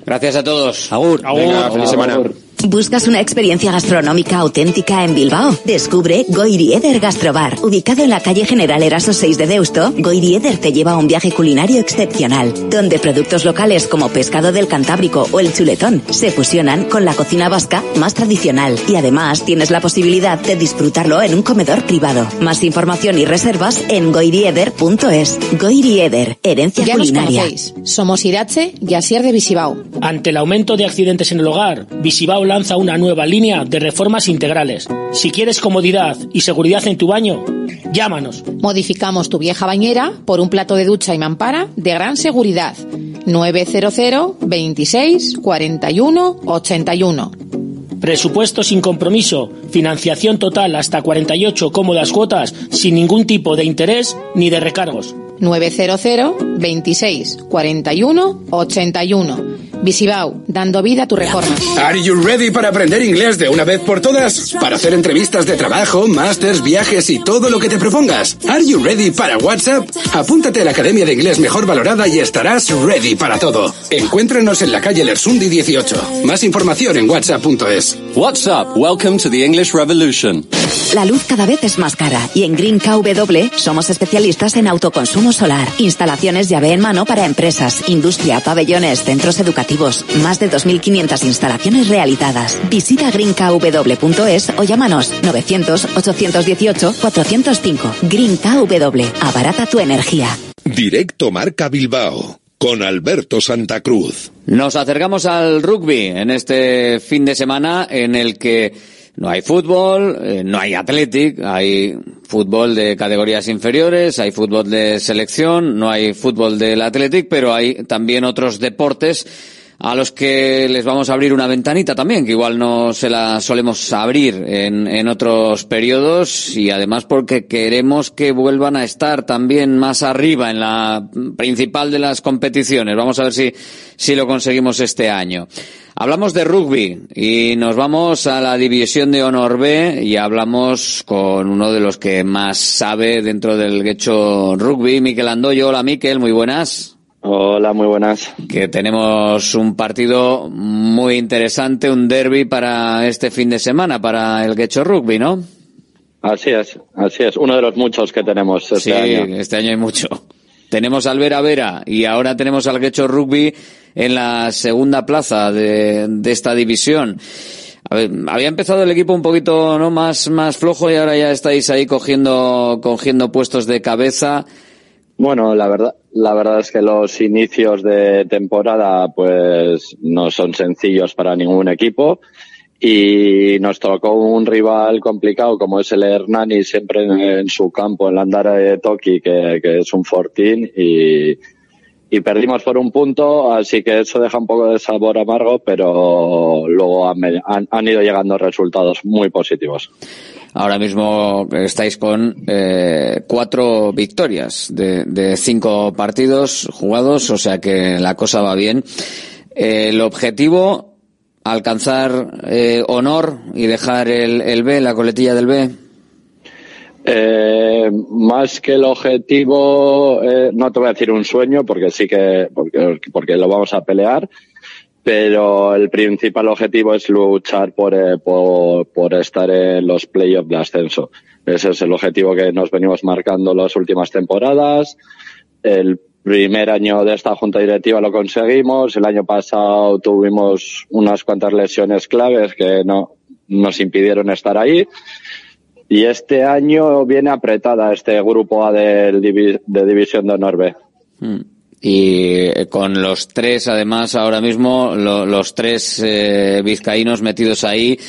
Gracias a todos. Agur. Agur. Venga, feliz semana. ¿Buscas una experiencia gastronómica auténtica en Bilbao? Descubre Goirieder Gastrobar. Ubicado en la calle General Eraso 6 de Deusto, Goirieder te lleva a un viaje culinario excepcional, donde productos locales como pescado del Cantábrico o el chuletón se fusionan con la cocina vasca más tradicional y además tienes la posibilidad de disfrutarlo en un comedor privado. Más información y reservas en goirieder.es. Goirieder, herencia ya culinaria. Nos. Somos Irache y Asier de Visibao. Ante el aumento de accidentes en el hogar, Visibao lanza una nueva línea de reformas integrales. Si quieres comodidad y seguridad en tu baño, llámanos. Modificamos tu vieja bañera por un plato de ducha y mampara de gran seguridad. 900 26 41 81. Presupuesto sin compromiso, financiación total hasta 48 cómodas cuotas sin ningún tipo de interés ni de recargos. 900 26 41 81. Visibao, dando vida a tu reforma. Are you ready para aprender inglés de una vez por todas? Para hacer entrevistas de trabajo, másters, viajes y todo lo que te propongas. Are you ready para WhatsApp? Apúntate a la Academia de Inglés Mejor Valorada y estarás ready para todo. Encuéntranos en la calle Lersundi 18. Más información en whatsapp.es. WhatsApp, welcome to the English Revolution. La luz cada vez es más cara y en Green KW somos especialistas en autoconsumo solar, instalaciones llave en mano para empresas, industria, pabellones, centros educativos, más de 2.500 instalaciones realizadas. Visita greenkw.es o llámanos 900-818-405. Green KW, abarata tu energía. Directo Marca Bilbao con Alberto Santa Cruz. Nos acercamos al rugby en este fin de semana en el que no hay fútbol, eh, no hay athletic, hay fútbol de categorías inferiores, hay fútbol de selección, no hay fútbol del athletic, pero hay también otros deportes a los que les vamos a abrir una ventanita también, que igual no se la solemos abrir en, en otros periodos y además porque queremos que vuelvan a estar también más arriba en la principal de las competiciones. Vamos a ver si, si lo conseguimos este año. Hablamos de rugby y nos vamos a la división de honor B y hablamos con uno de los que más sabe dentro del Guecho Rugby, Miquel Andoyo. Hola Miquel, muy buenas. Hola, muy buenas. Que tenemos un partido muy interesante, un derby para este fin de semana, para el Guecho Rugby, ¿no? Así es, así es. Uno de los muchos que tenemos este sí, año. este año hay mucho. Tenemos al Vera Vera y ahora tenemos al Guecho Rugby en la segunda plaza de, de esta división. A ver, había empezado el equipo un poquito no más más flojo y ahora ya estáis ahí cogiendo cogiendo puestos de cabeza. Bueno, la verdad, la verdad es que los inicios de temporada pues no son sencillos para ningún equipo y nos tocó un rival complicado como es el Hernani siempre en, en su campo, en la Andara de Toki, que, que es un fortín y, y perdimos por un punto, así que eso deja un poco de sabor amargo, pero luego han, han, han ido llegando resultados muy positivos. Ahora mismo estáis con eh, cuatro victorias de, cinco partidos jugados, o sea que la cosa va bien. El objetivo, alcanzar eh, honor y dejar el, el, B, la coletilla del B. Eh, más que el objetivo, no te voy a decir un sueño, porque sí que, porque, porque lo vamos a pelear, pero el principal objetivo es luchar por, eh, por, por, estar en los playoffs de ascenso. Ese es el objetivo que nos venimos marcando las últimas temporadas. El primer año de esta junta directiva lo conseguimos. El año pasado tuvimos unas cuantas lesiones claves que no nos impidieron estar ahí. Y este año viene apretada este grupo A de División de Honor B. Mm. Y con los tres, además, ahora mismo, los tres eh, vizcaínos metidos ahí,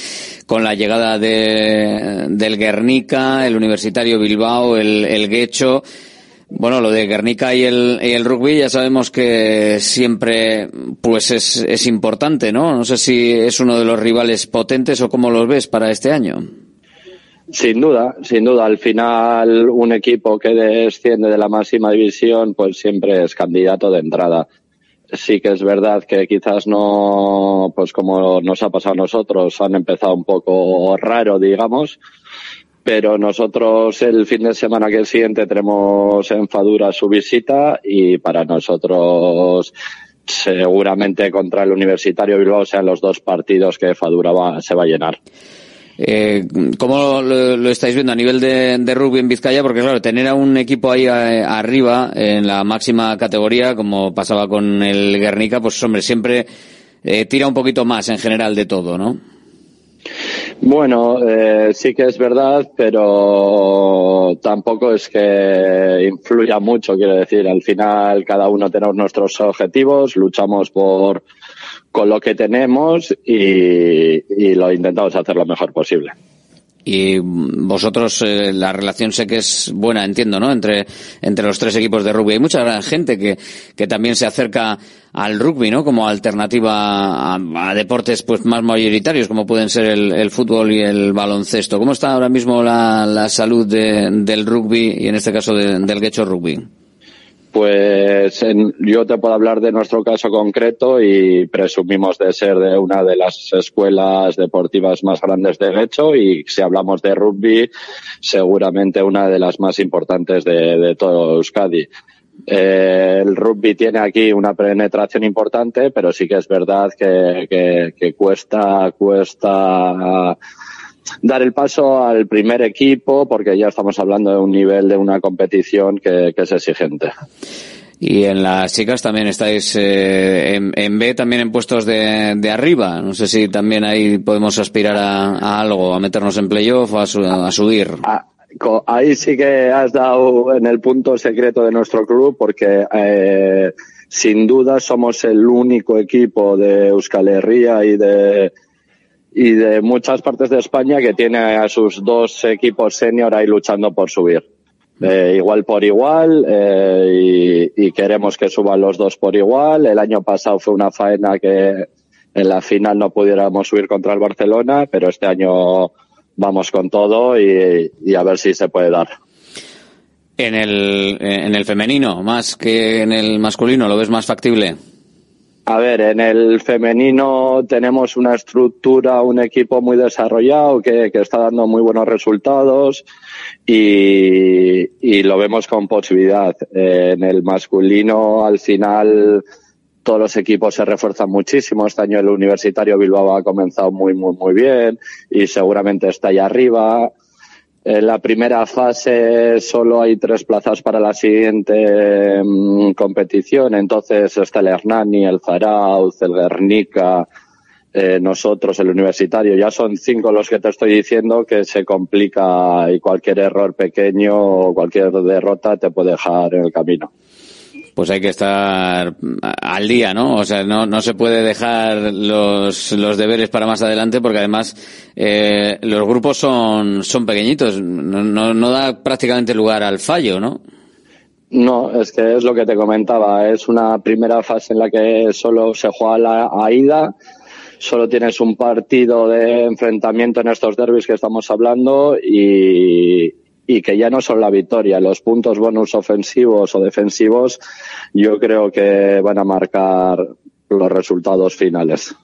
con la llegada de, del Guernica, el Universitario Bilbao, el, el Guecho. Bueno, lo de Guernica y el, y el rugby ya sabemos que siempre pues es, es importante, ¿no? No sé si es uno de los rivales potentes o cómo los ves para este año. Sin duda, sin duda. Al final, un equipo que desciende de la máxima división, pues siempre es candidato de entrada. Sí que es verdad que quizás no, pues como nos ha pasado a nosotros, han empezado un poco raro, digamos, pero nosotros el fin de semana que siguiente tenemos en Fadura su visita y para nosotros seguramente contra el Universitario Bilbao sean los dos partidos que Fadura va, se va a llenar. Eh, ¿Cómo lo, estáis viendo a nivel de, rugby en Vizcaya? Porque claro, tener a un equipo ahí eh, arriba en la máxima categoría, como pasaba con el Guernica, pues hombre, siempre eh, tira un poquito más en general de todo, ¿no? Bueno, eh, sí que es verdad, pero tampoco es que influya mucho, quiero decir. Al final, cada uno tenemos nuestros objetivos, luchamos por con lo que tenemos y, lo intentamos hacer lo mejor posible. Y vosotros, eh, la relación sé que es buena, entiendo, ¿no? Entre, entre los tres equipos de rugby. Hay mucha gente que, que también se acerca al rugby, ¿no? Como alternativa a, deportes pues más mayoritarios, como pueden ser el, fútbol y el baloncesto. ¿Cómo está ahora mismo la, la salud del rugby y en este caso del Guecho Rugby? Pues yo te puedo hablar de nuestro caso concreto y presumimos de ser de una de las escuelas deportivas más grandes de hecho y si hablamos de rugby, seguramente una de las más importantes de, todo Euskadi. Eh, el rugby tiene aquí una penetración importante, pero sí que es verdad que, que cuesta, cuesta dar el paso al primer equipo porque ya estamos hablando de un nivel de una competición que, es exigente. Y en las chicas también estáis eh, en, B, también en puestos de, de, arriba. No sé si también ahí podemos aspirar a, algo, a meternos en playoff o a, subir. Ah, ahí sí que has dado en el punto secreto de nuestro club porque eh, sin duda somos el único equipo de Euskal Herria y de, y de muchas partes de España que tiene a sus dos equipos senior ahí luchando por subir. Eh, igual por igual eh, y, queremos que suban los dos por igual. El año pasado fue una faena que en la final no pudiéramos subir contra el Barcelona, pero este año vamos con todo y, y a ver si se puede dar. En el, en el femenino, más que en el masculino, ¿lo ves más factible? A ver, en el femenino tenemos una estructura, un equipo muy desarrollado que, está dando muy buenos resultados y, lo vemos con posibilidad. en el masculino, al final, todos los equipos se refuerzan muchísimo. Este año el Universitario Bilbao ha comenzado muy, muy, muy bien y seguramente está ahí arriba. En la primera fase solo hay tres plazas para la siguiente mm, competición, entonces está el Hernani, el Zarauz, el Guernica, eh, nosotros, el universitario. Ya son cinco los que te estoy diciendo que se complica y cualquier error pequeño o cualquier derrota te puede dejar en el camino pues hay que estar al día, ¿no? O sea, no, no se puede dejar los, los deberes para más adelante porque además eh, los grupos son, son pequeñitos, no, no, da prácticamente lugar al fallo, ¿no? No, es que es lo que te comentaba, es una primera fase en la que solo se juega la ida, solo tienes un partido de enfrentamiento en estos derbis que estamos hablando y, y que ya no son la victoria, los puntos bonus ofensivos o defensivos, yo creo que van a marcar los resultados finales.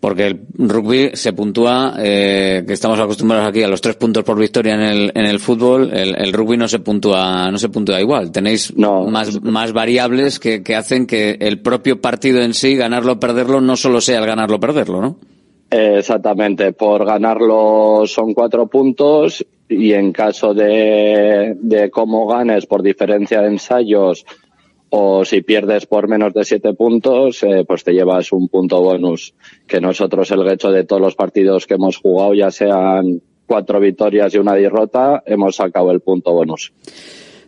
Porque el rugby se puntúa, eh, que estamos acostumbrados aquí a los tres puntos por victoria en el, en el fútbol, el, rugby no se puntúa, no se puntúa igual. Tenéis más, más variables que, que hacen que el propio partido en sí, ganarlo o perderlo, no solo sea el ganarlo o perderlo, ¿no? Exactamente, por ganarlo son cuatro puntos y en caso de, de cómo ganes por diferencia de ensayos o si pierdes por menos de siete puntos, eh, pues te llevas un punto bonus. Que nosotros el hecho de todos los partidos que hemos jugado, ya sean cuatro victorias y una derrota, hemos sacado el punto bonus.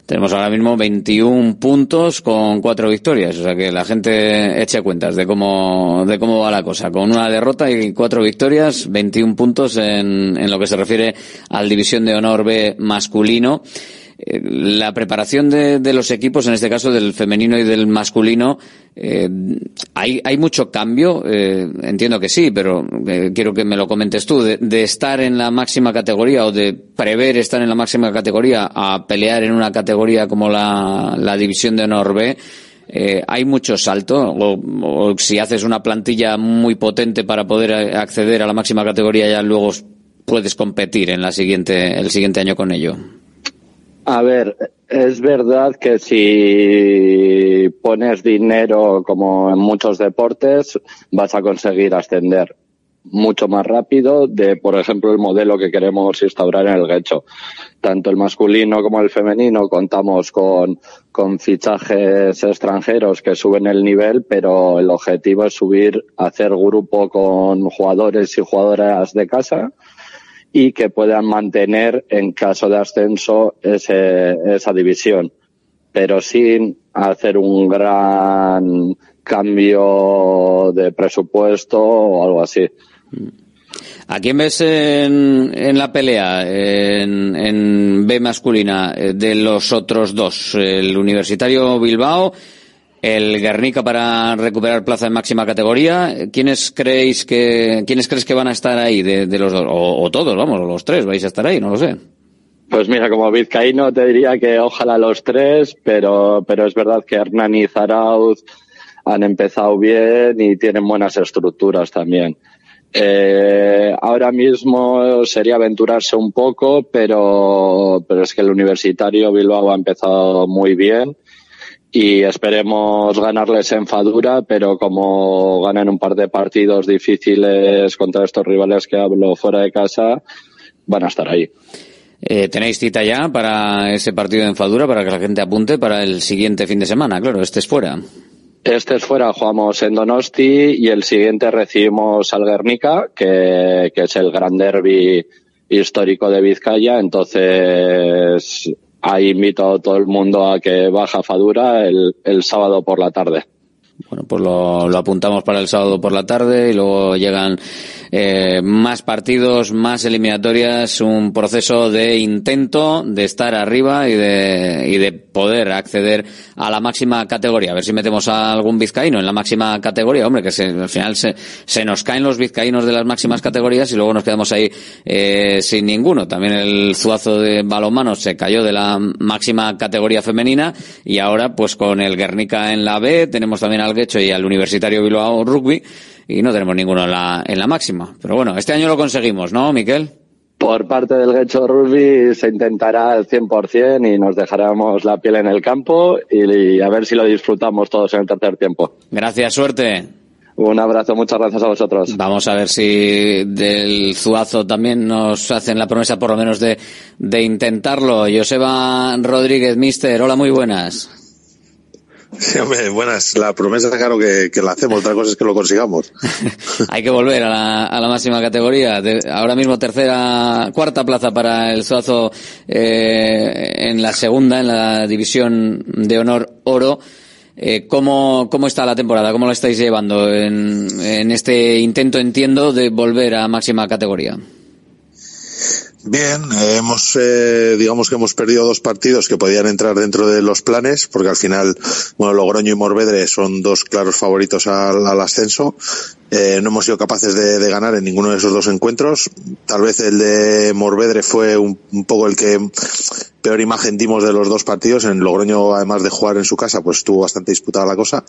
Tenemos ahora mismo 21 puntos con cuatro victorias, o sea que la gente eche cuentas de cómo, de cómo va la cosa. Con una derrota y cuatro victorias, 21 puntos en, en lo que se refiere al División de Honor B masculino. Eh, la preparación de, de, los equipos, en este caso del femenino y del masculino, eh, ¿hay, ¿hay mucho cambio? Eh, entiendo que sí, pero quiero que me lo comentes tú. De, estar en la máxima categoría o de prever estar en la máxima categoría a pelear en una categoría como la, División de Honor B, hay mucho salto o, si haces una plantilla muy potente para poder acceder a la máxima categoría ya luego puedes competir en la el siguiente año con ello. A ver, es verdad que si pones dinero como en muchos deportes, vas a conseguir ascender mucho más rápido de, por ejemplo, el modelo que queremos instaurar en el Guecho. Tanto el masculino como el femenino contamos con, con fichajes extranjeros que suben el nivel, pero el objetivo es subir, hacer grupo con jugadores y jugadoras de casa y que puedan mantener en caso de ascenso ese, esa división, pero sin hacer un gran cambio de presupuesto o algo así. ¿A quién ves en, en la pelea en, en, B masculina de los otros dos? El Universitario Bilbao el Guernica para recuperar plaza en máxima categoría. ¿Quiénes creéis que, quiénes crees que van a estar ahí de, los dos? O, o, todos, vamos, los tres vais a estar ahí, no lo sé. Pues mira, como vizcaíno te diría que ojalá los tres, pero, pero es verdad que Hernán y Zarauz han empezado bien y tienen buenas estructuras también. Eh, ahora mismo sería aventurarse un poco, pero, pero es que el Universitario Bilbao ha empezado muy bien y esperemos ganarles en Fadura, pero como ganan un par de partidos difíciles contra estos rivales que hablo fuera de casa, van a estar ahí. Eh, ¿Tenéis cita ya para ese partido en Fadura para que la gente apunte para el siguiente fin de semana? Claro, este es fuera. Este es fuera, jugamos en Donosti y el siguiente recibimos al Guernica, que, que es el gran derby histórico de Vizcaya, entonces ahí invito a todo el mundo a que baja Fadura el, el sábado por la tarde. Bueno, pues lo, lo, apuntamos para el sábado por la tarde y luego llegan eh, más partidos, más eliminatorias, un proceso de intento de estar arriba y de, y de poder acceder a la máxima categoría. A ver si metemos a algún vizcaíno en la máxima categoría. Hombre, que se, al final se, se nos caen los vizcaínos de las máximas categorías y luego nos quedamos ahí eh, sin ninguno. También el Zuazo de balonmano se cayó de la máxima categoría femenina y ahora pues con el Guernica en la B tenemos también al Guecho y al Universitario Bilbao Rugby y no tenemos ninguno en la, en la máxima. Pero bueno, este año lo conseguimos, ¿no, Miquel? Por parte del Guecho Rugby se intentará al 100% y nos dejaremos la piel en el campo y, y a ver si lo disfrutamos todos en el tercer tiempo. Gracias, suerte. Un abrazo, muchas gracias a vosotros. Vamos a ver si del Zuazo también nos hacen la promesa por lo menos de, de intentarlo. Joseba Rodríguez, mister, hola, muy buenas. [laughs] Sí, hombre, buenas. La promesa, claro, que, que la hacemos. Otra cosa es que lo consigamos. [laughs] Hay que volver a la, a la máxima categoría. De, ahora mismo tercera, cuarta plaza para el Suazo eh, en la segunda, en la división de honor oro. Eh, ¿cómo, ¿Cómo está la temporada? ¿Cómo la estáis llevando en, en este intento, entiendo, de volver a máxima categoría? Bien, hemos, eh, digamos que hemos perdido dos partidos que podían entrar dentro de los planes, porque al final, bueno, Logroño y Morvedre son dos claros favoritos al, ascenso. Eh, no hemos sido capaces de, de, ganar en ninguno de esos dos encuentros. Tal vez el de Morvedre fue un, un, poco el que peor imagen dimos de los dos partidos. En Logroño, además de jugar en su casa, pues estuvo bastante disputada la cosa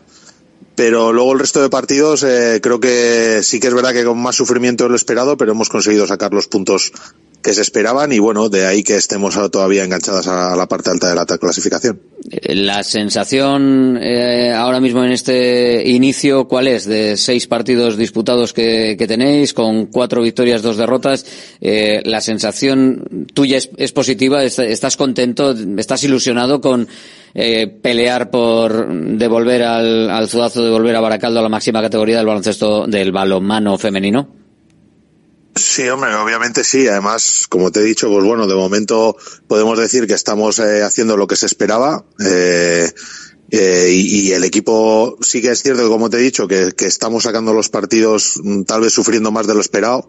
pero luego el resto de partidos eh, creo que sí que es verdad que con más sufrimiento de lo esperado, pero hemos conseguido sacar los puntos que se esperaban y bueno, de ahí que estemos todavía enganchadas a la parte alta de la clasificación. La sensación eh, ahora mismo en este inicio, ¿cuál es? De seis partidos disputados que, que tenéis, con cuatro victorias, dos derrotas, eh, la sensación tuya es, positiva, estás contento, estás ilusionado con eh, pelear por devolver al, al Zudazo, devolver a Baracaldo a la máxima categoría del baloncesto del balonmano femenino. Sí, hombre, obviamente sí. Además, como te he dicho, pues bueno, de momento podemos decir que estamos eh, haciendo lo que se esperaba. Eh, eh, y, el equipo sí que es cierto, como te he dicho, que, que estamos sacando los partidos mm, tal vez sufriendo más de lo esperado.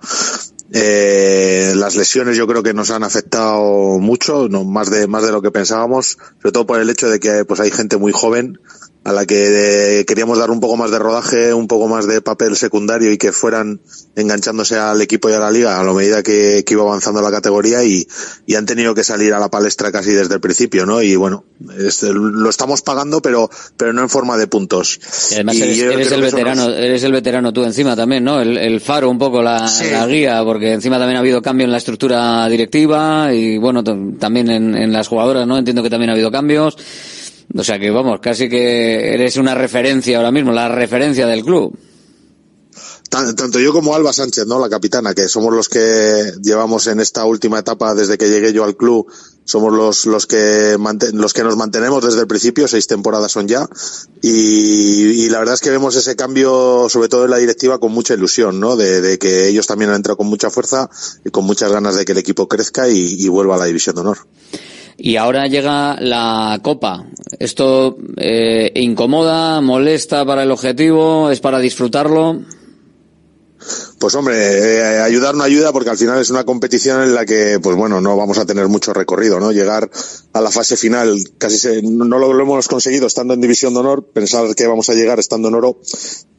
Eh, las lesiones yo creo que nos han afectado mucho, no más de más de lo que pensábamos, sobre todo por el hecho de que pues hay gente muy joven a la que queríamos dar un poco más de rodaje, un poco más de papel secundario y que fueran enganchándose al equipo y a la liga a la medida que, que iba avanzando la categoría y, y, han tenido que salir a la palestra casi desde el principio, ¿no? Y bueno, es, lo estamos pagando, pero, pero no en forma de puntos. Y además y eres, eres el veterano, eres el veterano tú encima también, ¿no? El, el faro un poco la, sí. la, guía, porque encima también ha habido cambio en la estructura directiva y bueno, también en, en las jugadoras, ¿no? Entiendo que también ha habido cambios. O sea que vamos, casi que eres una referencia ahora mismo, la referencia del club. Tanto yo como Alba Sánchez, ¿no? La capitana, que somos los que llevamos en esta última etapa desde que llegué yo al club, somos los, los que los que nos mantenemos desde el principio, seis temporadas son ya, y, la verdad es que vemos ese cambio, sobre todo en la directiva, con mucha ilusión, ¿no? De, que ellos también han entrado con mucha fuerza y con muchas ganas de que el equipo crezca y vuelva a la división de honor. Y ahora llega la Copa. ¿Esto eh, incomoda, molesta para el objetivo? ¿Es para disfrutarlo? Pues hombre, eh, ayudar no ayuda porque al final es una competición en la que, pues bueno, no vamos a tener mucho recorrido, ¿no? Llegar a la fase final, casi se, no lo, hemos conseguido estando en División de Honor, pensar que vamos a llegar estando en oro,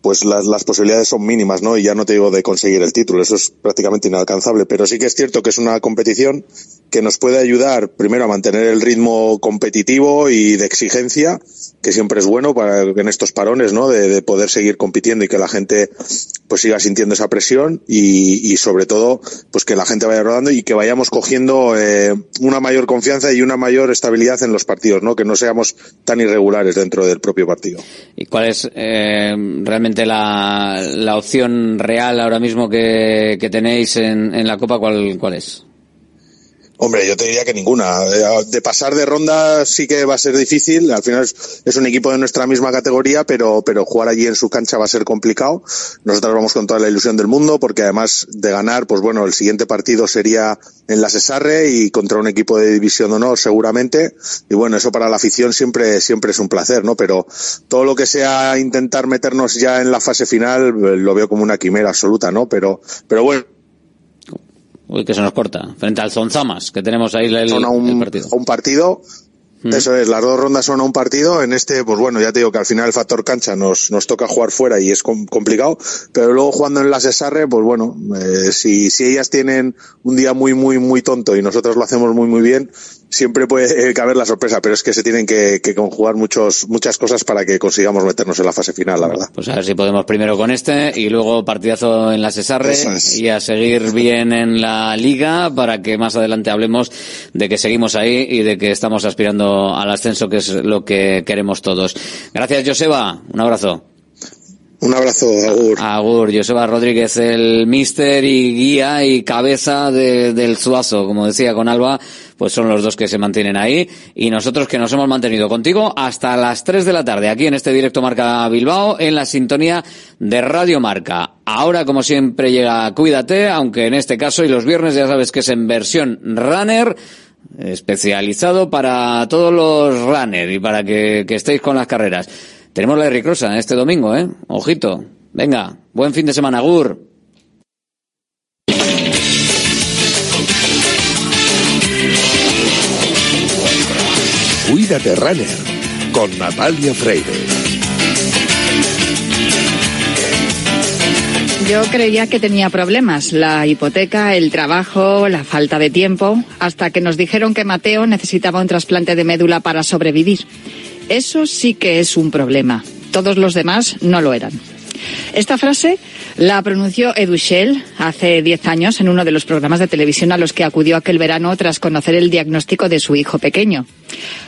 pues las, las posibilidades son mínimas, ¿no? Y ya no te digo de conseguir el título, eso es prácticamente inalcanzable, pero sí que es cierto que es una competición que nos puede ayudar primero a mantener el ritmo competitivo y de exigencia, que siempre es bueno para en estos parones, ¿no? De, de poder seguir compitiendo y que la gente pues siga sintiendo esa presión y, y, sobre todo pues que la gente vaya rodando y que vayamos cogiendo eh, una mayor confianza y una mayor estabilidad en los partidos, ¿no? Que no seamos tan irregulares dentro del propio partido. ¿Y cuál es eh, realmente la, la opción real ahora mismo que, que tenéis en, en la Copa? ¿Cuál, cuál es? Hombre, yo te diría que ninguna. De pasar de ronda sí que va a ser difícil. Al final es, un equipo de nuestra misma categoría, pero, pero jugar allí en su cancha va a ser complicado. Nosotros vamos con toda la ilusión del mundo, porque además de ganar, pues bueno, el siguiente partido sería en la Cesarre y contra un equipo de división de honor seguramente. Y bueno, eso para la afición siempre, siempre es un placer, ¿no? Pero todo lo que sea intentar meternos ya en la fase final lo veo como una quimera absoluta, ¿no? Pero, pero bueno Uy, que se nos corta. Frente al Zonzamas, que tenemos ahí el, son a un, el partido. A un partido. Mm. Eso es, las dos rondas son a un partido. En este, pues bueno, ya te digo que al final el factor cancha nos, nos toca jugar fuera y es com complicado. Pero luego jugando en la Cesarre, pues bueno, eh, si, si ellas tienen un día muy, muy, muy tonto y nosotros lo hacemos muy, muy bien, siempre puede [laughs] caber la sorpresa, pero es que se tienen que, que, conjugar muchos, muchas cosas para que consigamos meternos en la fase final, la verdad. Pues a ver si podemos primero con este y luego partidazo en la Cesarre es. y a seguir bien en la liga para que más adelante hablemos de que seguimos ahí y de que estamos aspirando al ascenso, que es lo que queremos todos. Gracias, Joseba. Un abrazo. Un abrazo, Agur. Agur, Joseba Rodríguez, el mister y guía y cabeza de, del Zuazo, como decía con Alba, pues son los dos que se mantienen ahí. Y nosotros que nos hemos mantenido contigo hasta las 3 de la tarde, aquí en este directo Marca Bilbao, en la sintonía de Radio Marca. Ahora, como siempre, llega Cuídate, aunque en este caso y los viernes ya sabes que es en versión runner, especializado para todos los runner y para que, estéis con las carreras. Tenemos la Ricrosa este domingo, ¿eh? Ojito. Venga, buen fin de semana, Gur. Cuídate, Runner, con Natalia Freire. Yo creía que tenía problemas, la hipoteca, el trabajo, la falta de tiempo, hasta que nos dijeron que Mateo necesitaba un trasplante de médula para sobrevivir. Eso sí que es un problema. Todos los demás no lo eran. Esta frase la pronunció Edu Shell hace 10 años en uno de los programas de televisión a los que acudió aquel verano tras conocer el diagnóstico de su hijo pequeño.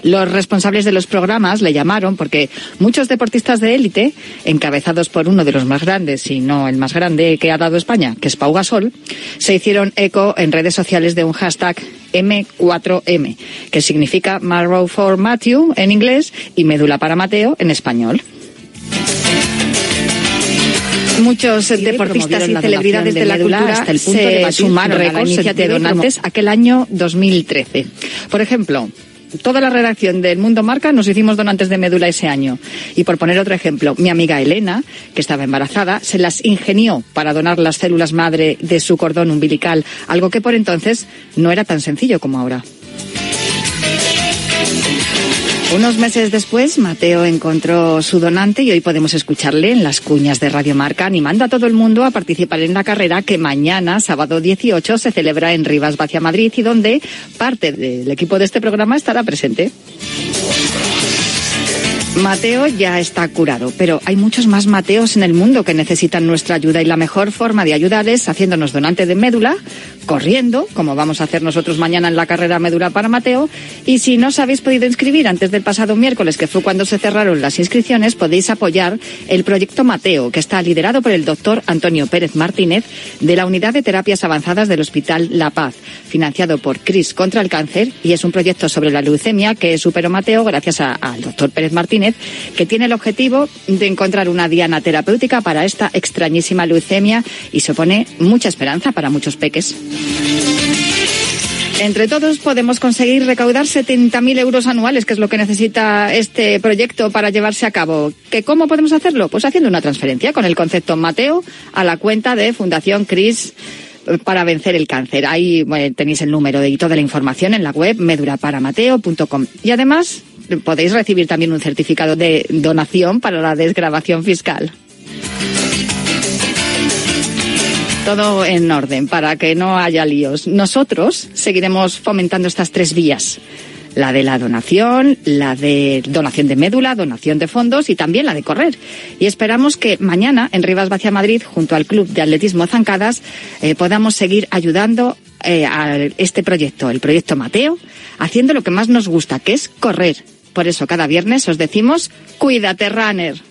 Los responsables de los programas le llamaron porque muchos deportistas de élite, encabezados por uno de los más grandes, y no el más grande que ha dado España, que es Pau Gasol, se hicieron eco en redes sociales de un hashtag M4M, que significa Marrow for Matthew en inglés y médula para Mateo en español. Muchos deportistas y celebridades de la cultura hasta el punto se sumaron récords de donantes aquel año 2013. Por ejemplo, toda la redacción del Mundo Marca nos hicimos donantes de médula ese año. Y por poner otro ejemplo, mi amiga Elena, que estaba embarazada, se las ingenió para donar las células madre de su cordón umbilical, algo que por entonces no era tan sencillo como ahora. Unos meses después, Mateo encontró su donante y hoy podemos escucharle en las cuñas de Radio Marca animando a todo el mundo a participar en la carrera que mañana, sábado 18, se celebra en Rivas Vacia Madrid y donde parte del equipo de este programa estará presente. Mateo ya está curado, pero hay muchos más Mateos en el mundo que necesitan nuestra ayuda y la mejor forma de ayudar es haciéndonos donante de médula, corriendo, como vamos a hacer nosotros mañana en la carrera médula para Mateo, y si no os habéis podido inscribir antes del pasado miércoles, que fue cuando se cerraron las inscripciones, podéis apoyar el proyecto Mateo, que está liderado por el doctor Antonio Pérez Martínez de la Unidad de Terapias Avanzadas del Hospital La Paz, financiado por CRIS contra el cáncer, y es un proyecto sobre la leucemia que superó Mateo gracias al doctor Pérez Martínez que tiene el objetivo de encontrar una diana terapéutica para esta extrañísima leucemia y supone mucha esperanza para muchos peques. Entre todos podemos conseguir recaudar 70.000 euros anuales, que es lo que necesita este proyecto para llevarse a cabo. ¿Que ¿Cómo podemos hacerlo? Pues haciendo una transferencia con el concepto Mateo a la cuenta de Fundación CRIS para vencer el cáncer. Ahí tenéis el número y toda la información en la web meduraparamateo.com. Y además podéis recibir también un certificado de donación para la desgrabación fiscal. Todo en orden para que no haya líos. Nosotros seguiremos fomentando estas tres vías. La de la donación, la de donación de médula, donación de fondos y también la de correr. Y esperamos que mañana en Rivas Vacia Madrid, junto al Club de Atletismo Zancadas, eh, podamos seguir ayudando eh, a este proyecto, el proyecto Mateo, haciendo lo que más nos gusta, que es correr por eso cada viernes os decimos, cuídate, runner.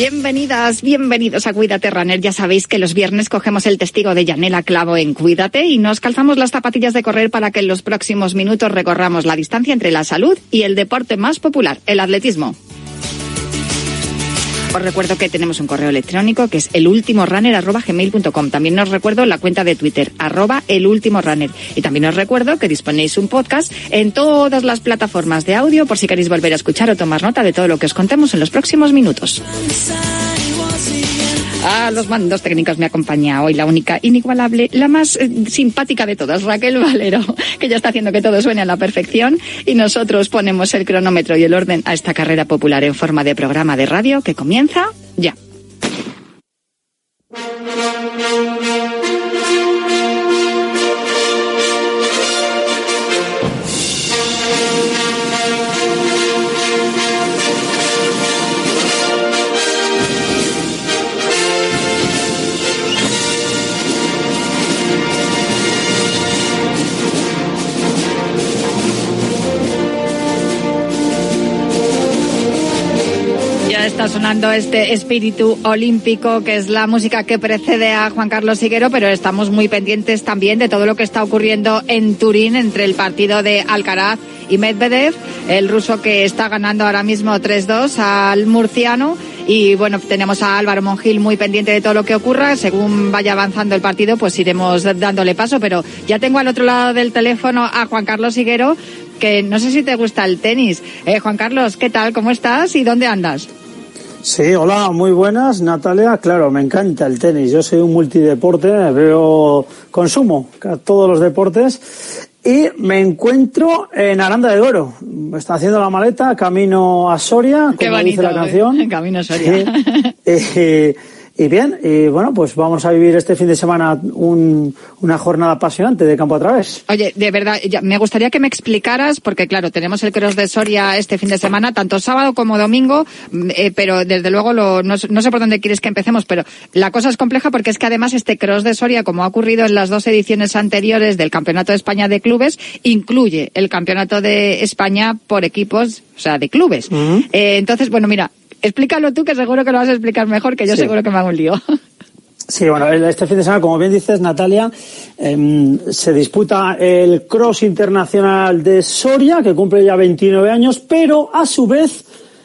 Bienvenidas, bienvenidos a Cuídate Runner. Ya sabéis que los viernes cogemos el testigo de Yanela Clavo en Cuídate y nos calzamos las zapatillas de correr para que en los próximos minutos recorramos la distancia entre la salud y el deporte más popular, el atletismo. Os recuerdo que tenemos un correo electrónico que es elultimorunner.gmail.com. También os recuerdo la cuenta de Twitter, arroba elultimorunner. Y también os recuerdo que disponéis un podcast en todas las plataformas de audio por si queréis volver a escuchar o tomar nota de todo lo que os contemos en los próximos minutos. A los mandos técnicos me acompaña hoy la única inigualable, la más eh, simpática de todas, Raquel Valero, [laughs] que ya está haciendo que todo suene a la perfección y nosotros ponemos el cronómetro y el orden a esta carrera popular en forma de programa de radio que comienza ya. Está sonando este espíritu olímpico, que es la música que precede a Juan Carlos Higuero, pero estamos muy pendientes también de todo lo que está ocurriendo en Turín entre el partido de Alcaraz y Medvedev, el ruso que está ganando ahora mismo 3-2 al murciano. Y bueno, tenemos a Álvaro Mongil muy pendiente de todo lo que ocurra. Según vaya avanzando el partido, pues iremos dándole paso. Pero ya tengo al otro lado del teléfono a Juan Carlos Higuero, que no sé si te gusta el tenis. Eh, Juan Carlos, ¿qué tal? ¿Cómo estás y dónde andas? Sí, hola, muy buenas, Natalia. Claro, me encanta el tenis. Yo soy un multideporte, veo, consumo todos los deportes y me encuentro en Aranda de. Me está haciendo la maleta, camino a Soria, Qué como bonito, dice la ¿eh? canción. Camino a Soria. [laughs] Eh, y bien, y bueno, pues vamos a vivir este fin de semana un- una jornada apasionante de campo a través. Oye, de verdad, ya- me gustaría que me explicaras, porque claro, tenemos el Cross de Soria este fin de semana, tanto sábado como domingo, mm, eh, pero desde luego lo- no, sé- no sé por dónde quieres que empecemos, pero la cosa es compleja porque es que además este Cross de Soria, como ha ocurrido en las dos ediciones anteriores del Campeonato de España de Clubes, incluye el Campeonato de España por equipos, o sea, de clubes. Eh, entonces, bueno, mira, explícalo tú, que seguro que lo vas a explicar mejor, que yo Sí. seguro que me hago un lío. [laughs] Sí, bueno, este fin de semana, como bien dices, Natalia, em, se disputa el Cross Internacional de Soria, que cumple ya 29 años, pero a su vez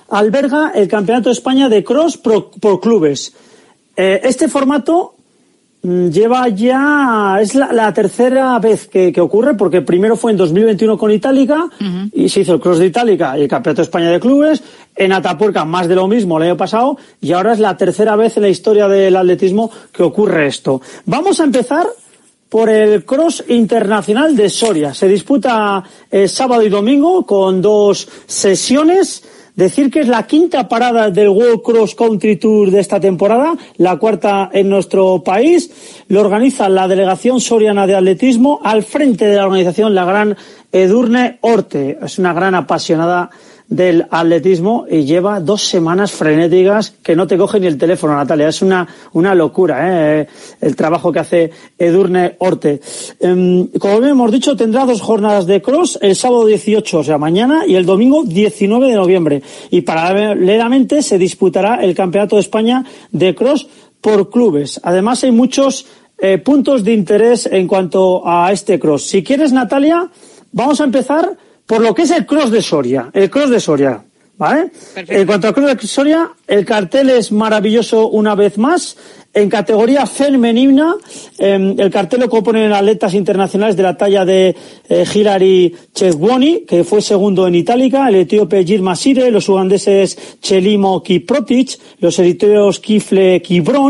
alberga el Campeonato de España de Cross pro- por clubes. Eh, este formato lleva ya, es la, la tercera vez que, que ocurre, porque primero fue en 2021 con Itálica, y se hizo el Cross de Itálica y el Campeonato de España de Clubes, en Atapuerca más de lo mismo el año pasado, y ahora es la tercera vez en la historia del atletismo que ocurre esto. Vamos a empezar por el Cross Internacional de Soria. Se disputa eh, sábado y domingo con dos sesiones. Decir que es la quinta parada del World Cross Country Tour de esta temporada, la cuarta en nuestro país. Lo organiza la Delegación Soriana de Atletismo al frente de la organización la gran Edurne Orte. Es una gran apasionada del atletismo y lleva dos semanas frenéticas que no te coge ni el teléfono, Natalia. Es una, una locura ¿eh? el trabajo que hace Edurne Orte. Em, como bien hemos dicho, tendrá dos jornadas de cross el sábado 18, o sea, mañana, y el domingo 19 de noviembre. Y paralelamente se disputará el Campeonato de España de cross por clubes. Además, hay muchos eh, puntos de interés en cuanto a este cross. Si quieres, Natalia, vamos a empezar por lo que es el cross de Soria. El cross de Soria. ¿Vale? En cuanto al cross de Soria, el cartel es maravilloso una vez más. En categoría femenina, eh, el cartel lo componen atletas internacionales de la talla de eh, Hilary Chezwoni, que fue segundo en Itálica, el etíope Jirma Sire, los ugandeses Chelimo Kiprotich, los eritreos Kifle Kibron,